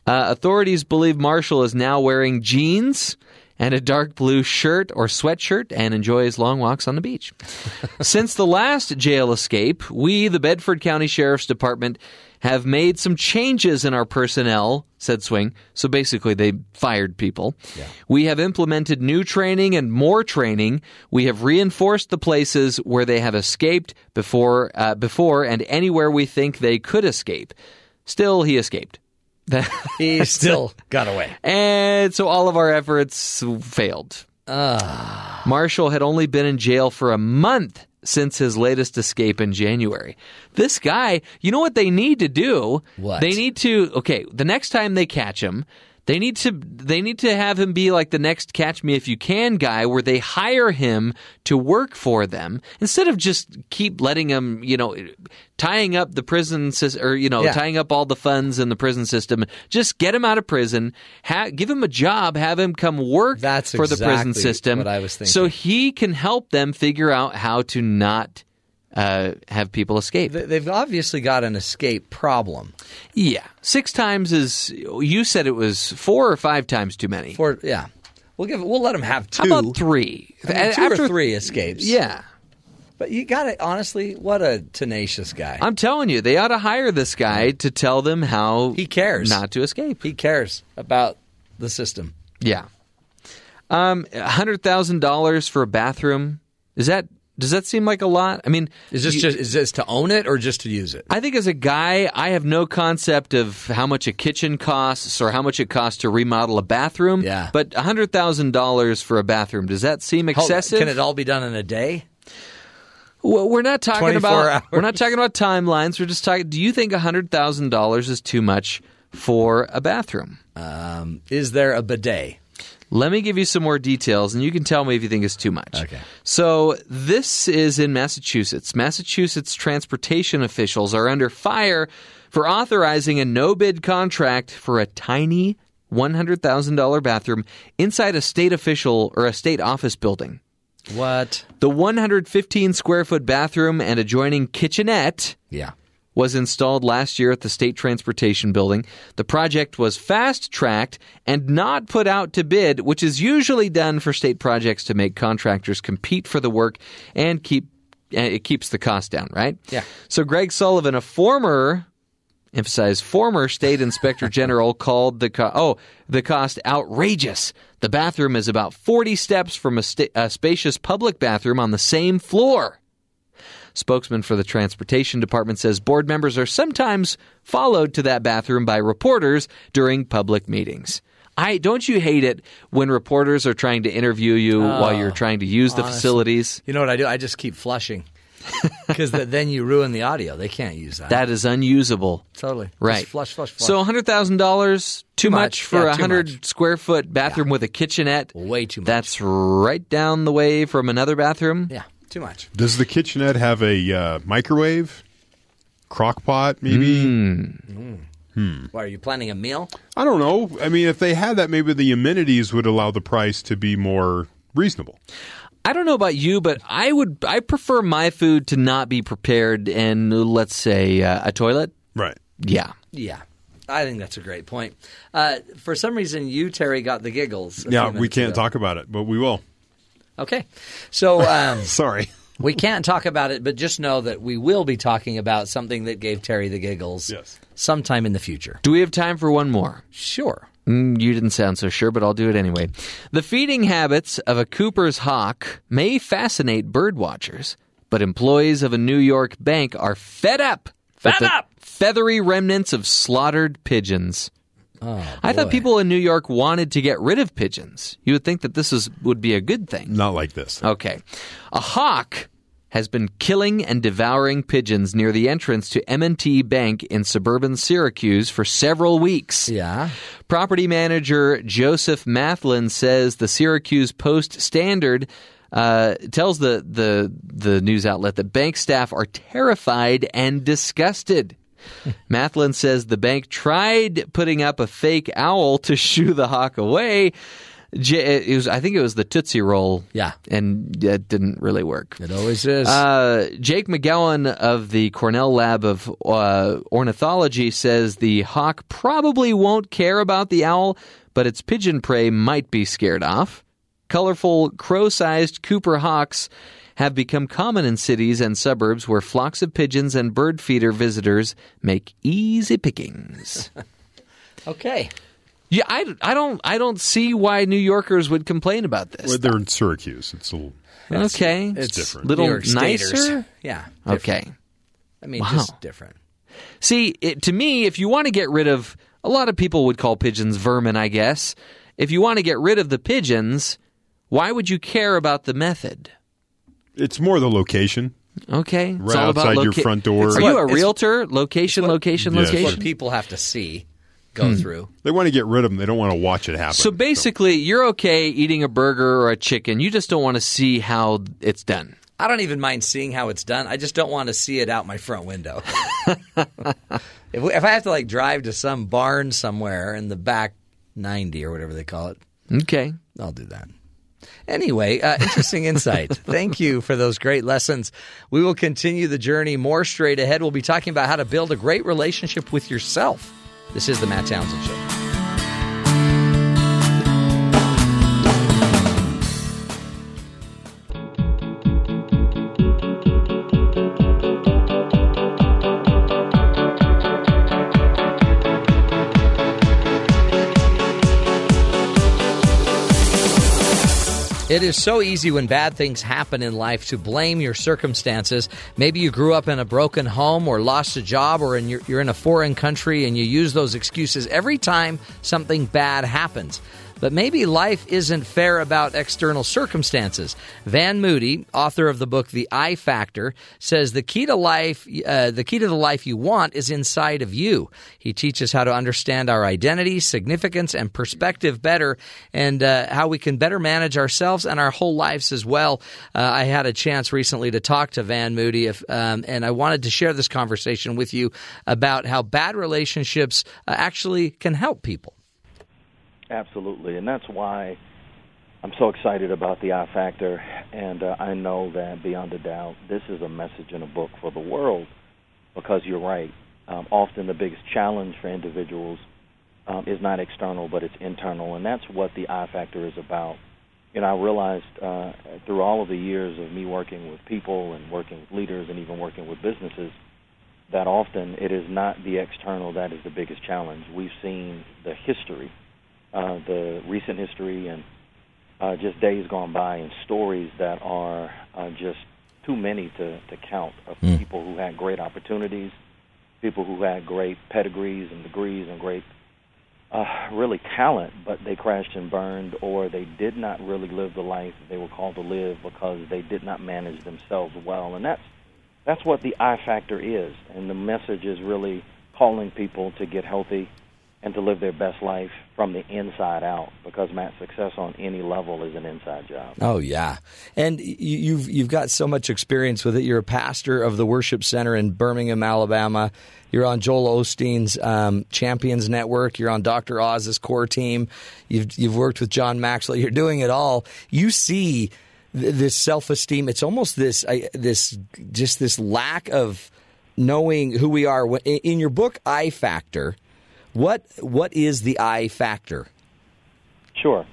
authorities believe Marshall is now wearing jeans and a dark blue shirt or sweatshirt and enjoys long walks on the beach. <laughs> Since the last jail escape, we, the Bedford County Sheriff's Department, have made some changes in our personnel, said Swing. So basically, they fired people. We have implemented new training and more training. We have reinforced the places where they have escaped before, uh, before and anywhere we think they could escape. Still, he escaped. <laughs> He still got away. And so all of our efforts failed. Marshall had only been in jail for a month since his latest escape in January. This guy, you know what they need to do? What? They need to okay, the next time they catch him, they need to they need to have him be like the next catch me if you can guy where they hire him to work for them instead of just keep letting him, you know, tying up the prison system or you know, Yeah. tying up all the funds in the prison system. Just get him out of prison, ha- give him a job, have him come work That's for the prison exactly system. what I was thinking. So he can help them figure out how to not uh, have people escape. They- They've obviously got an escape problem. yeah, six times is. You said it was four or five times too many. For yeah, we'll give we'll let them have two. How about three? I mean, two After- or three escapes. Yeah. but you got it. Honestly, what a tenacious guy. I'm telling you, they ought to hire this guy to tell them how He cares. not to escape. He cares about the system. Yeah. Um, hundred thousand dollars for a bathroom. Is that does that seem like a lot? I mean, Is this you- just is this to own it or just to use it? I think as a guy, I have no concept of how much a kitchen costs or how much it costs to remodel a bathroom. Yeah. But hundred thousand dollars for a bathroom does that seem excessive? Can it all be done in a day? Well, we're not talking about hours. we're not talking about timelines. We're just talking. Do you think hundred thousand dollars is too much for a bathroom? Um, is there a bidet? Let me give you some more details, and you can tell me if you think it's too much. Okay. So this is in Massachusetts. Massachusetts transportation officials are under fire for authorizing a no-bid contract for a tiny one hundred thousand dollar bathroom inside a state official or a state office building. What? The 115 square foot bathroom and adjoining kitchenette Yeah. Was installed last year at the State Transportation Building. The project was fast tracked and not put out to bid, which is usually done for state projects to make contractors compete for the work and keep it keeps the cost down, right? Yeah. So Greg Sullivan, a former emphasize former state inspector <laughs> general called the co- oh the cost outrageous. The bathroom is about 40 steps from a, sta- a spacious public bathroom on the same floor. Spokesman for the transportation department says board members are sometimes followed to that bathroom by reporters during public meetings. I don't you hate it when reporters are trying to interview you while you're oh, trying to use the facilities? You know what I do? I just keep flushing <laughs> because then you ruin the audio. They can't use that. That is unusable. totally Just Right. flush, flush, flush. So hundred thousand dollars too much, much. for Yeah, a too hundred much. square foot bathroom with a kitchenette. way too much. That's right down the way from another bathroom. yeah, too much. Does the kitchenette have a uh, microwave? Crock pot, maybe? Why are you planning a meal? I don't know. I mean, if they had that, maybe the amenities would allow the price to be more reasonable. I don't know about you, but I would I prefer my food to not be prepared in let's say uh, a toilet. Right. Yeah. Yeah. I think that's a great point. Uh, for some reason, you, Terry, got the giggles. Yeah, we can't ago. talk about it, but we will. Okay. So um, <laughs> Sorry. we can't talk about it, but just know that we will be talking about something that gave Terry the giggles Yes. sometime in the future. Do we have time for one more? Sure. Mm, you didn't sound so sure, but I'll do it anyway. The feeding habits of a Cooper's hawk may fascinate bird watchers, but employees of a New York bank are fed up. Fed up! Feathery remnants of slaughtered pigeons. I thought people in New York wanted to get rid of pigeons. You would think that this is, would be a good thing. Not like this. Okay. A hawk has been killing and devouring pigeons near the entrance to M&T Bank in suburban Syracuse for several weeks. Yeah. Property manager Joseph Mathlin says the Syracuse Post Standard uh, tells the, the the news outlet that bank staff are terrified and disgusted. <laughs> Mathlin says the bank tried putting up a fake owl to shoo the hawk away. J- it was, I think it was the Tootsie Roll. Yeah. And it didn't really work. It always is. Uh, Jake McGowan of the Cornell Lab of uh, Ornithology says the hawk probably won't care about the owl, but its pigeon prey might be scared off. Colorful crow sized Cooper hawks have become common in cities and suburbs where flocks of pigeons and bird feeder visitors make easy pickings. <laughs> okay. Yeah, I, I don't I don't see why New Yorkers would complain about this. Well, they're in Syracuse. It's a little. okay, It's different. Little New Staters. nicer. Yeah. different. Okay. I mean, Wow. just different. See, it, to me, if you want to get rid of, a lot of people would call pigeons vermin, I guess. If you want to get rid of the pigeons, why would you care about the method? It's more the location. Okay, it's Right all about outside your front door. Are you what- a realtor? Location, location, Yes. What people have to see, go hmm. through. They want to get rid of them. They don't want to watch it happen. So basically, you're okay eating a burger or a chicken. You just don't want to see how it's done. I don't even mind seeing how it's done. I just don't want to see it out my front window. <laughs> if, if I have to like drive to some barn somewhere in the back 90 or whatever they call it, Okay. I'll do that. Anyway, uh, interesting insight. <laughs> Thank you for those great lessons. We will continue the journey more straight ahead. We'll be talking about how to build a great relationship with yourself. This is the Matt Townsend Show. It is so easy when bad things happen in life to blame your circumstances. Maybe you grew up in a broken home or lost a job or in your, you're in a foreign country and you use those excuses every time something bad happens. But maybe life isn't fair about external circumstances. Van Moody, author of the book The I Factor, says the key to life, uh, the key to the life you want is inside of you. He teaches how to understand our identity, significance, and perspective better, and uh, how we can better manage ourselves and our whole lives as well. Uh, I had a chance recently to talk to Van Moody, if, um, and I wanted to share this conversation with you about how bad relationships uh, actually can help people. Absolutely, and that's why I'm so excited about the I Factor, and uh, I know that beyond a doubt, this is a message in a book for the world. Because you're right, um, often the biggest challenge for individuals um, is not external, but it's internal, and that's what the I Factor is about. Know, I realized uh, through all of the years of me working with people and working with leaders and even working with businesses that often it is not the external that is the biggest challenge. We've seen the history uh, the recent history and uh, just days gone by and stories that are uh, just too many to, to count of people who had great opportunities, people who had great pedigrees and degrees and great uh, really talent, but they crashed and burned, or they did not really live the life they were called to live because they did not manage themselves well, and that's that's what the I factor is, and the message is really calling people to get healthy and to live their best life from the inside out because Matt success on any level is an inside job. Oh yeah, and you- you've you've got so much experience with it. You're a pastor of the Worship Center in Birmingham, Alabama. You're on Joel Osteen's um, Champions Network. You're on Dr. Oz's core team. You've you've worked with John Maxwell. You're doing it all. You see th- this self esteem. It's almost this I, this just this lack of knowing who we are. In your book, I Factor, what what is the I Factor? Sure.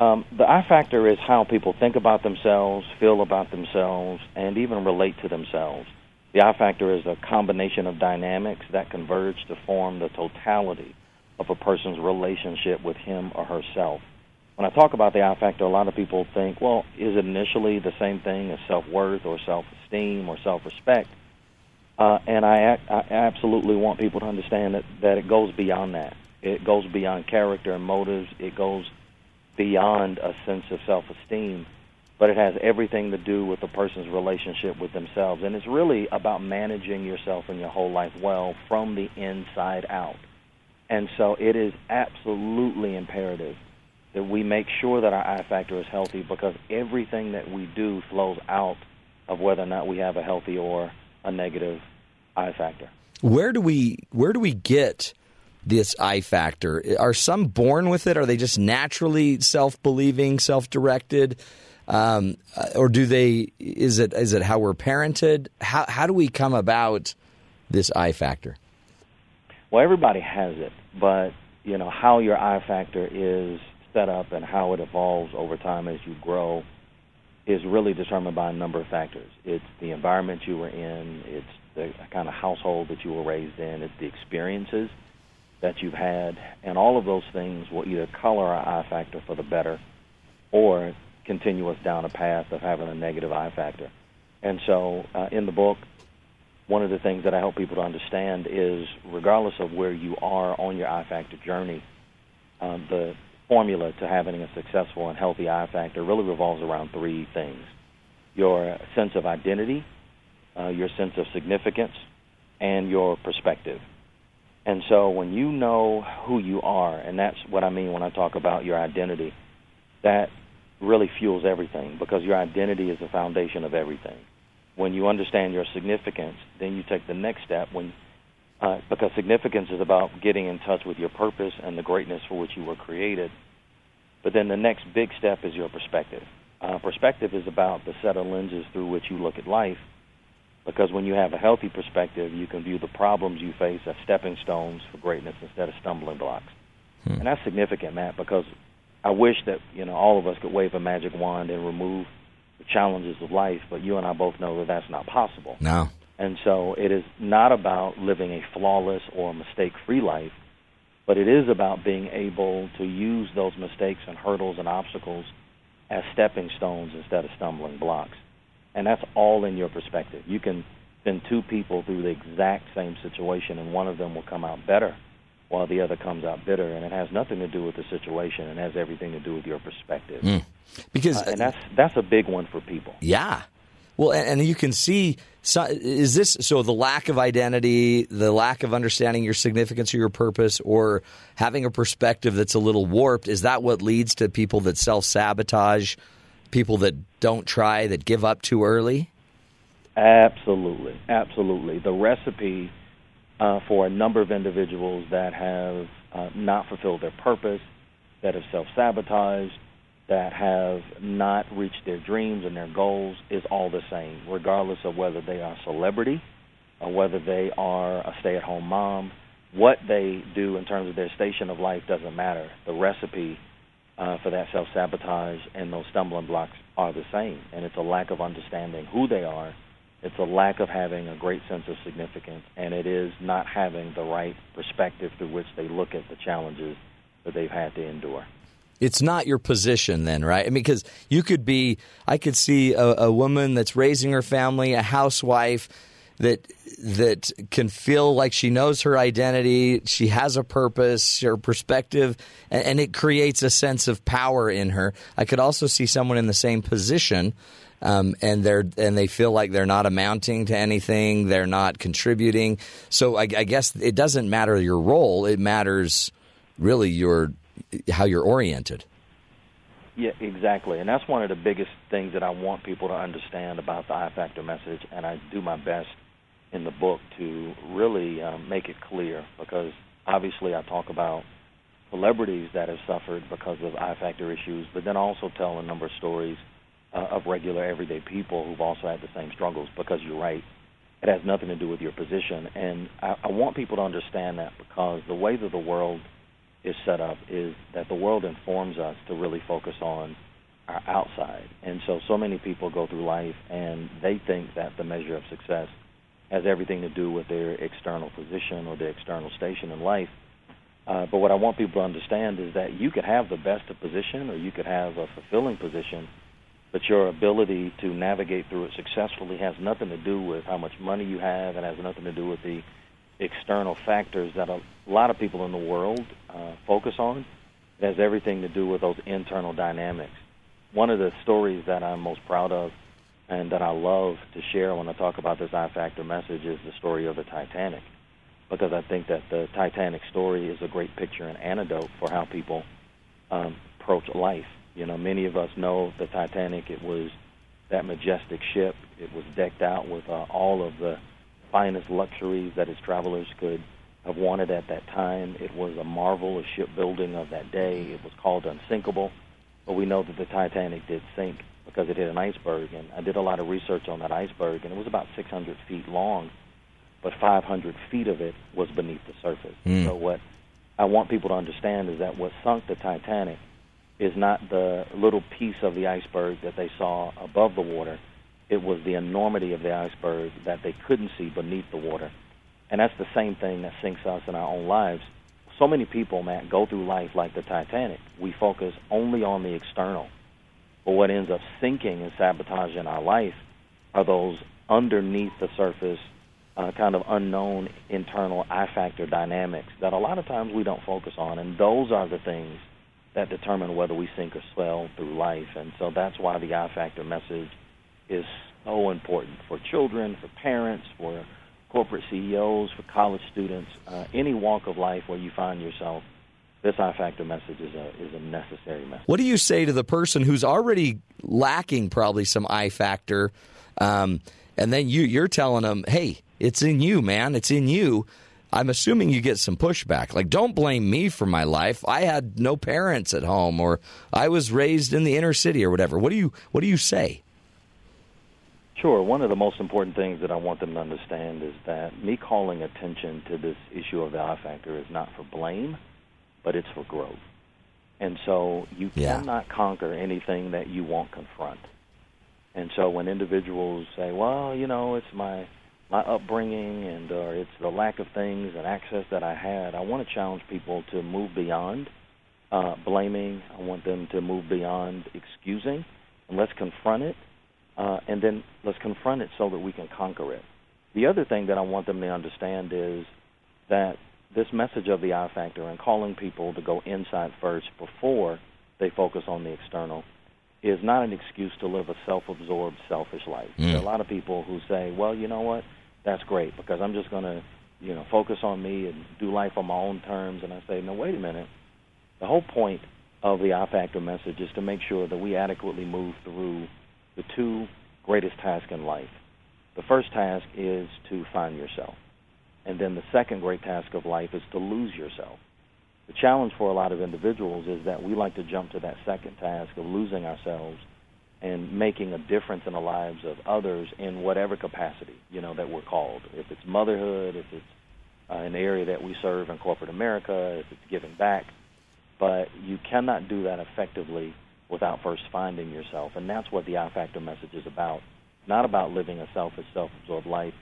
Um, the I factor is how people think about themselves, feel about themselves, and even relate to themselves. The I factor is a combination of dynamics that converge to form the totality of a person's relationship with him or herself. When I talk about the I factor, a lot of people think, well, is it initially the same thing as self worth or self esteem or self respect? Uh, and I, I absolutely want people to understand that, that it goes beyond that. It goes beyond character and motives. It goes beyond a sense of self esteem, but it has everything to do with a person's relationship with themselves. And it's really about managing yourself and your whole life well from the inside out. And so it is absolutely imperative that we make sure that our I factor is healthy because everything that we do flows out of whether or not we have a healthy or a negative I factor. Where do we where do we get this I factor? Are some born with it? Are they just naturally self believing, self directed? Um, or do they? Is it is it how we're parented? How how do we come about this I factor? Well, everybody has it, but you know how your I factor is set up and how it evolves over time as you grow is really determined by a number of factors. It's the environment you were in, it's the kind of household that you were raised in, it's the experiences that you've had, and all of those things will either color our I factor for the better or continue us down a path of having a negative I factor. And so uh, in the book, one of the things that I help people to understand is regardless of where you are on your I factor journey, um, the formula to having a successful and healthy I factor really revolves around three things your sense of identity, uh, your sense of significance, and your perspective. And so when you know who you are, and that's what I mean when I talk about your identity, that really fuels everything because your identity is the foundation of everything. When you understand your significance, then you take the next step when uh, because significance is about getting in touch with your purpose and the greatness for which you were created. But then the next big step is your perspective. Uh, perspective is about the set of lenses through which you look at life. Because when you have a healthy perspective, you can view the problems you face as stepping stones for greatness instead of stumbling blocks. Hmm. And that's significant, Matt, because I wish that you know all of us could wave a magic wand and remove the challenges of life, but you and I both know that that's not possible. No. And so it is not about living a flawless or mistake-free life, but it is about being able to use those mistakes and hurdles and obstacles as stepping stones instead of stumbling blocks. And that's all in your perspective. You can send two people through the exact same situation, and one of them will come out better while the other comes out bitter, and it has nothing to do with the situation and has everything to do with your perspective. Mm. Because uh, and that's that's a big one for people. Yeah, well, and, and you can see so, is this so the lack of identity, the lack of understanding your significance or your purpose, or having a perspective that's a little warped? Is that what leads to people that self sabotage, people that don't try, that give up too early? Absolutely, absolutely. The recipe uh, for a number of individuals that have uh, not fulfilled their purpose, that have self sabotaged, that have not reached their dreams and their goals is all the same, regardless of whether they are a celebrity or whether they are a stay at home mom. What they do in terms of their station of life doesn't matter. The recipe uh, for that self sabotage and those stumbling blocks are the same, and it's a lack of understanding who they are it's a lack of having a great sense of significance, and it is not having the right perspective through which they look at the challenges that they've had to endure. It's not your position, then, right? I mean, because you could be, I could see a, a woman that's raising her family, a housewife that that can feel like she knows her identity, she has a purpose, her perspective, and, and, it creates a sense of power in her. I could also see someone in the same position um, and they're and they feel like they're not amounting to anything, they're not contributing. So I, I guess it doesn't matter your role; it matters really your how you're oriented. Yeah, exactly, and that's one of the biggest things that I want people to understand about the I Factor message, and I do my best in the book to really um, make it clear because obviously I talk about celebrities that have suffered because of I Factor issues, but then also tell a number of stories uh, of regular everyday people who've also had the same struggles because you're right it has nothing to do with your position and I, I want people to understand that because the way that the world is set up is that the world informs us to really focus on our outside. And so so many people go through life and they think that the measure of success has everything to do with their external position or their external station in life. Uh, but what I want people to understand is that you could have the best of position or you could have a fulfilling position but your ability to navigate through it successfully has nothing to do with how much money you have. And has nothing to do with the external factors that a lot of people in the world uh, focus on. It has everything to do with those internal dynamics. One of the stories that I'm most proud of and that I love to share when I talk about this I Factor message is the story of the Titanic. Because I think that the Titanic story is a great picture and antidote for how people um, approach life you know, many of us know the Titanic. It was that majestic ship. It was decked out with uh, all of the finest luxuries that his travelers could have wanted at that time. It was a marvel of shipbuilding of that day. It was called unsinkable, but we know that the Titanic did sink because it hit an iceberg. And I did a lot of research on that iceberg, and it was about 600 feet long, but 500 feet of it was beneath the surface. Mm. So what I want people to understand is that what sunk the Titanic is not the little piece of the iceberg that they saw above the water. It was the enormity of the iceberg that they couldn't see beneath the water. And that's the same thing that sinks us in our own lives. So many people, Matt, go through life like the Titanic. We focus only on the external. But what ends up sinking and sabotaging our life are those underneath the surface, uh, kind of unknown internal I factor dynamics that a lot of times we don't focus on. And those are the things that determine whether we sink or swell through life. And so that's why the I factor message is so important for children, for parents, for corporate CEOs, for college students, uh, any walk of life where you find yourself. This I factor message is a is a necessary message. What do you say to the person who's already lacking probably some I factor, um, and then you you're telling them, "Hey, it's in you, man. It's in you." I'm assuming you get some pushback. Like, don't blame me for my life. I had no parents at home, or I was raised in the inner city, or whatever. What do you What do you say? Sure. One of the most important things that I want them to understand is that me calling attention to this issue of the I factor is not for blame, but it's for growth. And so you Yeah. cannot conquer anything that you won't confront. And so when individuals say, "Well, you know, it's my my upbringing and or it's the lack of things and access that I had," I want to challenge people to move beyond uh, blaming. I want them to move beyond excusing, and let's confront it uh, and then let's confront it so that we can conquer it. The other thing that I want them to understand is that this message of the I factor and calling people to go inside first before they focus on the external is not an excuse to live a self-absorbed, selfish life. Mm. There are a lot of people who say, "Well, you know what? That's great because I'm just going to, you know, focus on me and do life on my own terms." And I say, "No, wait a minute. The whole point of the I factor message is to make sure that we adequately move through the two greatest tasks in life. The first task is to find yourself. And then the second great task of life is to lose yourself. The challenge for a lot of individuals is that we like to jump to that second task of losing ourselves and making a difference in the lives of others in whatever capacity, you know, that we're called. If it's motherhood, if it's uh, an area that we serve in corporate America, if it's giving back, but you cannot do that effectively without first finding yourself. And that's what the I Factor message is about. Not about living a selfish, self absorbed life,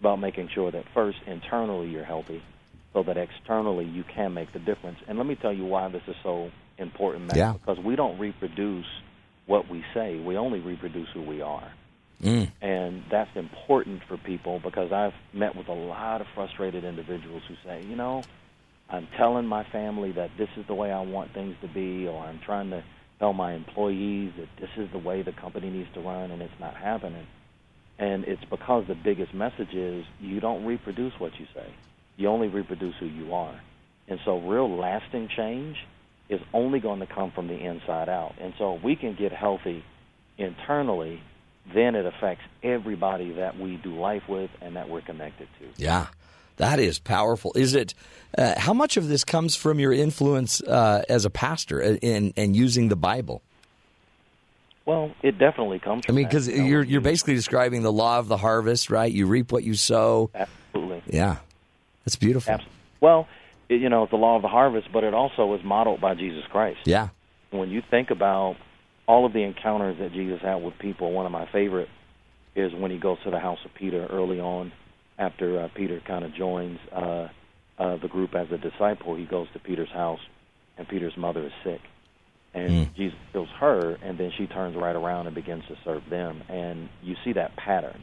about making sure that first internally you're healthy so that externally you can make the difference. And let me tell you why this is so important, Matt. Yeah. Because we don't reproduce what we say, we only reproduce who we are. Mm. And that's important for people because I've met with a lot of frustrated individuals who say, you know, I'm telling my family that this is the way I want things to be, or I'm trying to tell my employees that this is the way the company needs to run, and it's not happening. And it's because the biggest message is you don't reproduce what you say, you only reproduce who you are. And so, real lasting change is only going to come from the inside out. And so, if we can get healthy internally, then it affects everybody that we do life with and that we're connected to. Yeah, that is powerful. Is it? Uh, how much of this comes from your influence uh, as a pastor in and using the Bible? Well, it definitely comes. I mean, because you're you're basically describing the law of the harvest, right? You reap what you sow. absolutely. Yeah, that's beautiful. Abs- Well, it, you know, it's the law of the harvest, but it also is modeled by Jesus Christ. Yeah, When you think about all of the encounters that Jesus had with people, one of my favorite is when he goes to the house of Peter early on, after uh, Peter kind of joins uh, uh, the group as a disciple. He goes to Peter's house, and Peter's mother is sick, and Mm. Jesus heals her, and then she turns right around and begins to serve them. And you see that pattern.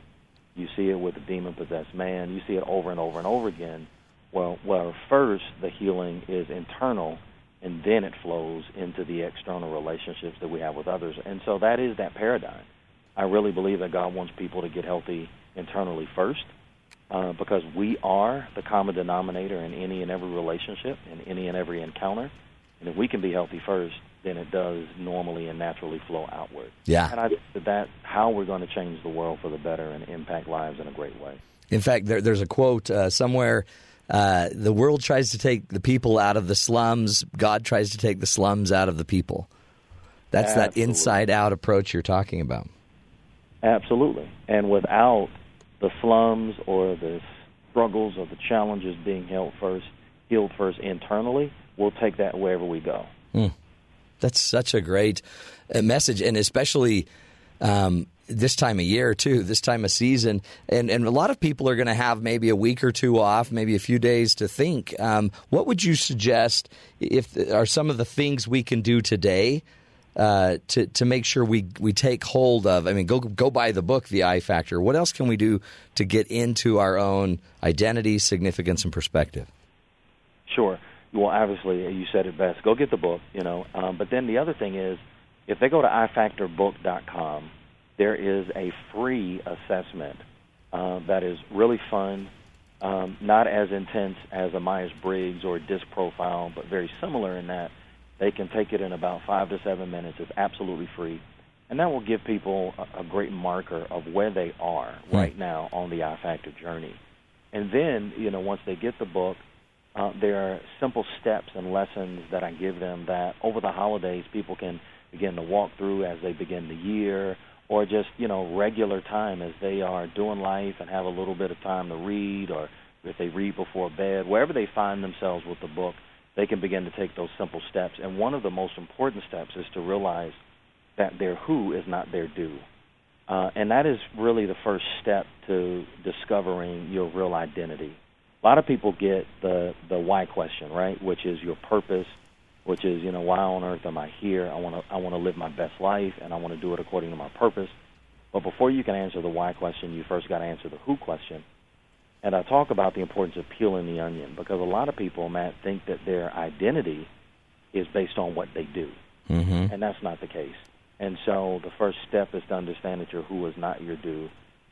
You see it with the demon-possessed man. You see it over and over and over again. Well, well, first the healing is internal, and then it flows into the external relationships that we have with others. And so that is that paradigm. I really believe that God wants people to get healthy internally first, uh, because we are the common denominator in any and every relationship, in any and every encounter. And if we can be healthy first, then it does normally and naturally flow outward. Yeah. And I think that that's how we're going to change the world for the better and impact lives in a great way. In fact, there, there's a quote uh, somewhere. Uh, the world tries to take the people out of the slums. God tries to take the slums out of the people. That's that inside out approach you're talking about. Absolutely. And without the slums or the struggles or the challenges being held first, healed first internally, we'll take that wherever we go. That's such a great uh, message, and especially um, this time of year too. This time of season, and and a lot of people are going to have maybe a week or two off, maybe a few days to think. Um, what would you suggest? If are some of the things we can do today uh, to to make sure we we take hold of? I mean, go go buy the book, The I Factor. What else can we do to get into our own identity, significance, and perspective? Sure. Well, obviously, you said it best. Go get the book, you know. Um, but then the other thing is, if they go to ifactorbook.com, there is a free assessment uh, that is really fun, um, not as intense as a Myers Briggs or a DISC profile, but very similar in that they can take it in about five to seven minutes. It's absolutely free. And that will give people a, a great marker of where they are right now on the I Factor journey. And then, you know, once they get the book, uh, there are simple steps and lessons that I give them that over the holidays people can begin to walk through as they begin the year or just, you know, regular time as they are doing life and have a little bit of time to read or if they read before bed, wherever they find themselves with the book, they can begin to take those simple steps. And one of the most important steps is to realize that their who is not their do. Uh, and that is really the first step to discovering your real identity. A lot of people get the the why question, right? Which is your purpose, which is you know why on earth am I here? I want to I want to live my best life, and I want to do it according to my purpose. But before you can answer the why question, you first got to answer the who question. And I talk about the importance of peeling the onion because a lot of people, Matt, think that their identity is based on what they do, Mm-hmm. and that's not the case. And so the first step is to understand that your who is not your do.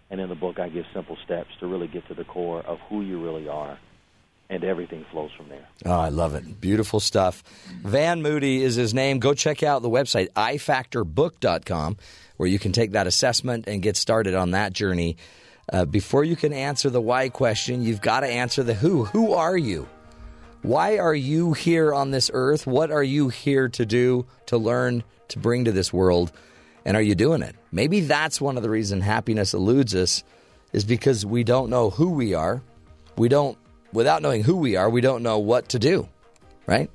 And in the book, I give simple steps to really get to the core of who you really are, and everything flows from there. Oh, I love it. Beautiful stuff. Van Moody is his name. Go check out the website, ifactorbook.com, where you can take that assessment and get started on that journey. Uh, before you can answer the why question, you've got to answer the who. Who are you? Why are you here on this earth? What are you here to do, to learn, to bring to this world? And are you doing it? Maybe that's one of the reasons happiness eludes us, is because we don't know who we are. We don't, without knowing who we are, we don't know what to do, right?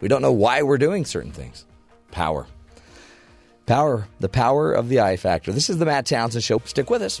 We don't know why we're doing certain things. Power. Power, the power of the I factor. This is the Matt Townsend Show. Stick with us.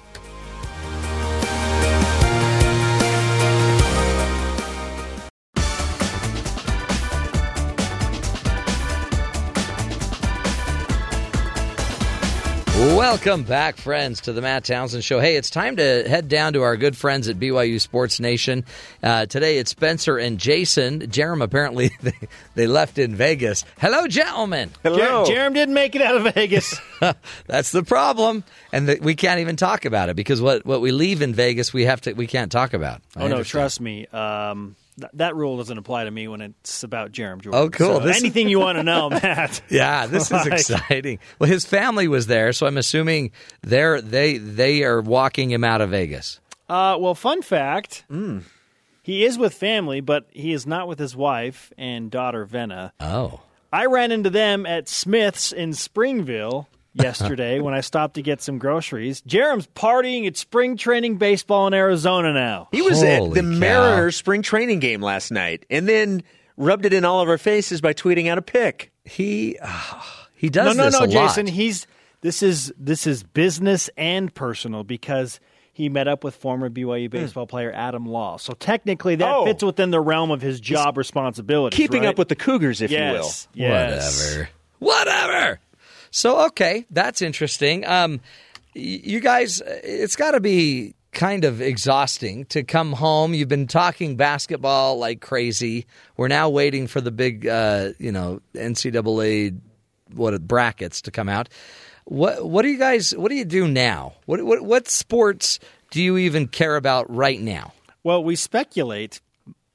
Welcome back, friends, to the Matt Townsend Show. Hey, it's time to head down to our good friends at BYU Sports Nation. Uh, today it's Spencer and Jason. Jarom apparently <laughs> they, they left in Vegas. Hello, gentlemen. Jer- Jarom didn't make it out of Vegas. <laughs> That's the problem, and the, we can't even talk about it because what, what we leave in Vegas we have to we can't talk about. I oh no, understand. trust me. Um, th- that rule doesn't apply to me when it's about Jarom Jordan. Oh, cool. So This anything you want to know, <laughs> Matt? Yeah, this is <laughs> exciting. Well, his family was there, so I'm assuming they're they they are walking him out of Vegas. Uh, well, fun fact: he is with family, but he is not with his wife and daughter Venna. Oh. I ran into them at Smith's in Springville yesterday when I stopped to get some groceries. Jarom's partying at spring training baseball in Arizona now. He was at the cow. Mariners spring training game last night, and then rubbed it in all of our faces by tweeting out a pic. He <sighs> he does no, no, this no, a lot. Jason. He's this is this is business and personal because he met up with former BYU hmm. baseball player Adam Law. So technically, that Oh. fits within the realm of his job responsibilities. Keeping right? up with the Cougars, if yes, you will. Yes. Whatever. Whatever. So okay, that's interesting. Um, you guys, it's got to be kind of exhausting to come home. You've been talking basketball like crazy. We're now waiting for the big, uh, you know, NCAA what brackets to come out. What what do you guys? What do you do now? What what what sports do you even care about right now? Well, we speculate,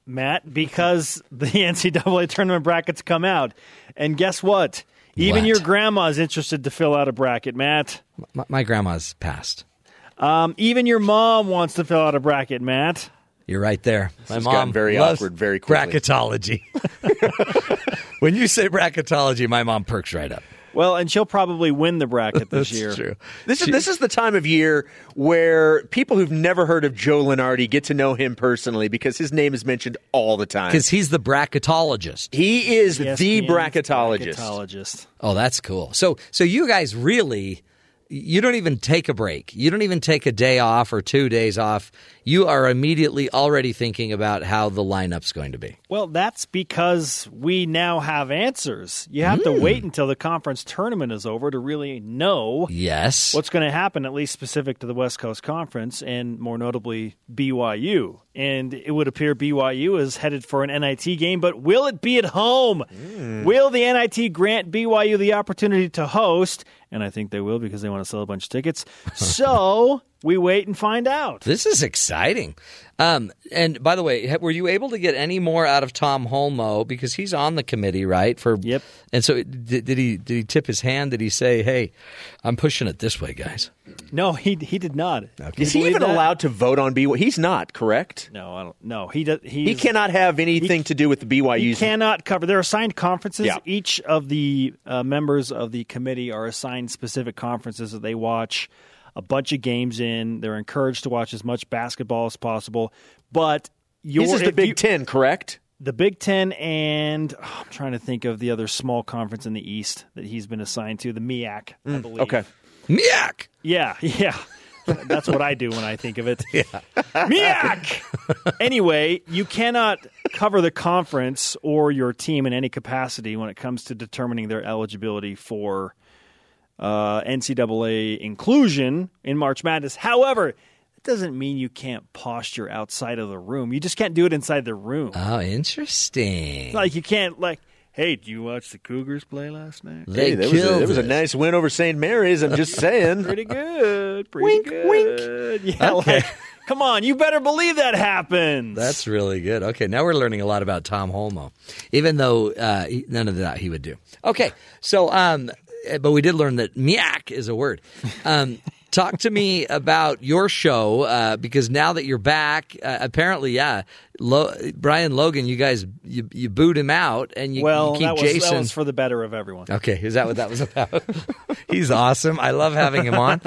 Matt, because the <laughs> NCAA tournament brackets come out, and guess what? Even What? your grandma's interested to fill out a bracket, Matt. My, my grandma's passed. Um, even your mom wants to fill out a bracket, Matt. You're right there. My has mom gotten very awkward very quickly. Bracketology. <laughs> when you say bracketology, my mom perks right up. Well, and she'll probably win the bracket this That's year. true. This is this is the time of year where people who've never heard of Joe Lunardi get to know him personally because his name is mentioned all the time. Because he's the bracketologist. He is the ESPN's bracketologist. bracketologist. Oh, that's cool. So, so you guys really, you don't even take a break. You don't even take a day off or two days off. You are immediately already thinking about how the lineup's going to be. Well, that's because we now have answers. You have to Hmm. wait until the conference tournament is over to really know Yes. what's going to happen, at least specific to the West Coast Conference and more notably BYU. And it would appear BYU is headed for an NIT game, but will it be at home? Will the NIT grant BYU the opportunity to host? And I think they will because they want to sell a bunch of tickets. <laughs> So we wait and find out. This is exciting. Um, and by the way, were you able to get any more out of Tom Holmoe because he's on the committee, right? For Yep. And so, did, did he did he tip his hand? Did he say, "Hey, I'm pushing it this way, guys"? No, he he did not. Can Is he even that? allowed to vote on BYU? He's not, correct? No, I don't. No, he does. He cannot have anything to do with the BYU. He cannot cover. There are assigned conferences. Yeah. Each of the uh, members of the committee are assigned specific conferences that they watch a bunch of games in. They're encouraged to watch as much basketball as possible. But your, This is the Big you- Ten, correct? the Big Ten, and oh, I'm trying to think of the other small conference in the East that he's been assigned to, the MEAC, I believe. Mm, Okay. MIAC! Yeah, yeah. <laughs> That's what I do when I think of it. <laughs> Yeah. Miak! anyway, you cannot cover the conference or your team in any capacity when it comes to determining their eligibility for uh, NCAA inclusion in March Madness. However, it doesn't mean you can't posture outside of the room. You just can't do it inside the room. Oh, interesting. like you can't like, hey, do you watch the Cougars play last night? They Hey, there was, a, killed there was a nice win over St. Mary's. I'm just saying. <laughs> Pretty good. Pretty Wink, good. Yeah, Okay. like, come on, you better believe that happens. That's really good. Okay, now we're learning a lot about Tom Holmoe, even though uh, none of that he would do. Okay, so um, but we did learn that miak is a word. Um, <laughs> talk to me about your show uh, because now that you're back, uh, apparently, yeah, Lo- Brian Logan, you guys you, you boot him out and you, well, you keep that was, Jason. that was for the better of everyone. Okay, is that what that was about? <laughs> <laughs> He's awesome. I love having him on.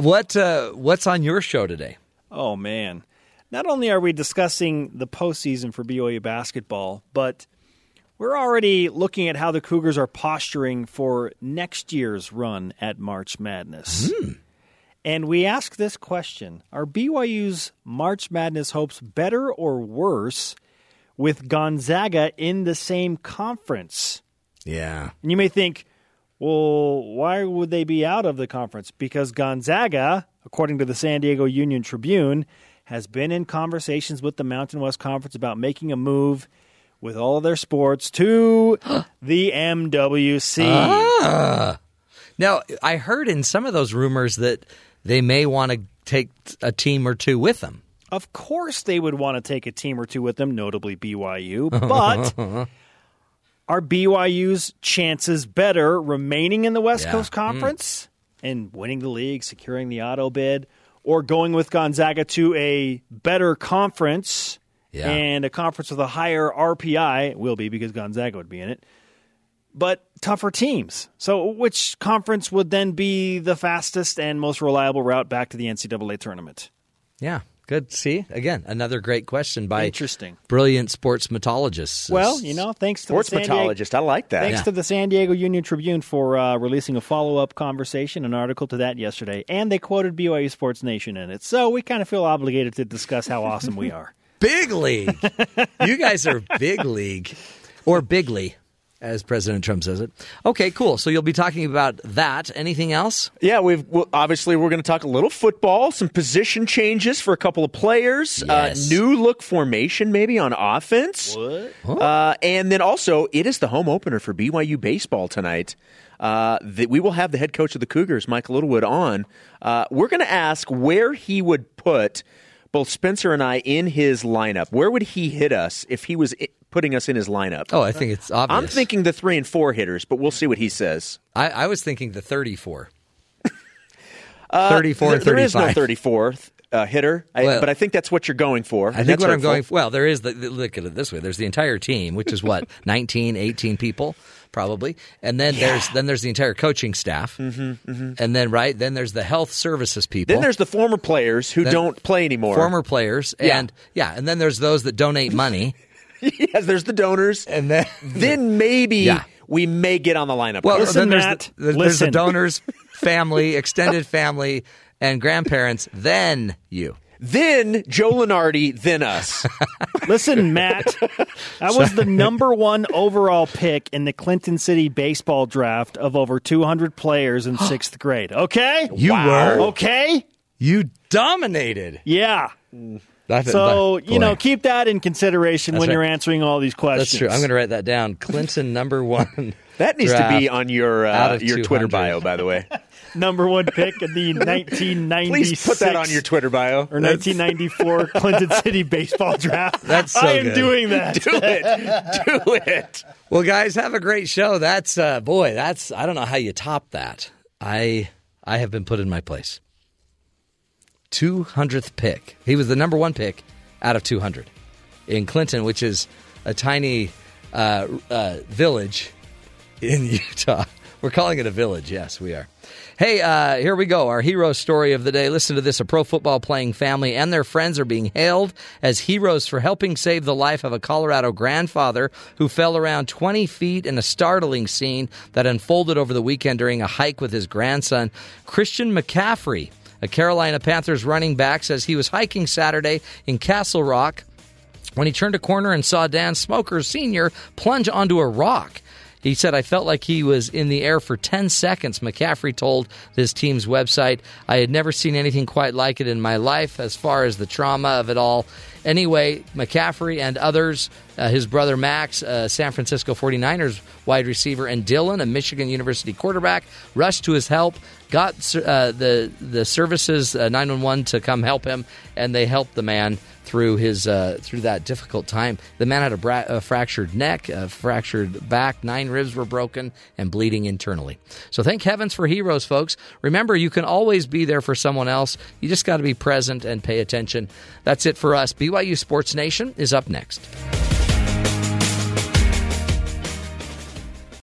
What uh, what's on your show today? Oh man! Not only are we discussing the postseason for BYU basketball, but we're already looking at how the Cougars are posturing for next year's run at March Madness. Hmm. And we ask this question Are BYU's March Madness hopes better or worse with Gonzaga in the same conference? Yeah. And you may think, well, why would they be out of the conference? Because Gonzaga, according to the San Diego Union Tribune, has been in conversations with the Mountain West Conference about making a move with all of their sports to <gasps> the MWC. Ah. Now, I heard in some of those rumors that they may want to take a team or two with them. Of course, they would want to take a team or two with them, notably BYU, <laughs> but. Are BYU's chances better remaining in the West Yeah. Coast Conference and winning the league, securing the auto bid, or going with Gonzaga to a better conference Yeah. and a conference with a higher RPI? Will be because Gonzaga would be in it, but tougher teams. So, which conference would then be the fastest and most reliable route back to the NCAA tournament? Yeah. Good. See, again, another great question by Interesting. brilliant sportsmetologists. Well, you know, thanks to the San Diego- Sportsmetologist. I like that. Thanks Yeah. to the San Diego Union Tribune for uh, releasing a follow up conversation, an article to that yesterday, and they quoted BYU Sports Nation in it. So we kind of feel obligated to discuss how awesome we are. Big league. <laughs> you guys are big league or bigly, as President Trump says it. Okay, cool. So you'll be talking about that. Anything else? Yeah, we've well, obviously we're going to talk a little football, some position changes for a couple of players, Yes. uh, new look formation maybe on offense, What? uh, and then also it is the home opener for BYU baseball tonight. Uh, that we will have the head coach of the Cougars, Mike Littlewood, on. Uh, we're going to ask where he would put both Spencer and I in his lineup. Where would he hit us if he was putting us in his lineup? Oh, I think it's obvious. I'm thinking the three and four hitters, but we'll see what he says. I, I was thinking the 34. <laughs> Uh, 34 there- There is no 35. 34th uh, hitter, I, Well- but I think that's what you're going for. I think what I'm going for, well, there is the, the- look at it this way. There's the entire team, which is what <laughs> 19, 18 people probably, and then there's then there's the entire coaching staff, mm-hmm, and then right then there's the health services people. Then there's the former players who Then- don't play anymore. former players, Yeah. and yeah, and then there's those that donate money, <laughs> yes, there's the donors, and then <laughs> then maybe Yeah. we may get on the lineup. well. Listen, then there's Matt, the, there's the donors, <laughs> family, extended family, and grandparents. Then you. Then Joe Lunardi, then us. <laughs> Listen, Matt, I was the number one overall pick in the Clinton City baseball draft of over 200 players in <gasps> sixth grade. Okay? You were Okay? you dominated. Yeah. That's So, that- you know, keep that in consideration That's when right. you're answering all these questions. that's true. I'm going to write that down. Clinton number one. <laughs> That needs to be on your uh, your Twitter bio, by the way. <laughs> Number one pick in the 1996 <laughs> Please put that on your Twitter bio. or 1994 <laughs> Clinton City baseball draft. That's so I am good. doing <laughs> that. Do it. Do it. Well, guys, have a great show. That's uh, boy, that's I don't know how you top that. I I have been put in my place. Two hundredth pick. He was the number one pick out of two hundred in Clinton, which is a tiny uh, uh, village in Utah. We're calling it a village. Yes, we are. Hey, uh, here we go. Our hero story of the day. Listen to this. A pro football playing family and their friends are being hailed as heroes for helping save the life of a Colorado grandfather who fell around 20 feet in a startling scene that unfolded over the weekend during a hike with his grandson. Christian McCaffrey, a Carolina Panthers running back, says he was hiking Saturday in Castle Rock when he turned a corner and saw Dan Smoker Sr. plunge onto a rock. He said, I felt like he was in the air for 10 seconds. McCaffrey told his team's website, I had never seen anything quite like it in my life as far as the trauma of it all. Anyway, McCaffrey and others, uh, his brother Max, uh, San Francisco 49ers wide receiver, and Dylan, a Michigan University quarterback, rushed to his help, got uh, the, the services, uh, 911, to come help him, and they helped the man through his uh, through that difficult time. The man had a, bra- a fractured neck, a fractured back, nine ribs were broken, and bleeding internally. So thank heavens for heroes, folks. Remember, you can always be there for someone else. You just got to be present and pay attention. That's it for us. BYU Sports Nation is up next.